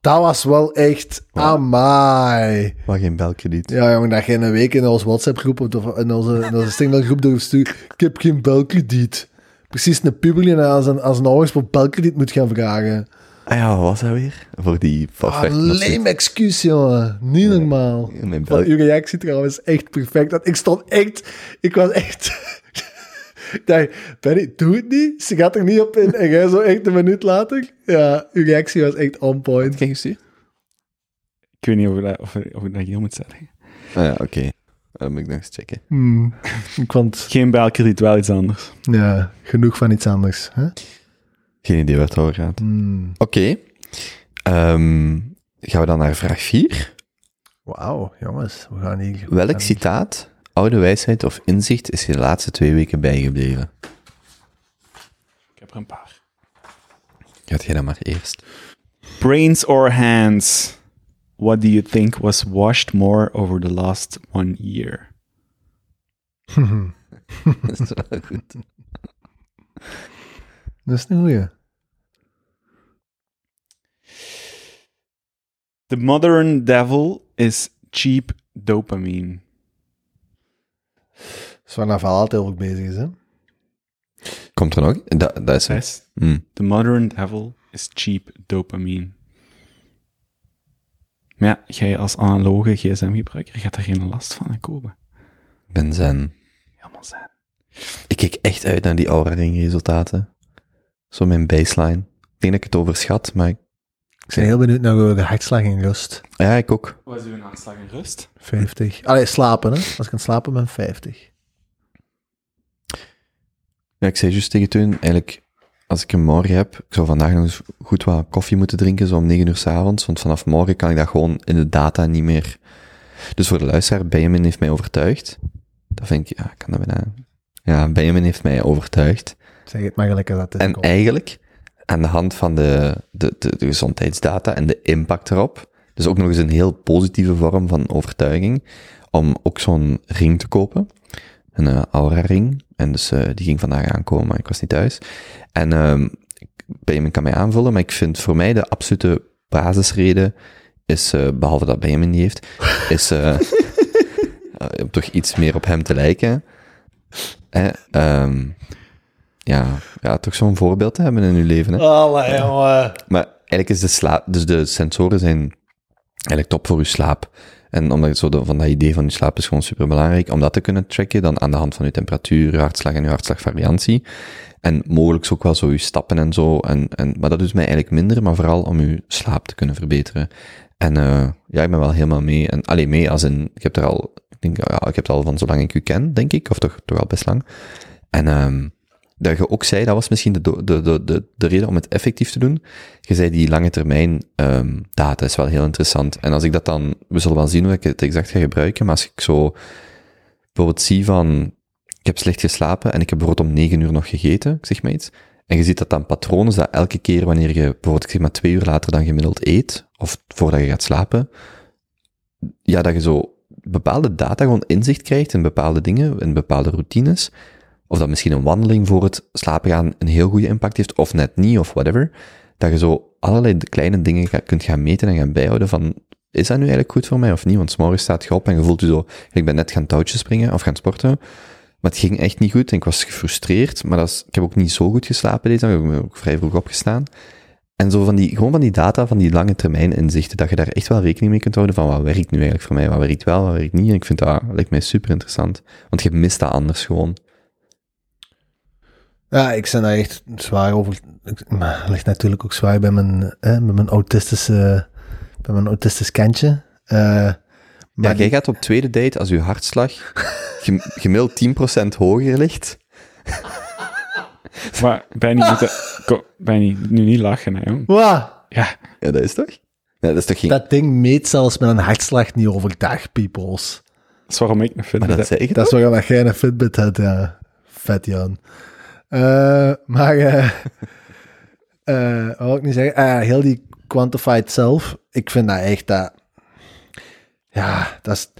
Speaker 8: Dat was wel echt... Amai.
Speaker 3: maar geen belkrediet.
Speaker 8: Ja, jongen, dat je in een week in onze WhatsApp-groep of in onze, in onze Signal-groep doorstuurt. Ik heb geen belkrediet. Precies een puber die aan zijn, aan zijn ouders voor belkrediet moet gaan vragen.
Speaker 3: Ah ja, wat was dat weer? Voor die vastweg.
Speaker 8: Alleen excuus, jongen. Niet normaal.
Speaker 3: Mijn
Speaker 8: Van
Speaker 3: bel...
Speaker 8: uw reactie trouwens echt perfect. Want ik stond echt... Ik was echt... Ik dacht, Benny, doe het niet. Ze gaat er niet op in. En jij zo echt een minuut later. Ja, uw reactie was echt on point.
Speaker 3: Kijk eens hier.
Speaker 2: Ik weet niet of ik dat, of, of ik dat hier moet zeggen.
Speaker 3: Ah ja, oké. Dan moet ik nog eens checken.
Speaker 8: Hmm. Ik vond...
Speaker 2: Geen belkrediet, wel iets anders.
Speaker 8: Ja, genoeg van iets anders. Hè?
Speaker 3: Geen idee waar het over gaat.
Speaker 8: Hmm.
Speaker 3: Oké. Ehm, gaan we dan naar vraag 4.
Speaker 8: Wauw, jongens. We gaan hier...
Speaker 3: Welk citaat, oude wijsheid of inzicht is je de laatste twee weken bijgebleven?
Speaker 2: Ik heb er een paar.
Speaker 3: Gaat jij dan maar eerst.
Speaker 2: Brains or hands? What do you think was washed more over the last one year?
Speaker 3: Dat is wel goed.
Speaker 8: Dat is een goeie.
Speaker 2: The modern devil is cheap dopamine.
Speaker 8: Dat is waar Naval altijd ook bezig is, hè?
Speaker 3: Komt er nog? Dat, dat is hem.
Speaker 2: Zes.
Speaker 3: Hmm.
Speaker 2: The modern devil is cheap dopamine. Maar ja, jij als analoge gsm-gebruiker gaat er geen last van aan komen.
Speaker 3: Ik ben zen.
Speaker 2: Helemaal zijn.
Speaker 3: Ik kijk echt uit naar die Aura Ring resultaten. Zo mijn baseline. Ik denk dat ik het overschat, maar ik-
Speaker 8: Ik ben heel benieuwd naar de hartslag in rust.
Speaker 3: ja, ik ook.
Speaker 2: Wat is uw aanslag in rust? 50.
Speaker 8: 50. Allee, slapen, hè? Als ik aan het slapen ben, 50.
Speaker 3: Ja, ik zei juist tegen Teun, eigenlijk, als ik een morgen heb, ik zou vandaag nog eens goed wat koffie moeten drinken, zo om 9 uur s'avonds, want vanaf morgen kan ik dat gewoon in de data niet meer. Dus voor de luisteraar, Benjamin heeft mij overtuigd. Dat vind ik, ja, ik kan dat bijna. Ja, Benjamin heeft mij overtuigd.
Speaker 8: Zeg het maar gelijk dat is.
Speaker 3: En eigenlijk, aan de hand van de, de, de, de gezondheidsdata en de impact erop, dus ook nog eens een heel positieve vorm van overtuiging, om ook zo'n ring te kopen. Een eh, Aura-ring. En dus eh, die ging vandaag aankomen, maar ik was niet thuis. En ehm Benjamin kan mij aanvullen, maar ik vind voor mij de absolute basisreden is, eh, behalve dat Benjamin die heeft, is eh, eh, om toch iets meer op hem te lijken. Hè? ehm, ja, ja, toch zo'n voorbeeld te hebben in uw leven. Hè?
Speaker 8: Allee, jongen.
Speaker 3: Maar eigenlijk is de slaap, dus de sensoren zijn eigenlijk top voor uw slaap. En omdat het zo de- van dat idee van uw slaap is gewoon super belangrijk, om dat te kunnen tracken, dan aan de hand van uw temperatuur, hartslag en uw hartslagvariantie. En mogelijk ook wel zo uw stappen en zo. En, en, maar dat doet mij eigenlijk minder, maar vooral om uw slaap te kunnen verbeteren. En eh, ja, ik ben wel helemaal mee. En alleen mee als in, ik heb er al, ik denk, ja, ik heb het al van zolang ik u ken, denk ik, of toch, toch al best lang. En ehm dat je ook zei, dat was misschien de, de, de, de, de reden om het effectief te doen. Je zei die lange termijn ehm, data is wel heel interessant. En als ik dat dan, we zullen wel zien hoe ik het exact ga gebruiken, maar als ik zo bijvoorbeeld zie van, ik heb slecht geslapen en ik heb bijvoorbeeld om negen uur nog gegeten, zeg maar iets, En je ziet dat dan patronen, dat elke keer wanneer je bijvoorbeeld zeg maar twee uur later dan gemiddeld eet, of voordat je gaat slapen, ja, dat je zo bepaalde data gewoon inzicht krijgt in bepaalde dingen, in bepaalde routines, of dat misschien een wandeling voor het slapen gaan een heel goede impact heeft, of net niet, of whatever, dat je zo allerlei kleine dingen kunt gaan meten en gaan bijhouden van, is dat nu eigenlijk goed voor mij of niet? Want 's morgens staat je op en je voelt je zo, ik ben net gaan touwtjes springen of gaan sporten, maar het ging echt niet goed en ik was gefrustreerd, maar dat ik heb ook niet zo goed geslapen deze dag, ik ben ook vrij vroeg opgestaan. En zo van die, gewoon van die data, van die lange termijn inzichten, dat je daar echt wel rekening mee kunt houden van wat werkt nu eigenlijk voor mij, wat werkt wel, wat werkt niet. En ik vind dat, lijkt mij super interessant. Want je mist dat anders gewoon.
Speaker 8: Ja, ik ben daar echt zwaar over. ik- Maar het ligt natuurlijk ook zwaar bij mijn, hè, bij mijn autistische, bij mijn autistisch kantje. Eh,
Speaker 3: Ja,
Speaker 8: maar
Speaker 3: jij gaat op tweede date als je hartslag gem- gemiddeld 10% hoger ligt.
Speaker 2: Maar Benny, moet dat- ko- Benny, nu niet lachen, hè, jong. Ja,
Speaker 3: Ja, dat is toch? Ja, dat is toch geen...
Speaker 8: dat ding meet zelfs met een hartslag niet overdag, peoples.
Speaker 2: dat is waarom ik een Fitbit
Speaker 3: maar dat
Speaker 2: heb.
Speaker 3: je
Speaker 8: Dat is waarom dat jij een Fitbit hebt, ja. Vet, Jan. Eh, maar, eh eh, wat wil ik niet zeggen? Ah, heel die quantified self, ik vind dat echt dat... Ja, dat is...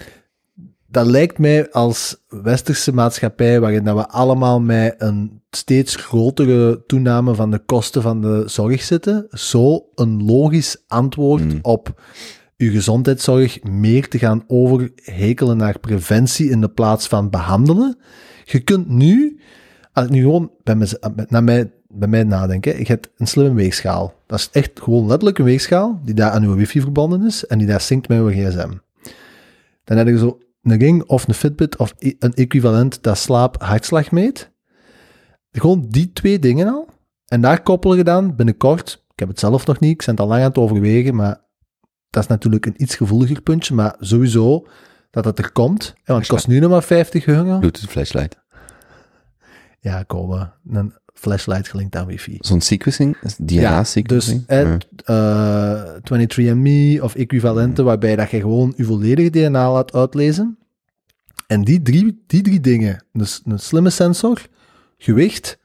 Speaker 8: Dat lijkt mij als westerse maatschappij, waarin dat we allemaal met een steeds grotere toename van de kosten van de zorg zitten, zo een logisch antwoord
Speaker 3: Hmm.
Speaker 8: op uw gezondheidszorg meer te gaan overhekelen naar preventie in de plaats van behandelen. Je kunt nu, ik nu gewoon bij, naar mij, bij mij nadenk, hè, je hebt een slimme weegschaal. Dat is echt gewoon letterlijk een weegschaal die daar aan uw wifi verbonden is en die daar synct met uw gsm. Dan heb je zo een ring of een Fitbit of i- een equivalent dat slaap-hartslag meet. Gewoon die twee dingen al. En daar koppelen je dan binnenkort, ik heb het zelf nog niet, ik ben het al lang aan het overwegen, maar dat is natuurlijk een iets gevoeliger puntje, maar sowieso dat het er komt. Want het kost nu nog maar 50 euro.
Speaker 3: Bluetooth flashlight.
Speaker 8: Ja, komen. Een flashlight gelinkt aan wifi.
Speaker 3: Zo'n sequencing,
Speaker 8: dus
Speaker 3: DNA-sequencing.
Speaker 8: eh, eh, 23andMe of equivalenten, waarbij dat je gewoon je volledige DNA laat uitlezen. En die drie, die drie dingen, dus een slimme sensor, gewicht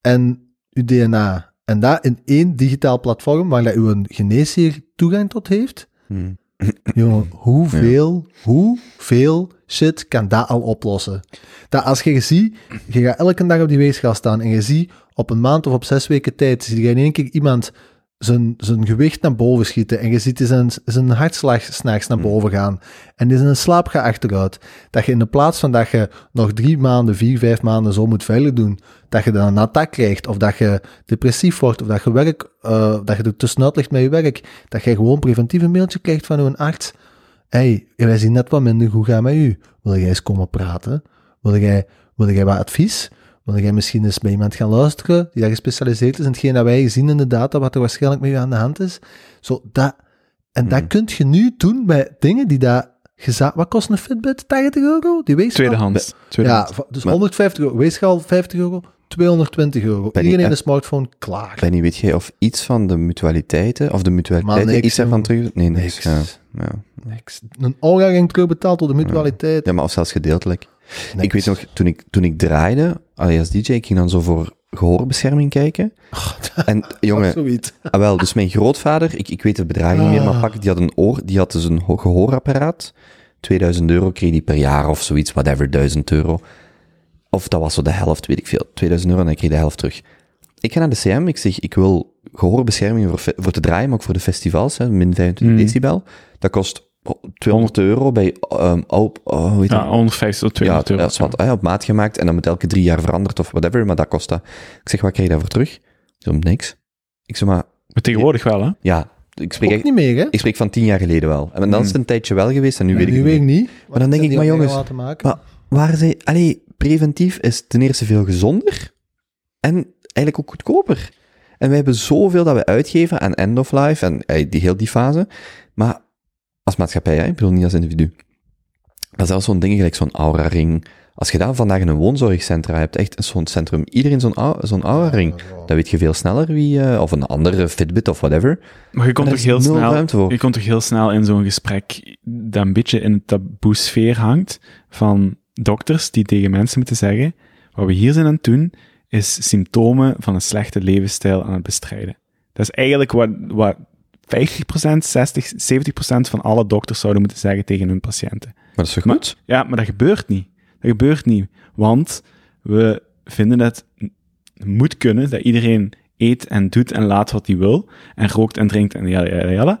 Speaker 8: en je DNA. En dat in één digitaal platform waar dat uw geneesheer toegang tot heeft.
Speaker 3: Hmm.
Speaker 8: Jongen, hoeveel, hoeveel shit kan dat al oplossen? Dat als je ziet, je gaat elke dag op die weegschaal staan en je ziet op een maand of op zes weken tijd, zie je in één keer iemand zijn, zijn gewicht naar boven schieten en je ziet zijn, zijn hartslag s'nachts naar boven gaan en die zijn slaap gaat achteruit. Dat je in de plaats van dat je nog drie maanden, vier, vijf maanden zo moet verder doen, dat je dan een attack krijgt of dat je depressief wordt of dat je werk, eh, dat je er tussenuit ligt met je werk, dat je gewoon preventief een mailtje krijgt van een arts. hey, wij zien net wat minder goed gaan met u. Wil jij eens komen praten? Wil jij, wil jij wat advies? Wil jij misschien eens bij iemand gaan luisteren die daar gespecialiseerd is in hetgeen dat wij zien in de data, wat er waarschijnlijk met aan de hand is? Zo, dat, en dat kun je nu doen bij dingen die dat geza- Wat kost een Fitbit? 80 euro? Die weegschaal?
Speaker 2: Tweedehands.
Speaker 8: Ja,
Speaker 2: Tweedehands.
Speaker 8: dus
Speaker 3: Maar-
Speaker 8: 150 euro. Weegschaal 50 euro, 220 euro.
Speaker 3: Ben
Speaker 8: Iedereen een smartphone, klaar.
Speaker 3: Benny, weet jij of iets van de mutualiteiten, of de mutualiteiten
Speaker 8: niks,
Speaker 3: iets
Speaker 8: jongen.
Speaker 3: terug... Nee, niks.
Speaker 8: Niks.
Speaker 3: Ja, ja.
Speaker 8: Niks. Een Olga ging terugbetaald door de mutualiteit.
Speaker 3: ja, maar of zelfs gedeeltelijk. Ik weet nog, toen ik, toen ik draaide, allee, als DJ, ik ging dan zo voor gehoorbescherming kijken. En jongen, ah, wel, dus mijn grootvader, ik, ik weet het bedrag niet meer, maar pak, die had een oor, die had dus een ho- gehoorapparaat. 2000 euro kreeg die per jaar of zoiets, whatever, 1000 euro. Of dat was zo de helft, weet ik veel. 2000 euro en dan kreeg de helft terug. Ik ga naar de CM, ik zeg, ik wil gehoorbescherming voor, voor te draaien, maar ook voor de festivals, hè, min 25
Speaker 2: Mm.
Speaker 3: decibel. Dat kost 200 euro bij, um, op, oh, hoe heet dat?
Speaker 2: Ja, 150 tot
Speaker 3: Ja,
Speaker 2: 200 euro.
Speaker 3: dat is wat, op maat gemaakt en dan moet elke drie jaar veranderd of whatever, maar dat kost dat. Ik zeg, wat krijg je daarvoor terug? Zo, niks. Ik zeg, maar,
Speaker 2: Maar tegenwoordig wel, hè?
Speaker 3: ja, ik spreek,
Speaker 8: Ook
Speaker 3: echt-
Speaker 8: niet meer, hè?
Speaker 3: ik spreek van tien jaar geleden wel. En dan is het een tijdje wel geweest en nu weet ik
Speaker 8: nu weet ik
Speaker 3: niet.
Speaker 8: niet.
Speaker 3: Maar dan denk ik, maar jongens, maar waar zij, allee, preventief is ten eerste veel gezonder en eigenlijk ook goedkoper. En wij hebben zoveel dat we uitgeven aan end of life en eh, die, heel die fase. Maar als maatschappij, hè, ik bedoel niet als individu. Dat is zelfs zo'n ding gelijk zo'n aura-ring. Als je daar vandaag in een woonzorgcentra hebt, echt zo'n centrum, iedereen zo'n au- zo'n aura-ring, dan weet je veel sneller wie, eh, of een andere Fitbit of whatever.
Speaker 2: Maar je komt
Speaker 3: Maar
Speaker 2: toch heel snel... Je komt toch heel snel in zo'n gesprek dat een beetje in de taboe-sfeer hangt van dokters die tegen mensen moeten zeggen, wat we hier zijn aan het doen, is symptomen van een slechte levensstijl aan het bestrijden. Dat is eigenlijk wat, wat 50%, 60, 70% van alle dokters zouden moeten zeggen tegen hun patiënten.
Speaker 3: Maar dat is toch
Speaker 2: Maar-
Speaker 3: goed?
Speaker 2: Ja, maar dat gebeurt niet. Dat gebeurt niet. Want we vinden dat het moet kunnen dat iedereen eet en doet en laat wat hij wil. En rookt en drinkt en jelle, jelle, jelle.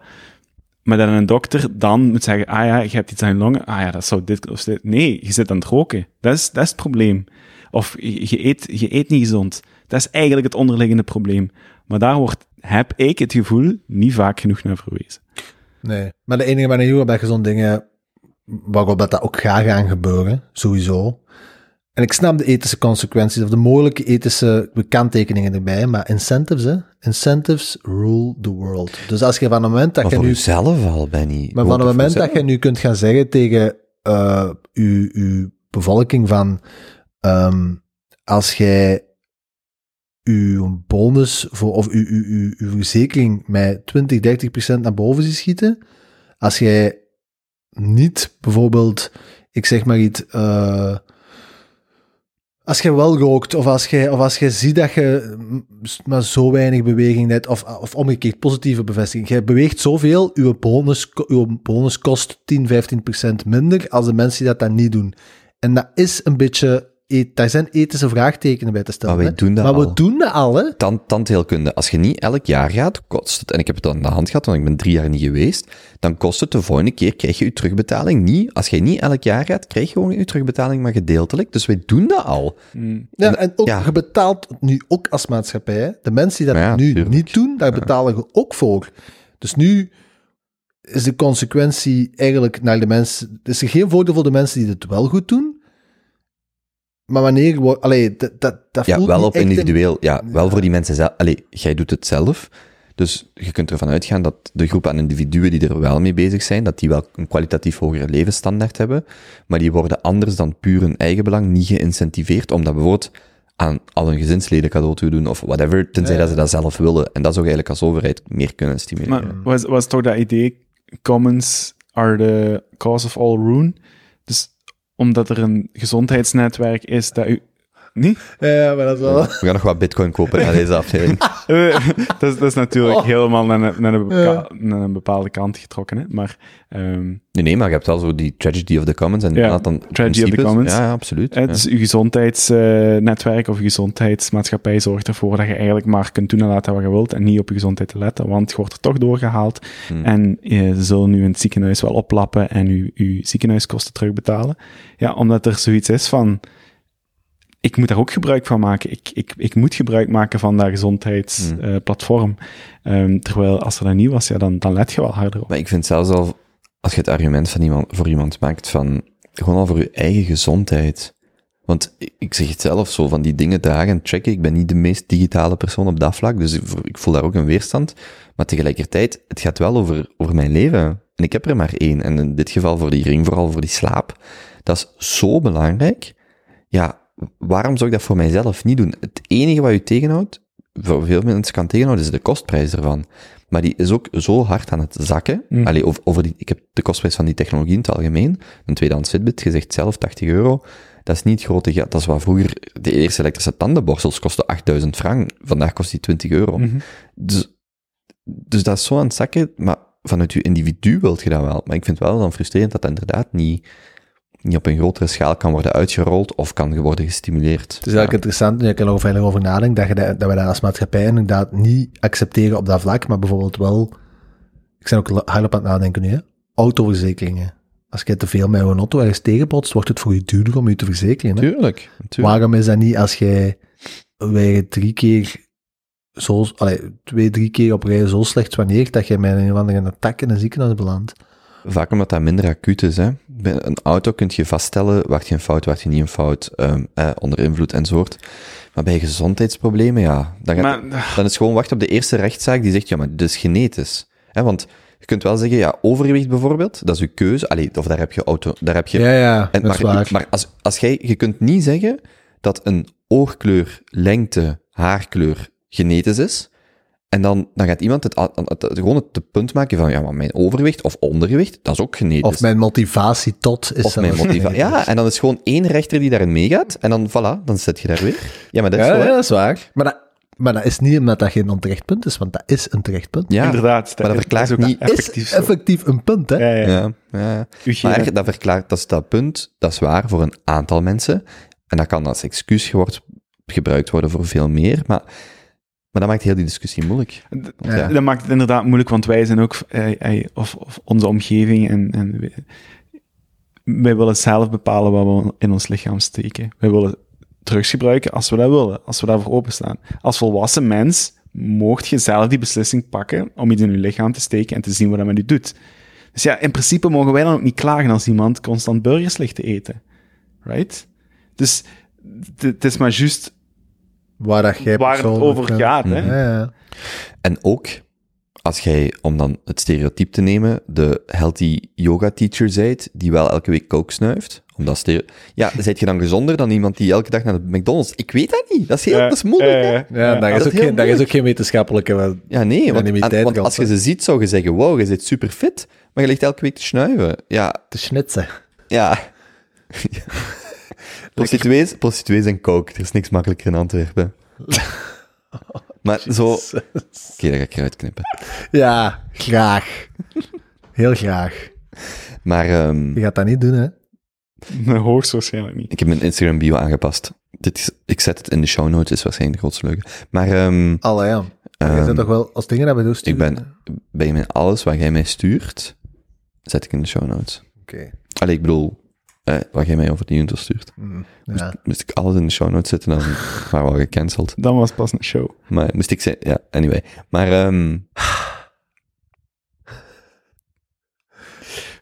Speaker 2: Maar dat een dokter dan moet zeggen, ah ja, je hebt iets aan je longen. Ah ja, dat zou dit of dit. Nee, je zit aan het roken. Dat is, dat is het probleem. Of je, je eet, je eet niet gezond. Dat is eigenlijk het onderliggende probleem. Maar daar wordt, heb ik het gevoel, niet vaak genoeg naar verwezen.
Speaker 8: Nee. Maar de enige manier waarop je zo'n dingen, waarop dat, dat ook gaat gaan gebeuren, sowieso. En ik snap de ethische consequenties of de mogelijke ethische bekanttekeningen erbij, maar incentives, hè? Incentives rule the world. Dus als je van het moment dat
Speaker 3: Maar
Speaker 8: je nu
Speaker 3: jezelf al, Benny.
Speaker 8: Maar van het moment dat je nu kunt gaan zeggen tegen eh uw, uw bevolking van ehm, als jij uw bonus voor, of uw, uw, uw, uw verzekering met 20, 30 procent naar boven ziet schieten, als jij niet bijvoorbeeld, ik zeg maar iets, eh, als je wel rookt, of als je, of als je ziet dat je maar zo weinig beweging hebt, of, of omgekeerd positieve bevestiging. Jij beweegt zoveel, uw bonus, uw bonus kost 10, 15 procent minder als de mensen die dat dan niet doen. En dat is een beetje, e- daar zijn ethische vraagtekenen bij te stellen.
Speaker 3: Maar wij doen dat
Speaker 8: maar we
Speaker 3: al.
Speaker 8: doen dat al, hè?
Speaker 3: Tand, tandheelkunde. Als je niet elk jaar gaat, kost het, en ik heb het aan de hand gehad, want ik ben drie jaar niet geweest, dan kost het de volgende keer, krijg je je terugbetaling niet. Als je niet elk jaar gaat, krijg je gewoon je terugbetaling, maar gedeeltelijk. Dus wij doen dat al.
Speaker 8: Ja, en ook,
Speaker 3: Ja.
Speaker 8: je betaalt nu ook als maatschappij. Hè? De mensen die dat
Speaker 3: Ja,
Speaker 8: nu
Speaker 3: tuurlijk.
Speaker 8: niet doen, daar betalen je ook voor. Dus nu is de consequentie eigenlijk naar de mensen... Is er geen voordeel voor de mensen die het wel goed doen. Maar wanneer... Allee, dat, dat, dat
Speaker 3: Ja,
Speaker 8: voelt
Speaker 3: wel
Speaker 8: niet
Speaker 3: op
Speaker 8: echt
Speaker 3: individueel. Ja, wel voor die mensen zelf. Allee, jij doet het zelf. Dus je kunt ervan uitgaan dat de groep aan individuen die er wel mee bezig zijn, dat die wel een kwalitatief hogere levensstandaard hebben. Maar die worden anders dan puur hun eigen belang niet geïncentiveerd om dat bijvoorbeeld aan al hun gezinsleden cadeau te doen of whatever, tenzij
Speaker 8: Ja.
Speaker 3: dat ze dat zelf willen. En dat zou je eigenlijk als overheid meer kunnen stimuleren.
Speaker 2: Maar was, was toch dat idee, commons are the cause of all ruin? Dus omdat er een gezondheidsnetwerk is dat u... Niet?
Speaker 8: Ja, maar dat is wel...
Speaker 3: We gaan nog wat bitcoin kopen na deze aflevering.
Speaker 2: Eh, dat, is, dat is natuurlijk
Speaker 8: Oh.
Speaker 2: helemaal naar, een- naar, een bepa-
Speaker 8: Ja.
Speaker 2: naar een bepaalde kant getrokken. Hè? Maar ehm,
Speaker 3: Nee, nee, maar je hebt wel zo die tragedy of the commons. En
Speaker 2: Ja,
Speaker 3: dan
Speaker 2: tragedy of the commons.
Speaker 3: Ja, ja, absoluut.
Speaker 2: eh, dus uw gezondheidsnetwerk of uw gezondheidsmaatschappij zorgt ervoor dat je eigenlijk maar kunt doen en laten wat je wilt en niet op je gezondheid te letten, want je wordt er toch doorgehaald
Speaker 3: Hmm.
Speaker 2: en je zullen nu in het ziekenhuis wel oplappen en je, je ziekenhuiskosten terugbetalen. Ja, omdat er zoiets is van, ik moet daar ook gebruik van maken. Ik, ik, ik moet gebruik maken van dat gezondheidsplatform. Ehm, terwijl als er dat niet was, ja, dan, dan let je wel harder op.
Speaker 3: Maar ik vind zelfs al, als je het argument van iemand, voor iemand maakt van, gewoon al voor je eigen gezondheid. Want ik- zeg het zelf zo, van die dingen dragen en checken. Ik ben niet de meest digitale persoon op dat vlak, dus ik ik voel daar ook een weerstand. Maar tegelijkertijd, het gaat wel over, over mijn leven. En ik heb er maar één. En in dit geval voor die ring, vooral voor die slaap. Dat is zo belangrijk. Ja, waarom zou ik dat voor mijzelf niet doen? Het enige wat je tegenhoudt, voor veel mensen kan tegenhouden, is de kostprijs ervan. Maar die is ook zo hard aan het zakken.
Speaker 2: Mm.
Speaker 3: Allee, over, over die, ik heb de kostprijs van die technologie in het algemeen. Een tweedehands Fitbit, je zegt zelf 80 euro. Dat is niet grote geld. Dat is wat vroeger, de eerste elektrische tandenborstels kostten 8000 frank. Vandaag kost die 20 euro.
Speaker 2: Mhm.
Speaker 3: Dus, dus dat is zo aan het zakken, maar vanuit je individu wilt je dat wel. Maar ik vind het wel dan frustrerend dat dat inderdaad niet, niet op een grotere schaal kan worden uitgerold of kan worden gestimuleerd.
Speaker 8: Het is eigenlijk interessant, nu ik er nog verder over nadenk, dat, je dat, dat we dat als maatschappij inderdaad niet accepteren op dat vlak, maar bijvoorbeeld wel, ik ben ook hard op aan het nadenken nu, hè, autoverzekeringen. Als je te veel met een auto ergens tegenbotst, wordt het voor je duurder om je te verzekeren. Hè?
Speaker 3: Tuurlijk, tuurlijk.
Speaker 8: Waarom is dat niet als jij weer drie keer zo, allee, twee, drie keer op rij zo slecht wanneer dat je met een of andere attack in een ziekenhuis belandt?
Speaker 3: Vaak omdat dat minder acuut is. Hè. Bij een auto kun je vaststellen, wacht je een fout, wacht je niet een fout, ehm, eh, onder invloed enzovoort. Maar bij gezondheidsproblemen, ja, dan, gaat,
Speaker 2: Maar-
Speaker 3: dan is gewoon wachten op de eerste rechtszaak die zegt, ja, maar dit is genetisch. Hè, want je kunt wel zeggen, ja, overgewicht bijvoorbeeld, dat is uw keuze. Allee, of daar heb je auto, daar heb je...
Speaker 8: Ja, ja,
Speaker 3: En,
Speaker 8: dat is
Speaker 3: maar
Speaker 8: waar.
Speaker 3: maar als, als jij, je kunt niet zeggen dat een oogkleur, lengte, haarkleur genetisch is, En dan, dan gaat iemand het, het, het- het- gewoon het punt maken van, ja, maar mijn overgewicht of ondergewicht, dat is ook genetisch.
Speaker 8: Of mijn motivatie tot is
Speaker 3: Of mijn motivatie. Ja, en dan is gewoon één rechter die daarin meegaat, en dan, voilà, dan zit je daar weer. Ja, maar dat is
Speaker 8: Ja, ja, dat is waar. Maar dat, maar dat is niet omdat dat geen onterecht punt is, want dat is een terecht punt.
Speaker 3: Ja,
Speaker 2: Inderdaad.
Speaker 3: maar dat verklaart
Speaker 2: is ook
Speaker 3: niet-
Speaker 2: effectief
Speaker 8: is
Speaker 2: zo.
Speaker 8: effectief een punt, hè?
Speaker 2: Ja, ja.
Speaker 3: ja. Maar dat verklaart, dat is dat punt, dat is waar voor een aantal mensen. En dat kan als excuus gebruikt worden voor veel meer, maar, maar dat maakt heel die discussie moeilijk. Ja.
Speaker 2: Dat maakt het inderdaad moeilijk, want wij zijn ook, eh, eh, of, of onze omgeving, en, en wij, wij willen zelf bepalen wat we in ons lichaam steken. Wij willen drugs gebruiken als we dat willen, als we daarvoor openstaan. Als volwassen mens moogt je zelf die beslissing pakken om iets in je lichaam te steken en te zien wat dat met u doet. Dus ja, in principe mogen wij dan ook niet klagen als iemand constant burgers ligt te eten. Right? Dus het is maar juist
Speaker 8: Waar, dat jij
Speaker 2: waar het over
Speaker 8: eh,
Speaker 2: gaat. Hè?
Speaker 8: Ja, ja.
Speaker 3: En ook, als jij, om dan het stereotype te nemen, de healthy yoga teacher zijt, die wel elke week coke snuift, omdat stereo... Ja, zijt je dan gezonder dan iemand die elke dag naar de McDonald's... Ik weet dat niet, dat is heel
Speaker 2: Ja,
Speaker 3: dat is moeilijk,
Speaker 2: ja,
Speaker 3: hè?
Speaker 2: ja.
Speaker 8: Ja, daar,
Speaker 3: dat
Speaker 8: is
Speaker 3: is
Speaker 8: ook
Speaker 3: heel
Speaker 8: geen, daar is ook geen wetenschappelijke... wel-
Speaker 3: Ja, nee, want, als je ze ziet, zou je zeggen, wow, je zit super fit, maar je ligt elke week te snuiven. Ja,
Speaker 8: te schnitsen.
Speaker 3: ja. prostituees, prostituees en coke, er is niks makkelijker in Antwerpen. maar zo... Oké, dat ga ik eruit knippen.
Speaker 8: Ja, graag. Heel graag.
Speaker 3: Maar ehm,
Speaker 8: Je gaat dat niet doen, hè?
Speaker 2: Nee, hoogstwaarschijnlijk niet.
Speaker 3: ik heb mijn Instagram bio aangepast. Dit is, ik zet het in de show notes, is waarschijnlijk de grootste leugen. Maar ehm,
Speaker 8: Allee, ja. je
Speaker 3: ehm,
Speaker 8: zit toch wel, als dingen hebben doen,
Speaker 3: ik ben bij mijn alles wat jij mij stuurt, zet ik in de show notes.
Speaker 8: Oké.
Speaker 3: Allee, ik bedoel, eh, wat jij mij over de Junto stuurt.
Speaker 8: Mm, Ja.
Speaker 3: Moest ik alles in de show notes zetten, dan waren we al gecanceld.
Speaker 2: Dan was het pas een show.
Speaker 3: Maar moest ik zeggen, ja, anyway. Maar ehm,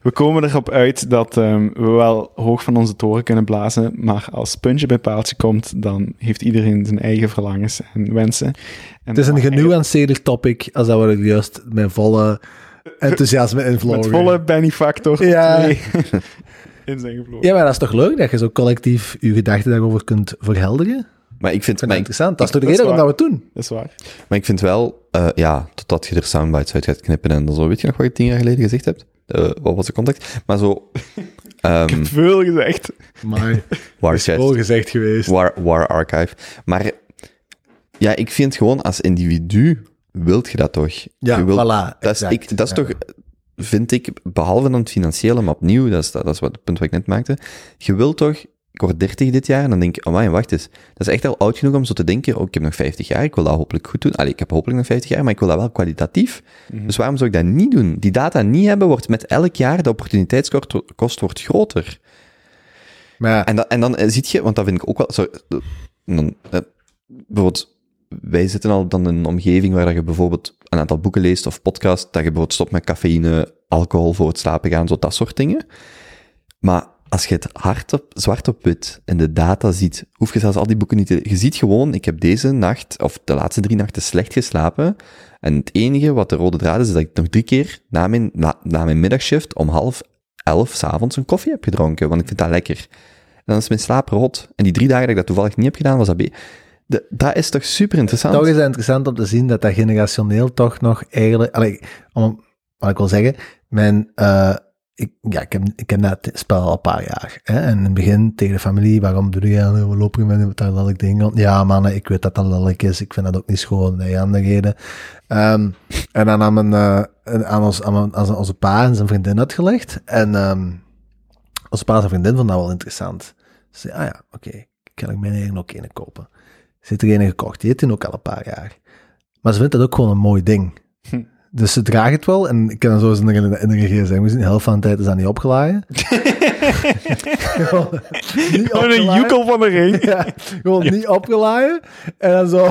Speaker 2: We komen erop uit dat ehm, we wel hoog van onze toren kunnen blazen, maar als puntje bij paaltje komt, dan heeft iedereen zijn eigen verlangens en wensen. En
Speaker 8: Het is een genuanceerder topic als dat we er juist met volle enthousiasme in vlogen.
Speaker 2: Met volle Benny Factor
Speaker 8: Ja.
Speaker 2: 2 in zijn gevlogen.
Speaker 8: Ja, maar dat is toch leuk dat je zo collectief je gedachten daarover kunt verhelderen? Ik
Speaker 3: maar ik vind, ik,
Speaker 8: interessant. Dat is toch de reden waarom dat we het doen?
Speaker 2: Dat is waar.
Speaker 3: maar ik vind wel, eh, ja, totdat je er soundbites uit gaat knippen en dan zo, weet je nog wat je tien jaar geleden gezegd hebt? Eh, wat was de context? Maar zo, ehm
Speaker 2: Veel gezegd.
Speaker 8: Maar
Speaker 3: War
Speaker 8: is wel gezegd geweest.
Speaker 3: War, War Archive. Maar ja, ik vind gewoon, als individu wilt je dat toch?
Speaker 8: Ja,
Speaker 3: je wilt,
Speaker 8: voilà.
Speaker 3: Dat is,
Speaker 8: exact.
Speaker 3: ik, dat is
Speaker 8: Ja.
Speaker 3: toch, vind ik, behalve dan het financiële, maar opnieuw, dat is, dat, dat is wat, het punt wat ik net maakte. Je wilt toch, ik word 30 dit jaar en dan denk ik, oh wacht eens. Dat is echt al oud genoeg om zo te denken, oh, ik heb nog 50 jaar, ik wil dat hopelijk goed doen. Allee, ik heb hopelijk nog 50 jaar, maar ik wil dat wel kwalitatief. Dus waarom zou ik dat niet doen? Die data niet hebben, wordt met elk jaar, de opportuniteitskost wordt groter.
Speaker 8: Maar ja,
Speaker 3: En, dat, en dan eh, ziet je, want dat vind ik ook wel zo. eh, Dan, eh, bijvoorbeeld, wij zitten al dan in een omgeving waar je bijvoorbeeld een aantal boeken leest of podcast, dat je bijvoorbeeld stopt met cafeïne, alcohol voor het slapen gaan, zo dat soort dingen. Maar als je het hard op, zwart op wit in de data ziet, hoef je zelfs al die boeken niet te... Je ziet gewoon, ik heb deze nacht, of de laatste drie nachten slecht geslapen. En het enige wat de rode draad is, is dat ik nog drie keer na mijn, na, na mijn middagshift om half elf s'avonds een koffie heb gedronken, want ik vind dat lekker. En dan is mijn slaap rot. En die drie dagen dat ik dat toevallig niet heb gedaan, was dat... be- Dat is toch super interessant?
Speaker 8: toch is het interessant om te zien dat dat generationeel toch nog eigenlijk... Wat ik wil zeggen, mijn... eh, ik, ja, ik, heb, ik ken dat spel al een paar jaar. Hè? En in het begin tegen de familie, waarom doe je dat? We lopen met dat lelijk ding. Ja, mannen, ik weet dat dat lelijk is. Ik vind dat ook niet schoon. Nee, andere reden. Ehm, en dan aan, mijn, eh, aan, ons, aan, mijn- onze pa en zijn vriendin uitgelegd. En ehm, onze pa en zijn vriendin vonden dat wel interessant. Ze zei, ah ja, oké, kan ik mijn eigen ook kopen. Ze heeft er een gekocht. Die heeft die ook al een paar jaar. Maar ze vindt dat ook gewoon een mooi ding.
Speaker 2: Hm.
Speaker 8: Dus ze draagt het wel. En ik kan dan zo eens in de, in de gsm gezien. De helft van de tijd is dat niet opgeladen. Gewoon niet
Speaker 2: Gewoon een joekel van de ring.
Speaker 8: Ja, gewoon niet opgeladen. En dan zo,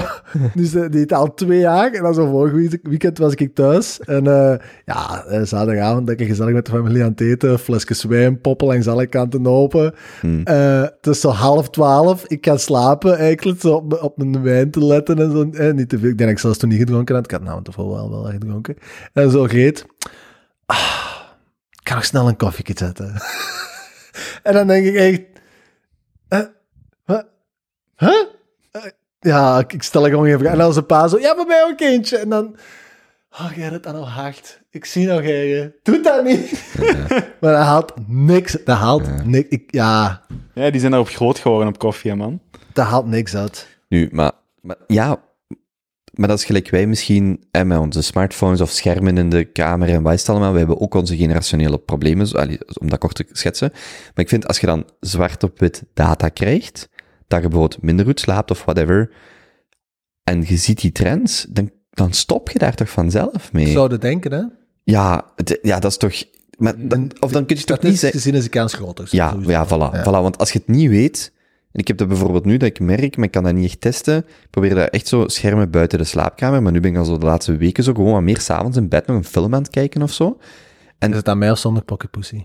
Speaker 8: dus die heeft al twee jaar. En dan zo vorig week- weekend was ik thuis. En eh, ja, eh, zaterdagavond lekker gezellig met de familie aan het eten. Flesjes wijn, poppen langs alle kanten open.
Speaker 3: Hmm.
Speaker 8: Eh, het is zo half twaalf. Ik ga slapen eigenlijk, zo op, op mijn wijn te letten en zo. Niet te veel. Ik denk dat ik zelfs toen niet gedronken had. Ik had nou tevoren wel wel gedronken. En zo reed. Ah, ik ga nog snel een koffietje zetten. En dan denk ik echt... eh, wat? Huh? Eh, Ja, ik, ik stel er gewoon geen vraag. En dan zijn pa zo, ja, bij mij ook eentje. En dan, oh, jij hebt het al hard. Ik zie nog jij. Doe dat niet. maar dat haalt niks. Dat haalt niks. Ik, ja,
Speaker 2: Ja, die zijn daarop groot geworden op koffie, hè, man.
Speaker 8: dat haalt niks uit.
Speaker 3: Nu, maar, maar ja, maar dat is gelijk wij misschien met onze smartphones of schermen in de kamer en wat is het allemaal. We hebben ook onze generationele problemen, allee, om dat kort te schetsen. Maar ik vind als je dan zwart op wit data krijgt, dat je bijvoorbeeld minder goed slaapt of whatever, en je ziet die trends, dan, dan stop je daar toch vanzelf mee.
Speaker 8: Zouden denken, hè?
Speaker 3: Ja, het- ja, dat is toch... Maar dan, of dan kun je toch niet zeggen...
Speaker 8: gezien is de kans groter.
Speaker 3: Ja, ja, voilà,
Speaker 8: Ja.
Speaker 3: voilà. Want als je het niet weet, en ik heb dat bijvoorbeeld nu, dat ik merk, maar ik kan dat niet echt testen. Ik probeer daar echt zo schermen buiten de slaapkamer, maar nu ben ik al zo de laatste weken zo gewoon wat meer s'avonds in bed nog een film aan het kijken of zo.
Speaker 8: Is het aan mij of zonder pocket pussy?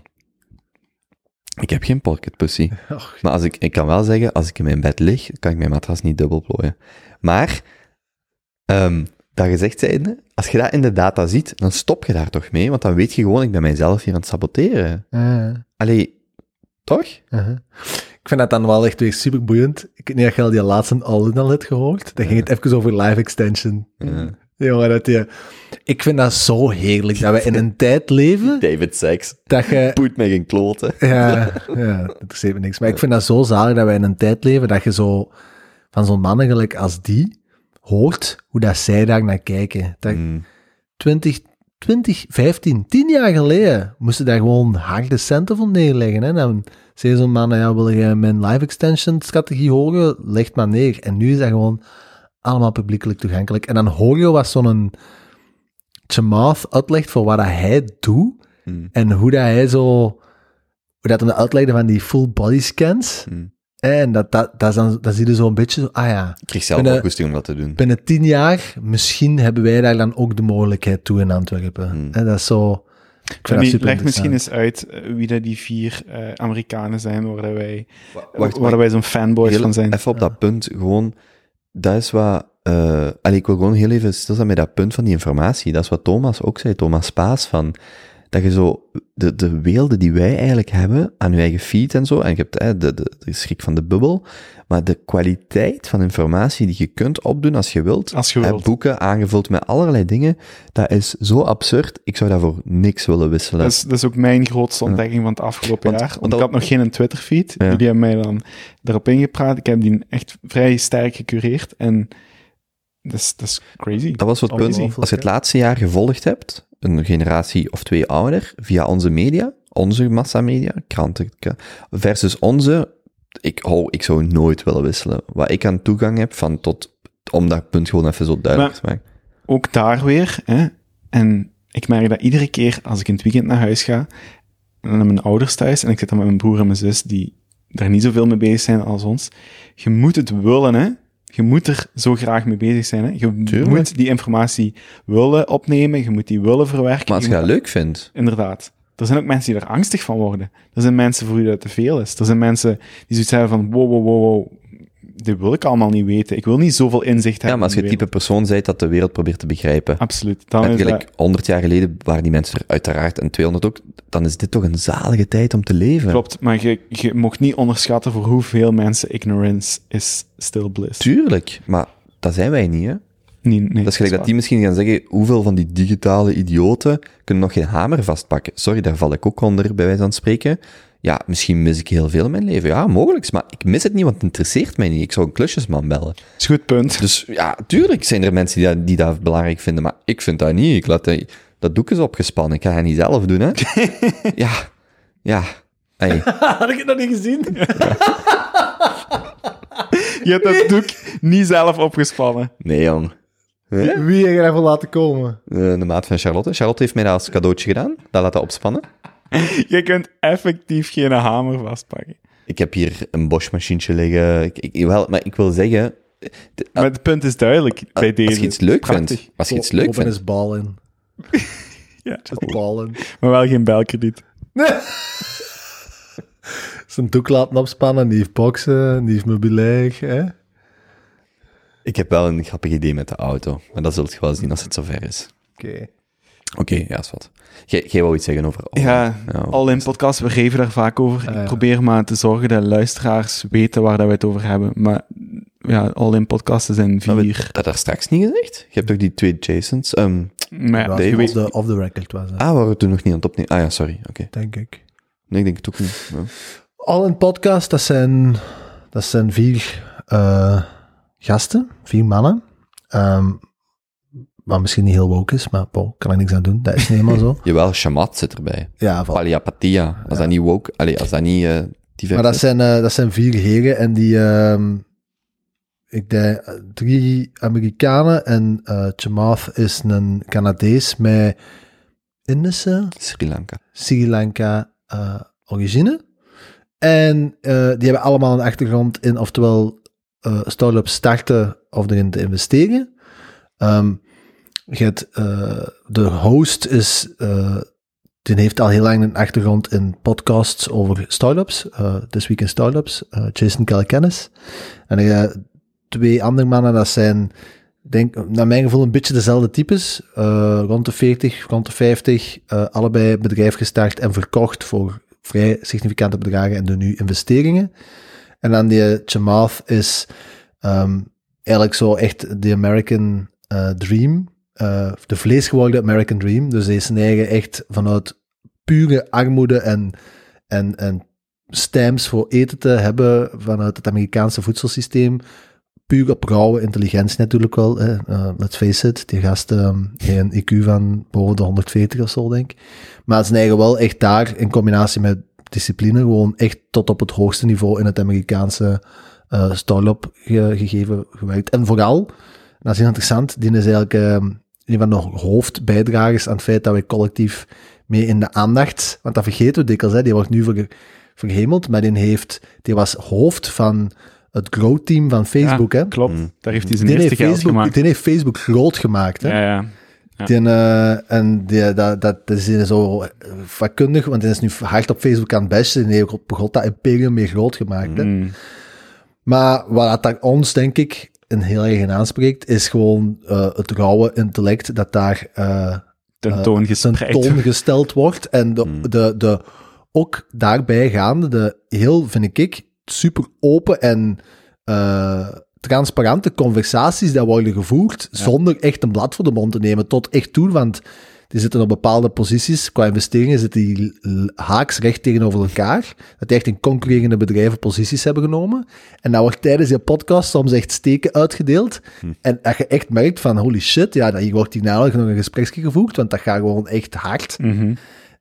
Speaker 3: Ik heb geen pocket pussy.
Speaker 8: Och.
Speaker 3: Maar als ik, ik kan wel zeggen, als ik in mijn bed lig, kan ik mijn matras niet dubbel plooien. Maar, ehm, dat gezegd zijnde, als je dat in de data ziet, dan stop je daar toch mee, want dan weet je gewoon, ik ben mijzelf hier aan het saboteren.
Speaker 8: Eh,
Speaker 3: Allee, toch?
Speaker 8: uh-huh. Ik vind dat dan wel echt weer super boeiend. Ik weet niet of je al die laatste al hebt gehoord. Dan ging het even over live extension.
Speaker 3: Ja.
Speaker 8: Jongen, dat die... Ik vind dat zo heerlijk, dat we in een tijd leven,
Speaker 3: David Sachs,
Speaker 8: dat je...
Speaker 3: poet mij geen kloten.
Speaker 8: Ja, ja, dat interesseert me niks. Maar ik vind dat zo zalig dat wij in een tijd leven dat je zo van zo'n mannen gelijk als die hoort hoe dat zij daar naar kijken. Dat
Speaker 3: Mm.
Speaker 8: 20, 20, 15, 10 jaar geleden moesten daar gewoon harde centen voor neerleggen. Hè? Dan zei zo'n man, ja, wil je mijn live extension strategie horen? Leg maar neer. En nu is dat gewoon allemaal publiekelijk toegankelijk. En dan hoor je wat zo'n Chamath uitlegt voor wat dat hij doet.
Speaker 3: Mm.
Speaker 8: En hoe dat hij zo... Hoe dat dan uitlegde van die full body scans.
Speaker 3: Mm.
Speaker 8: En dat, dat, dat, is dan, dat zie je zo een beetje zo... Ah ja,
Speaker 3: Ik kreeg zelf
Speaker 8: Binnen-
Speaker 3: ook goesting om dat te doen.
Speaker 8: binnen tien jaar, misschien hebben wij daar dan ook de mogelijkheid toe in Antwerpen.
Speaker 3: Hmm.
Speaker 8: En dat is zo... Ik vind dat
Speaker 2: Leg
Speaker 8: super
Speaker 2: leg misschien eens uit eh, wie dat die vier eh, Amerikanen zijn waar wij,
Speaker 3: Wacht,
Speaker 2: waar wij zo'n fanboys
Speaker 3: heel-
Speaker 2: van zijn.
Speaker 3: Even op dat punt, gewoon, dat is wat, eh allee, ik wil gewoon heel even stilstaan bij dat punt van die informatie. Dat is wat Thomas ook zei, Thomas Paas, van, dat je zo, de, de weelden die wij eigenlijk hebben aan je eigen feed en zo, en je hebt hè, de, de, de schrik van de bubbel, maar de kwaliteit van informatie die je kunt opdoen als je wilt,
Speaker 2: Als je
Speaker 3: hè,
Speaker 2: wilt.
Speaker 3: boeken aangevuld met allerlei dingen, dat is zo absurd, ik zou daarvoor niks willen wisselen.
Speaker 2: Dat is, dat is ook mijn grootste ontdekking van het afgelopen
Speaker 3: Want-
Speaker 2: jaar.
Speaker 3: want
Speaker 2: ik had nog geen Twitter-feed.
Speaker 3: Ja.
Speaker 2: Jullie hebben mij dan erop ingepraat. Ik heb die echt vrij sterk gecureerd. En dat is, dat is crazy.
Speaker 3: Dat was wat punt. Als je het laatste jaar gevolgd hebt, een generatie of twee ouder, via onze media, onze massamedia, kranten, versus onze, ik, oh, ik zou nooit willen wisselen. Wat ik aan toegang heb van tot, om dat punt gewoon even zo duidelijk te maken.
Speaker 2: Ook daar weer. Hè? En ik merk dat iedere keer als ik in het weekend naar huis ga, en dan naar mijn ouders thuis, en ik zit dan met mijn broer en mijn zus, die daar niet zoveel mee bezig zijn als ons. Je moet het willen, hè. Je moet er zo graag mee bezig zijn, hè. Je
Speaker 3: Tuurlijk.
Speaker 2: moet die informatie willen opnemen, je moet die willen verwerken.
Speaker 3: Maar als je dat leuk vindt,
Speaker 2: Inderdaad. Er zijn ook mensen die er angstig van worden. Er zijn mensen voor wie dat te veel is. Er zijn mensen die zoiets hebben van, wow, wow, wow, wow, dit wil ik allemaal niet weten. Ik wil niet zoveel inzicht
Speaker 3: ja,
Speaker 2: hebben.
Speaker 3: maar als je het type persoon bent dat de wereld probeert te begrijpen.
Speaker 2: Absoluut. Dan
Speaker 3: en
Speaker 2: is
Speaker 3: gelijk
Speaker 2: dat,
Speaker 3: 100 jaar geleden waren die mensen er uiteraard en 200 ook, dan is dit toch een zalige tijd om te leven.
Speaker 2: klopt, maar je, je mocht niet onderschatten voor hoeveel mensen ignorance is still bliss.
Speaker 3: Tuurlijk, maar dat zijn wij niet, hè?
Speaker 2: Nee, nee,
Speaker 3: Dat is gelijk dat die misschien gaan zeggen, hoeveel van die digitale idioten kunnen nog geen hamer vastpakken? Sorry, daar val ik ook onder, bij wijze van spreken. Ja, misschien mis ik heel veel in mijn leven. Ja, mogelijk, maar ik mis het niet, want het interesseert mij niet. Ik zou een klusjesman bellen.
Speaker 2: is een goed punt.
Speaker 3: Dus ja, tuurlijk zijn er mensen die dat, die dat belangrijk vinden, maar ik vind dat niet. Ik laat dat, dat doek is opgespannen. Ik ga het niet zelf doen, hè. ja, ja. Hey.
Speaker 8: Had ik het nog niet gezien?
Speaker 2: Je hebt dat doek niet zelf opgespannen.
Speaker 3: Nee, jong.
Speaker 8: Wie heb je daarvoor laten komen?
Speaker 3: Eh, de maat van Charlotte. Charlotte heeft mij dat als cadeautje gedaan. Dat laat dat opspannen.
Speaker 2: Je kunt effectief geen hamer vastpakken.
Speaker 3: Ik heb hier een Bosch-machientje liggen. Ik, ik, wel, maar ik wil zeggen... de-
Speaker 2: Maar het punt is duidelijk bij deze.
Speaker 3: als je iets leuk
Speaker 2: Prachtig.
Speaker 3: vindt, als je iets leuk
Speaker 8: Robin
Speaker 3: vindt,
Speaker 8: is ballen.
Speaker 2: Ja,
Speaker 8: Just ballen.
Speaker 2: maar wel geen belkrediet.
Speaker 8: Zijn doek laten opspannen, die heeft boksen, die heeft meubilair, hè?
Speaker 3: ik heb wel een grappig idee met de auto. Maar dat zult je wel zien als het zover is.
Speaker 8: Oké.
Speaker 3: Oké, ja, is wat. Jij, wou iets zeggen over...
Speaker 2: Ja,
Speaker 3: ja.
Speaker 2: al in podcast, we geven daar vaak over. Ik probeer maar te zorgen dat luisteraars weten waar dat we het over hebben. Maar ja, All-In podcasten zijn
Speaker 3: Maar we-
Speaker 2: vier.
Speaker 3: Dat daar straks niet gezegd? Je hebt toch die twee Jasons? Ehm,
Speaker 2: Maar ja,
Speaker 8: off,
Speaker 2: weet-
Speaker 8: the, off the record was dat,
Speaker 3: ah, waren we toen nog niet aan het opnemen? Ah ja, sorry. Oké.
Speaker 8: denk ik.
Speaker 3: Nee, ik denk het ook niet. Ja.
Speaker 8: Al in podcast, dat zijn, dat zijn vier eh, gasten, vier mannen. Ehm, wat misschien niet heel woke is, maar bon, kan er niks aan doen. Dat is niet helemaal zo.
Speaker 3: Jawel, shamat zit erbij.
Speaker 8: Ja.
Speaker 3: Palliapatia. Als dat niet woke... Allee, als dat niet divers
Speaker 8: Maar dat
Speaker 3: is.
Speaker 8: zijn, eh, dat zijn vier heren en die, ehm, ik denk, eh, drie Amerikanen en Chamath is een Canadees met Indische,
Speaker 3: Sri Lanka.
Speaker 8: Sri Lanka origine. En die hebben allemaal een achtergrond in oftewel start-ups starten of erin te investeren. Ehm, hebt, eh, de host is, eh, die heeft al heel lang een achtergrond in podcasts over startups. eh This Week in Startups, Jason Calacanis. En twee andere mannen, dat zijn, denk, naar mijn gevoel, een beetje dezelfde types. Rond de 40, rond de 50. eh, allebei bedrijf gestart en verkocht voor vrij significante bedragen en doen nu investeringen. En dan die Chamath is ehm, eigenlijk zo echt de American Dream. Eh, de vleesgeworden American Dream. Dus zijn eigen echt vanuit pure armoede en, en, en stamps voor eten te hebben vanuit het Amerikaanse voedselsysteem. Puur op intelligentie natuurlijk wel. Eh, let's face it, die gast ehm, heeft een IQ van boven de 140 of zo, denk ik. Maar zijn eigen wel echt daar, in combinatie met discipline, gewoon echt tot op het hoogste niveau in het Amerikaanse eh start-up ge- gegeven gewerkt. En vooral, dat is interessant, die is eigenlijk ehm, een van de hoofdbijdragers aan het feit dat wij collectief mee in de aandacht, want dat vergeten we dikwijls, hè, die wordt nu ver, verhemeld, maar die, heeft, die was hoofd van het growth team van Facebook. hè.
Speaker 2: Klopt,
Speaker 3: Mm.
Speaker 2: daar heeft hij zijn
Speaker 8: Die
Speaker 2: eerste
Speaker 8: heeft,
Speaker 2: geld
Speaker 8: Facebook,
Speaker 2: gemaakt.
Speaker 8: die heeft Facebook groot gemaakt. Hè.
Speaker 2: Ja, ja. Ja.
Speaker 8: Die, eh, en die, dat, dat, dat is zo eh, vakkundig, want hij is nu hard op Facebook aan het bashen. En hij heeft begon dat imperium meer groot gemaakt. Hè.
Speaker 2: Mm.
Speaker 8: Maar wat dat ons, denk ik, een heel erg in aanspreekt, is gewoon eh, het rauwe intellect dat daar
Speaker 2: Tentoongespreid.
Speaker 8: tentoongesteld wordt. En de,
Speaker 3: Hmm.
Speaker 8: de, de, ook daarbij gaande, de heel, vind ik, super open en transparante conversaties die worden gevoerd, zonder echt een blad voor de mond te nemen, tot echt toe, want die zitten op bepaalde posities, qua investeringen zitten die haaks recht tegenover elkaar, dat die echt in concurrerende bedrijven posities hebben genomen. En dan wordt tijdens je podcast soms echt steken uitgedeeld. En dat je echt merkt van, holy shit, ja, hier wordt namelijk nog een gespreksje gevoerd, want dat gaat gewoon echt hard.
Speaker 2: Mhm.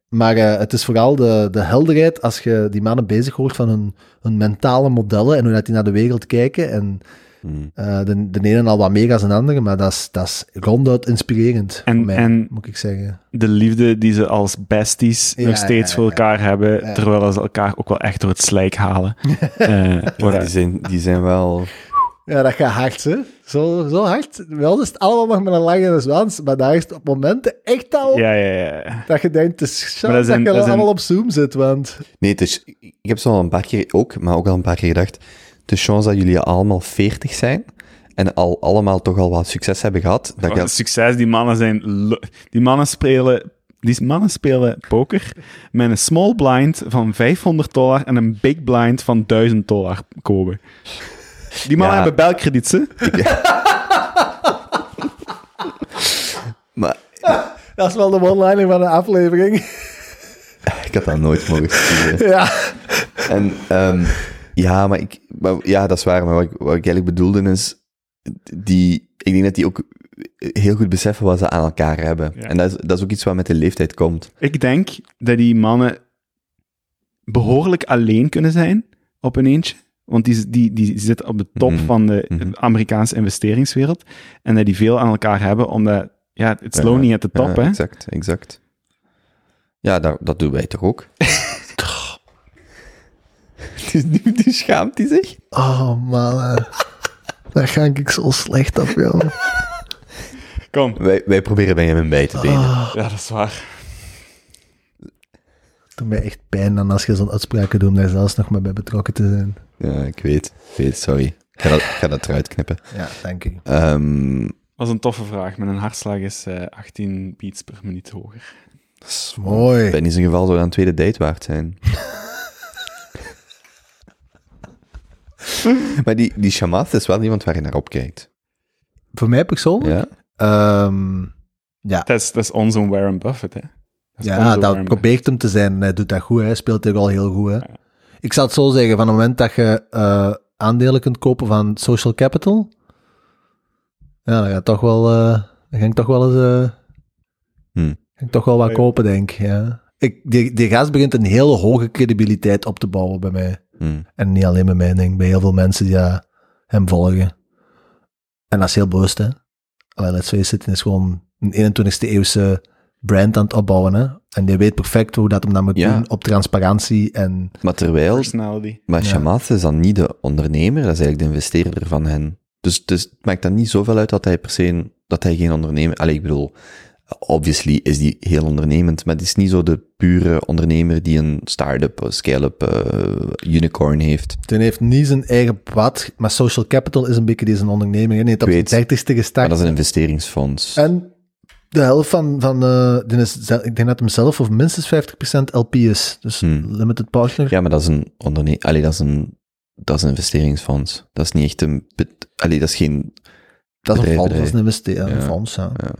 Speaker 8: Maar eh, het is vooral de, de helderheid als je die mannen bezig hoort van hun, hun mentale modellen en hoe dat die naar de wereld kijken. En
Speaker 3: Hmm.
Speaker 8: eh, de, de ene al wat meer dan de andere, maar dat is, dat is ronduit inspirerend
Speaker 2: En-
Speaker 8: voor mij,
Speaker 2: en-
Speaker 8: moet ik zeggen.
Speaker 2: De liefde die ze als besties
Speaker 8: Ja,
Speaker 2: nog steeds
Speaker 8: ja,
Speaker 2: voor
Speaker 8: ja.
Speaker 2: elkaar hebben,
Speaker 8: Ja.
Speaker 2: terwijl ze elkaar ook wel echt door het slijk halen. Eh,
Speaker 3: Ja,
Speaker 2: waar-
Speaker 3: die, zijn, die zijn wel...
Speaker 8: Ja, dat gaat hard, hè. Zo, zo hard. Wel is het allemaal nog met een lange zwans, maar daar is het op momenten echt al
Speaker 2: ja, ja, ja.
Speaker 8: dat je denkt, het is dat,
Speaker 2: dat
Speaker 8: je
Speaker 2: dat zijn-
Speaker 8: allemaal op Zoom zit, want...
Speaker 3: Nee, het is, ik heb zo al een paar keer ook, maar ook al een paar keer gedacht, de chance dat jullie allemaal 40 zijn en al allemaal toch al wat succes hebben gehad, dat
Speaker 2: een succes, die mannen zijn... Die mannen spelen... Die mannen spelen poker met een small blind van 500 dollar en een big blind van 1000 dollar kopen. Die mannen
Speaker 3: Ja.
Speaker 2: hebben belkrediet, hè?
Speaker 3: maar
Speaker 8: Dat is wel de one-liner van de aflevering.
Speaker 3: ik had dat nooit mogen sturen.
Speaker 8: ja.
Speaker 3: En ehm, ja, maar ik, maar, ja, dat is waar, maar wat ik, wat ik eigenlijk bedoelde is, die, ik denk dat die ook heel goed beseffen wat ze aan elkaar hebben.
Speaker 2: Ja.
Speaker 3: En dat is, dat is ook iets wat met de leeftijd komt.
Speaker 2: Ik denk dat die mannen behoorlijk alleen kunnen zijn op een eentje. Want die, die, die zitten op de top
Speaker 3: Mhm.
Speaker 2: van de
Speaker 3: Mhm.
Speaker 2: Amerikaanse investeringswereld. En dat die veel aan elkaar hebben, omdat... Ja, it's lonely at the top,
Speaker 3: Ja,
Speaker 2: hè.
Speaker 3: Exact, exact. Ja, dat, dat doen wij toch ook? dus nu nu schaamt hij zich.
Speaker 8: Oh, man. Daar ga ik zo slecht op, joh.
Speaker 2: Kom.
Speaker 3: Wij, wij proberen bij hem bij te benen.
Speaker 8: Ah,
Speaker 2: Ja, dat is waar.
Speaker 8: het doet mij echt pijn dan als je zo'n uitspraken doet om daar zelfs nog maar bij betrokken te zijn.
Speaker 3: Ja, ik weet. Ik weet, sorry. Ik ga dat, ik ga dat eruit knippen.
Speaker 8: Ja, dank u.
Speaker 3: Ehm,
Speaker 2: Dat is een toffe vraag. Mijn hartslag is eh 18 beats per minuut hoger.
Speaker 8: Dat is mooi.
Speaker 3: in zijn geval zou dat een tweede date waard zijn. Maar die, die Chamath is wel iemand waar je naar opkijkt.
Speaker 8: Voor mij persoonlijk?
Speaker 3: Ja?
Speaker 8: Ehm, ja,
Speaker 2: Dat is, dat is onze Warren Buffett, hè. Dat
Speaker 8: ja dat
Speaker 2: Warren
Speaker 8: probeert hem te zijn. en Hij doet dat goed, hij speelt hier al heel goed. Hè. Ik zal het zo zeggen, van het moment dat je eh, aandelen kunt kopen van Social Capital, ja, dan, gaat toch wel, eh, dan ga ik toch wel eens eh,
Speaker 3: Hm.
Speaker 8: ga ik toch wel wat kopen, denk ik. Ja. Ik, die, die gast begint een hele hoge credibiliteit op te bouwen bij mij.
Speaker 3: Hm.
Speaker 8: En niet alleen bij mij, denk ik, bij heel veel mensen die hem volgen. En dat is heel bewust, hè. Allee, let's face it, hij is gewoon een 21ste eeuwse brand aan het opbouwen, hè. En die weet perfect hoe dat hem dat moet
Speaker 3: Ja.
Speaker 8: doen op transparantie en...
Speaker 3: Maar terwijl,
Speaker 2: Personality.
Speaker 3: maar
Speaker 8: Ja.
Speaker 3: Is dan niet de ondernemer, dat is eigenlijk de investeerder van hen. Dus, dus het maakt dan niet zoveel uit dat hij per se, een- dat hij geen ondernemer, allee, ik bedoel, obviously is die heel ondernemend, maar het is niet zo de pure ondernemer die een start-up, scale-up, eh, unicorn heeft.
Speaker 8: Hij heeft niet zijn eigen pad, maar Social Capital is een beetje deze onderneming. heeft op
Speaker 3: Ik
Speaker 8: zijn
Speaker 3: weet.
Speaker 8: dertigste
Speaker 3: Maar
Speaker 8: gestart.
Speaker 3: dat is een investeringsfonds.
Speaker 8: En de helft van, van die is, zel- ik denk dat hem zelf of minstens 50% LP is. Dus
Speaker 3: Hmm.
Speaker 8: limited partner.
Speaker 3: Ja, maar dat is een onderneming, allee, dat is een, dat is een investeringsfonds. Dat is niet echt een, allee, dat is geen,
Speaker 8: dat is een fonds, dat is een investering, een
Speaker 3: Ja.
Speaker 8: fonds. Ja.
Speaker 3: ja.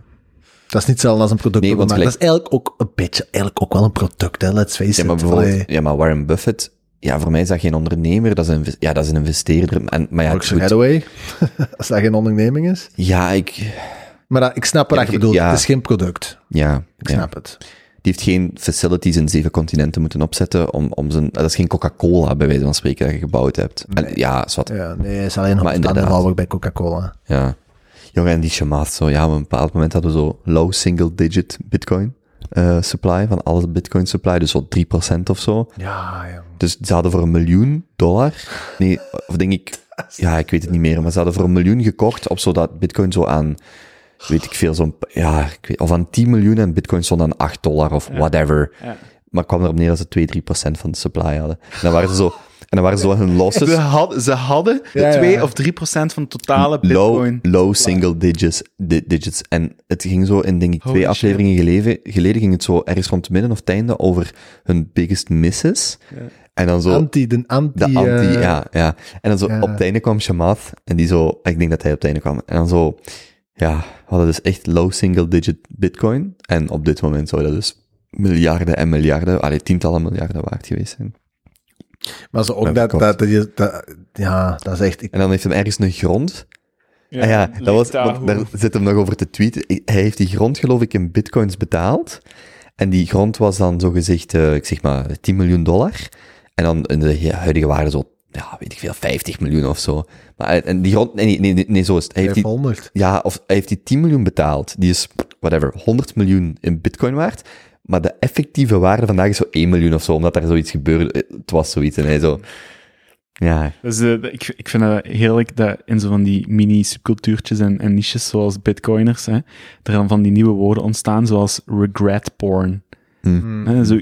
Speaker 8: Dat is niet hetzelfde als een product.
Speaker 3: Nee, want gelijk-
Speaker 8: dat is eigenlijk ook een beetje, eigenlijk ook wel een product, hè, let's face
Speaker 3: Ja, maar
Speaker 8: it.
Speaker 3: bijvoorbeeld, ja, maar Warren Buffett, ja, voor mij is dat geen ondernemer, dat is een, ja, dat is een investeerder. En, maar ja,
Speaker 8: Berkshire Hathaway, als dat geen onderneming is.
Speaker 3: ja, ik,
Speaker 8: Maar dat, ik snap wat
Speaker 3: Ja,
Speaker 8: je bedoelt,
Speaker 3: ja.
Speaker 8: het is geen product.
Speaker 3: ja,
Speaker 8: Ik
Speaker 3: ja.
Speaker 8: snap het.
Speaker 3: Die heeft geen facilities in zeven continenten moeten opzetten om, om zijn, dat is geen Coca-Cola, bij wijze van spreken, dat je gebouwd hebt. En, ja, wat,
Speaker 8: Ja, nee, is alleen nog
Speaker 3: Maar inderdaad.
Speaker 8: bij Coca-Cola.
Speaker 3: ja. Jongen, en die Chamath, zo, ja, op een bepaald moment hadden we zo low single digit bitcoin eh, supply, van alle bitcoin supply, dus zo 3% of zo.
Speaker 8: Ja, ja.
Speaker 3: Dus ze hadden voor een miljoen dollar, nee, of denk ik, ja, ik weet het niet meer, maar ze hadden voor een miljoen gekocht op zodat bitcoin zo aan, weet ik veel, zo'n, ja, ik weet, of aan 10 miljoen en bitcoin stond aan 8 dollar of whatever.
Speaker 2: Ja.
Speaker 3: Maar kwam erop neer dat ze 2, 3 procent van de supply hadden. En dan waren ze zo, en dan waren ze zo hun losses,
Speaker 2: Ze, had, ze hadden
Speaker 8: Ja, ja.
Speaker 2: 2 of 3 procent van de totale bitcoin.
Speaker 3: low single digits, di- digits. En het ging zo in, denk ik,
Speaker 2: Holy
Speaker 3: twee
Speaker 2: shit.
Speaker 3: afleveringen geleden, geleden ging het zo ergens rond het midden of het einde over hun biggest misses. En dan zo...
Speaker 8: Anti, de anti...
Speaker 3: De anti,
Speaker 8: eh,
Speaker 3: ja, ja. En dan zo
Speaker 8: ja.
Speaker 3: op het einde kwam Shamath en die zo, ik denk dat hij op het einde kwam. En dan zo, ja, we hadden dus echt low single digit bitcoin. En op dit moment zou dat dus miljarden en miljarden, allee, tientallen miljarden waard geweest zijn.
Speaker 8: Maar zo ook
Speaker 3: Ja,
Speaker 8: dat, dat, dat, je- dat- Ja, dat is echt... Ik,
Speaker 3: En dan heeft hem ergens een grond.
Speaker 2: Ja,
Speaker 3: ah ja, dat was,
Speaker 2: daar
Speaker 3: zit hem nog over te tweeten. Hij heeft die grond, geloof ik, in bitcoins betaald. En die grond was dan zogezegd, eh ik zeg maar, 10 miljoen dollar. En dan in de huidige waarde zo, ja, weet ik veel, 50 miljoen of zo. Maar, eh, en die grond, nee, nee, nee, nee, zo is het. Hij heeft die,
Speaker 8: 500.
Speaker 3: ja, of hij heeft die 10 miljoen betaald. Die is, whatever, 100 miljoen in bitcoin waard. Maar de effectieve waarde vandaag is zo 1 miljoen of zo, omdat er zoiets gebeurde. Eh, Het was zoiets. En hij zo, ja,
Speaker 2: Dus ik, ik vind het heerlijk dat in zo van die mini-subcultuurtjes en, en niches zoals bitcoiners, hè, er dan van die nieuwe woorden ontstaan, zoals regret porn.
Speaker 8: Hmm.
Speaker 2: Hè, zo,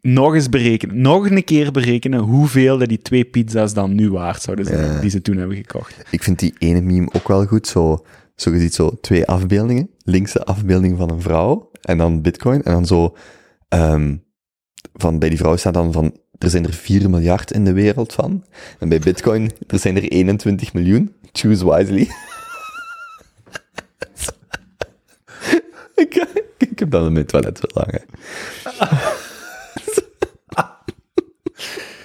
Speaker 2: nog eens berekenen, nog een keer berekenen hoeveel dat die twee pizza's dan nu waard zouden zijn,
Speaker 3: Ja.
Speaker 2: die ze toen hebben gekocht.
Speaker 3: Ik vind die ene meme ook wel goed. Zo, zo je ziet zo twee afbeeldingen. Linkse afbeelding van een vrouw en dan bitcoin. En dan zo, ehm, van, bij die vrouw staat dan van, er zijn er 4 miljard in de wereld van. En bij bitcoin, er zijn er 21 miljoen. Choose wisely. ik, ik heb dat in mijn toilet wel hangen.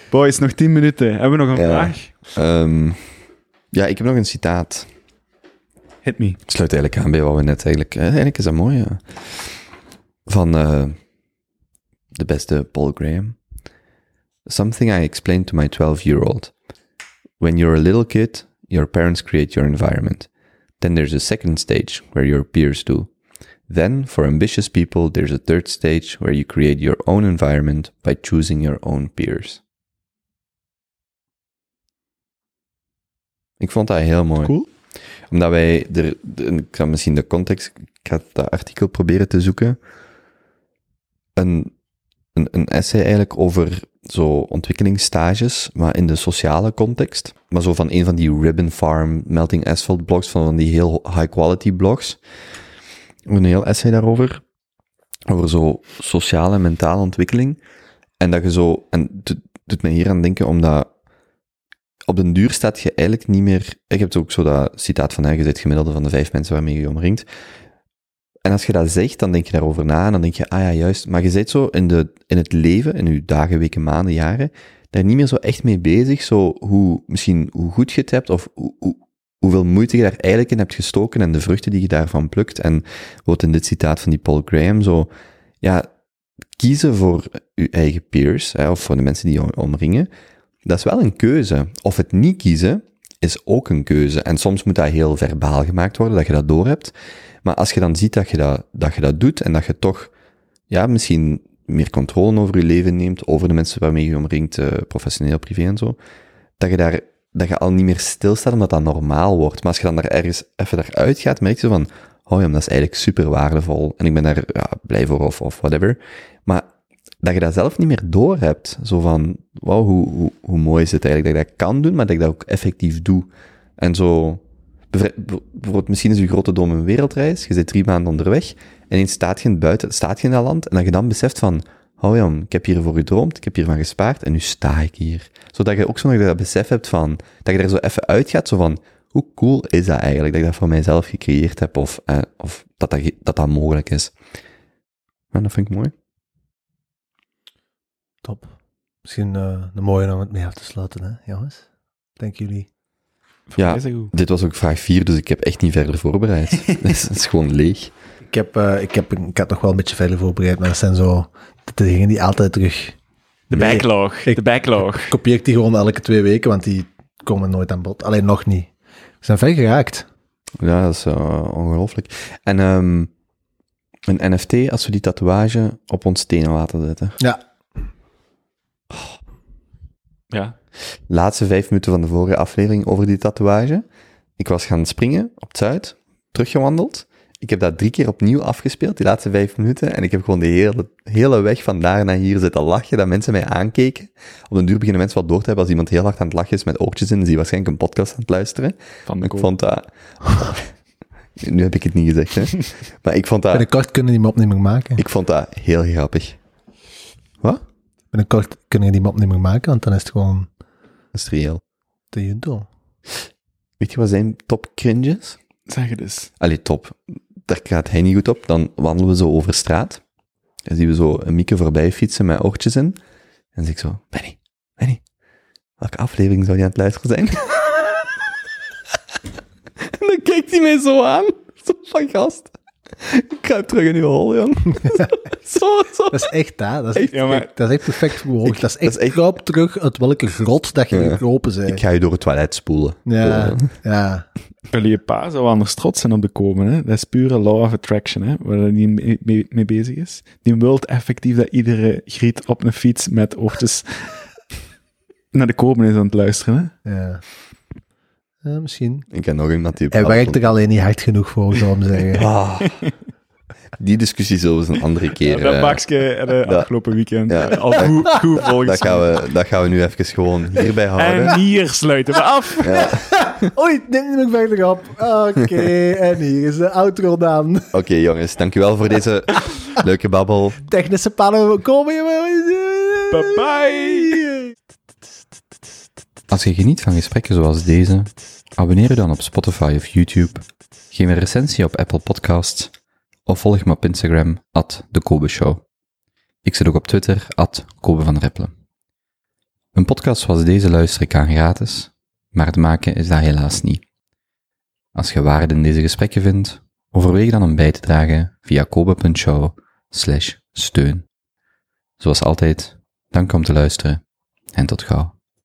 Speaker 2: Boys, nog 10 minuten. Hebben we nog een
Speaker 3: Ja.
Speaker 2: vraag?
Speaker 3: Ehm, ja, ik heb nog een citaat.
Speaker 2: Hit me.
Speaker 3: Het sluit eigenlijk aan bij wat we net eigenlijk... Eigenlijk is dat mooi, ja. Van eh, de beste Paul Graham. Something I explained to my 12-year-old. When you're a little kid, your parents create your environment. Then there's a second stage where your peers do. Then, for ambitious people, there's a third stage where you create your own environment by choosing your own peers. Ik vond dat heel mooi.
Speaker 2: Cool.
Speaker 3: Omdat wij, er, ik ga misschien de context, ik ga dat artikel proberen te zoeken. Een, een, een essay eigenlijk over zo ontwikkelingsstages, maar in de sociale context. Maar zo van een van die Ribbon Farm, Melting Asphalt blogs, van die heel high quality blogs. Een heel essay daarover. Over zo sociale en mentale ontwikkeling. En dat je zo, en het doet- me hier aan denken, omdat op den duur staat je eigenlijk niet meer... Ik heb ook zo dat citaat van, je zit gemiddelde van de vijf mensen waarmee je omringt. En als je dat zegt, dan denk je daarover na en dan denk je, ah ja, juist. Maar je zit zo in, de, in het leven, in je dagen, weken, maanden, jaren, daar niet meer zo echt mee bezig, zo hoe, misschien hoe goed je het hebt, of hoe, hoe, hoeveel moeite je daar eigenlijk in hebt gestoken en de vruchten die je daarvan plukt. En wat in dit citaat van die Paul Graham, zo, ja, kiezen voor je eigen peers, hè, of voor de mensen die je omringen, dat is wel een keuze. Of het niet kiezen, is ook een keuze. En soms moet dat heel verbaal gemaakt worden, dat je dat doorhebt. Maar als je dan ziet dat je dat, dat je dat doet en dat je toch, ja, misschien meer controle over je leven neemt, over de mensen waarmee je omringt, eh, professioneel, privé en zo, dat je daar, dat je al niet meer stilstaat omdat dat normaal wordt. Maar als je dan daar ergens even daaruit gaat, merk je van, oh ja, dat is eigenlijk super waardevol en ik ben daar ja, blij voor of, of whatever. Maar dat je dat zelf niet meer door hebt. Zo van, wauw, hoe, hoe, hoe mooi is het eigenlijk dat ik dat kan doen, maar dat ik dat ook effectief doe. En zo, bijvoorbeeld, misschien is je grote droom een wereldreis, je zit drie maanden onderweg, en eens staat je buiten, staat je in dat land, en dat je dan beseft van, oh ja, ik heb hiervoor gedroomd, ik heb hiervan gespaard, en nu sta ik hier. Zodat je ook zo dat besef hebt van, dat je er zo even uitgaat, zo van, hoe cool is dat eigenlijk, dat ik dat voor mijzelf gecreëerd heb, of, eh, of dat, dat, dat dat mogelijk is. En dat vind ik mooi.
Speaker 8: Top. Misschien eh, een mooie om het mee af te sluiten, hè, jongens? Denken jullie?
Speaker 3: Ja? Dit was ook vraag 4, dus ik heb echt niet verder voorbereid. het is gewoon leeg.
Speaker 8: Ik, heb, eh, ik, heb, ik had nog wel een beetje verder voorbereid, maar dat zijn zo de dingen die altijd terug...
Speaker 2: De
Speaker 8: Nee,
Speaker 2: backlog.
Speaker 8: ik-
Speaker 2: de backlog.
Speaker 8: Kopieer ik die gewoon elke twee weken, want die komen nooit aan bod. Alleen nog niet. We zijn ver geraakt.
Speaker 3: Ja, dat is eh, ongelooflijk. En ehm, een NFT, als we die tatoeage op ons tenen laten zetten.
Speaker 8: Ja.
Speaker 2: Ja.
Speaker 3: Laatste vijf minuten van de vorige aflevering over die tatoeage. Ik was gaan springen op het Zuid, teruggewandeld. Ik heb dat drie keer opnieuw afgespeeld, die laatste vijf minuten. En ik heb gewoon de hele, hele weg van daar naar hier zitten lachen, dat mensen mij aankeken. Op den duur beginnen mensen wat door te hebben. Als iemand heel hard aan het lachen is met oortjes in, is hij waarschijnlijk een podcast aan het luisteren.
Speaker 2: Van
Speaker 3: Ik vond dat... nu heb ik het niet gezegd, hè. Maar ik vond dat,
Speaker 8: Binnenkort kunnen die mop niet meer maken.
Speaker 3: ik vond dat heel grappig. Wat?
Speaker 8: Binnenkort kunnen die mop niet meer maken, want dan is het gewoon
Speaker 3: Dat is reëel.
Speaker 8: de junto.
Speaker 3: Weet je wat zijn top cringes?
Speaker 2: Zeg het eens.
Speaker 3: Allee, top. Daar gaat hij niet goed op. Dan wandelen we zo over straat. Dan zien we zo een Mieke voorbij fietsen met oortjes in. En zeg ik zo, Benny, Benny, welke aflevering zou je aan het luisteren zijn? en dan kijkt hij mij zo aan. Zo van gast. Ik kruip terug in uw hol, jong. zo, zo.
Speaker 8: Dat is echt, hè? Dat is echt,
Speaker 2: Ja, maar-
Speaker 8: dat is echt perfect verwoord.
Speaker 3: Ik-
Speaker 8: Dat is echt,
Speaker 3: echt-
Speaker 8: kruip terug uit welke grot dat je
Speaker 3: Ja.
Speaker 8: gekropen bent.
Speaker 3: Ik ga je door het toilet spoelen.
Speaker 8: Ja, ja.
Speaker 2: Jullie pa zou anders trots zijn op de komen. Hè? Dat is pure law of attraction, hè? waar hij niet mee, mee, mee bezig is. Die wil effectief dat iedere griet op een fiets met oortjes naar de komen is aan het luisteren. Hè?
Speaker 8: ja. Ja, misschien.
Speaker 3: Ik ken nog iemand die...
Speaker 8: Hij werkt er alleen niet hard genoeg voor, zou ik maar zeggen.
Speaker 3: Ah. Die discussie zullen we eens een andere keer...
Speaker 2: dat
Speaker 3: eh,
Speaker 2: bakje eh, de
Speaker 3: dat-
Speaker 2: afgelopen weekend
Speaker 3: ja.
Speaker 2: eh, al goed, goed volgens
Speaker 3: dat, gaan we, dat gaan we nu even gewoon hierbij houden.
Speaker 2: En hier sluiten we af.
Speaker 8: Oei, neem me verder op. Oké, en hier is de outro dan.
Speaker 3: Oké, jongens, dankjewel voor deze leuke babbel.
Speaker 8: Technische pannen komen.
Speaker 2: Bye bye.
Speaker 3: Als je geniet van gesprekken zoals deze, abonneer je dan op Spotify of YouTube, geef een recensie op Apple Podcasts of volg me op Instagram, at de Kobe Show. Ik zit ook op Twitter, at van. Een podcast zoals deze luister ik aan gratis, maar het maken is dat helaas niet. Als je waarde in deze gesprekken vindt, overweeg dan om bij te dragen via kobe.show steun. Zoals altijd, dank om te luisteren en tot gauw.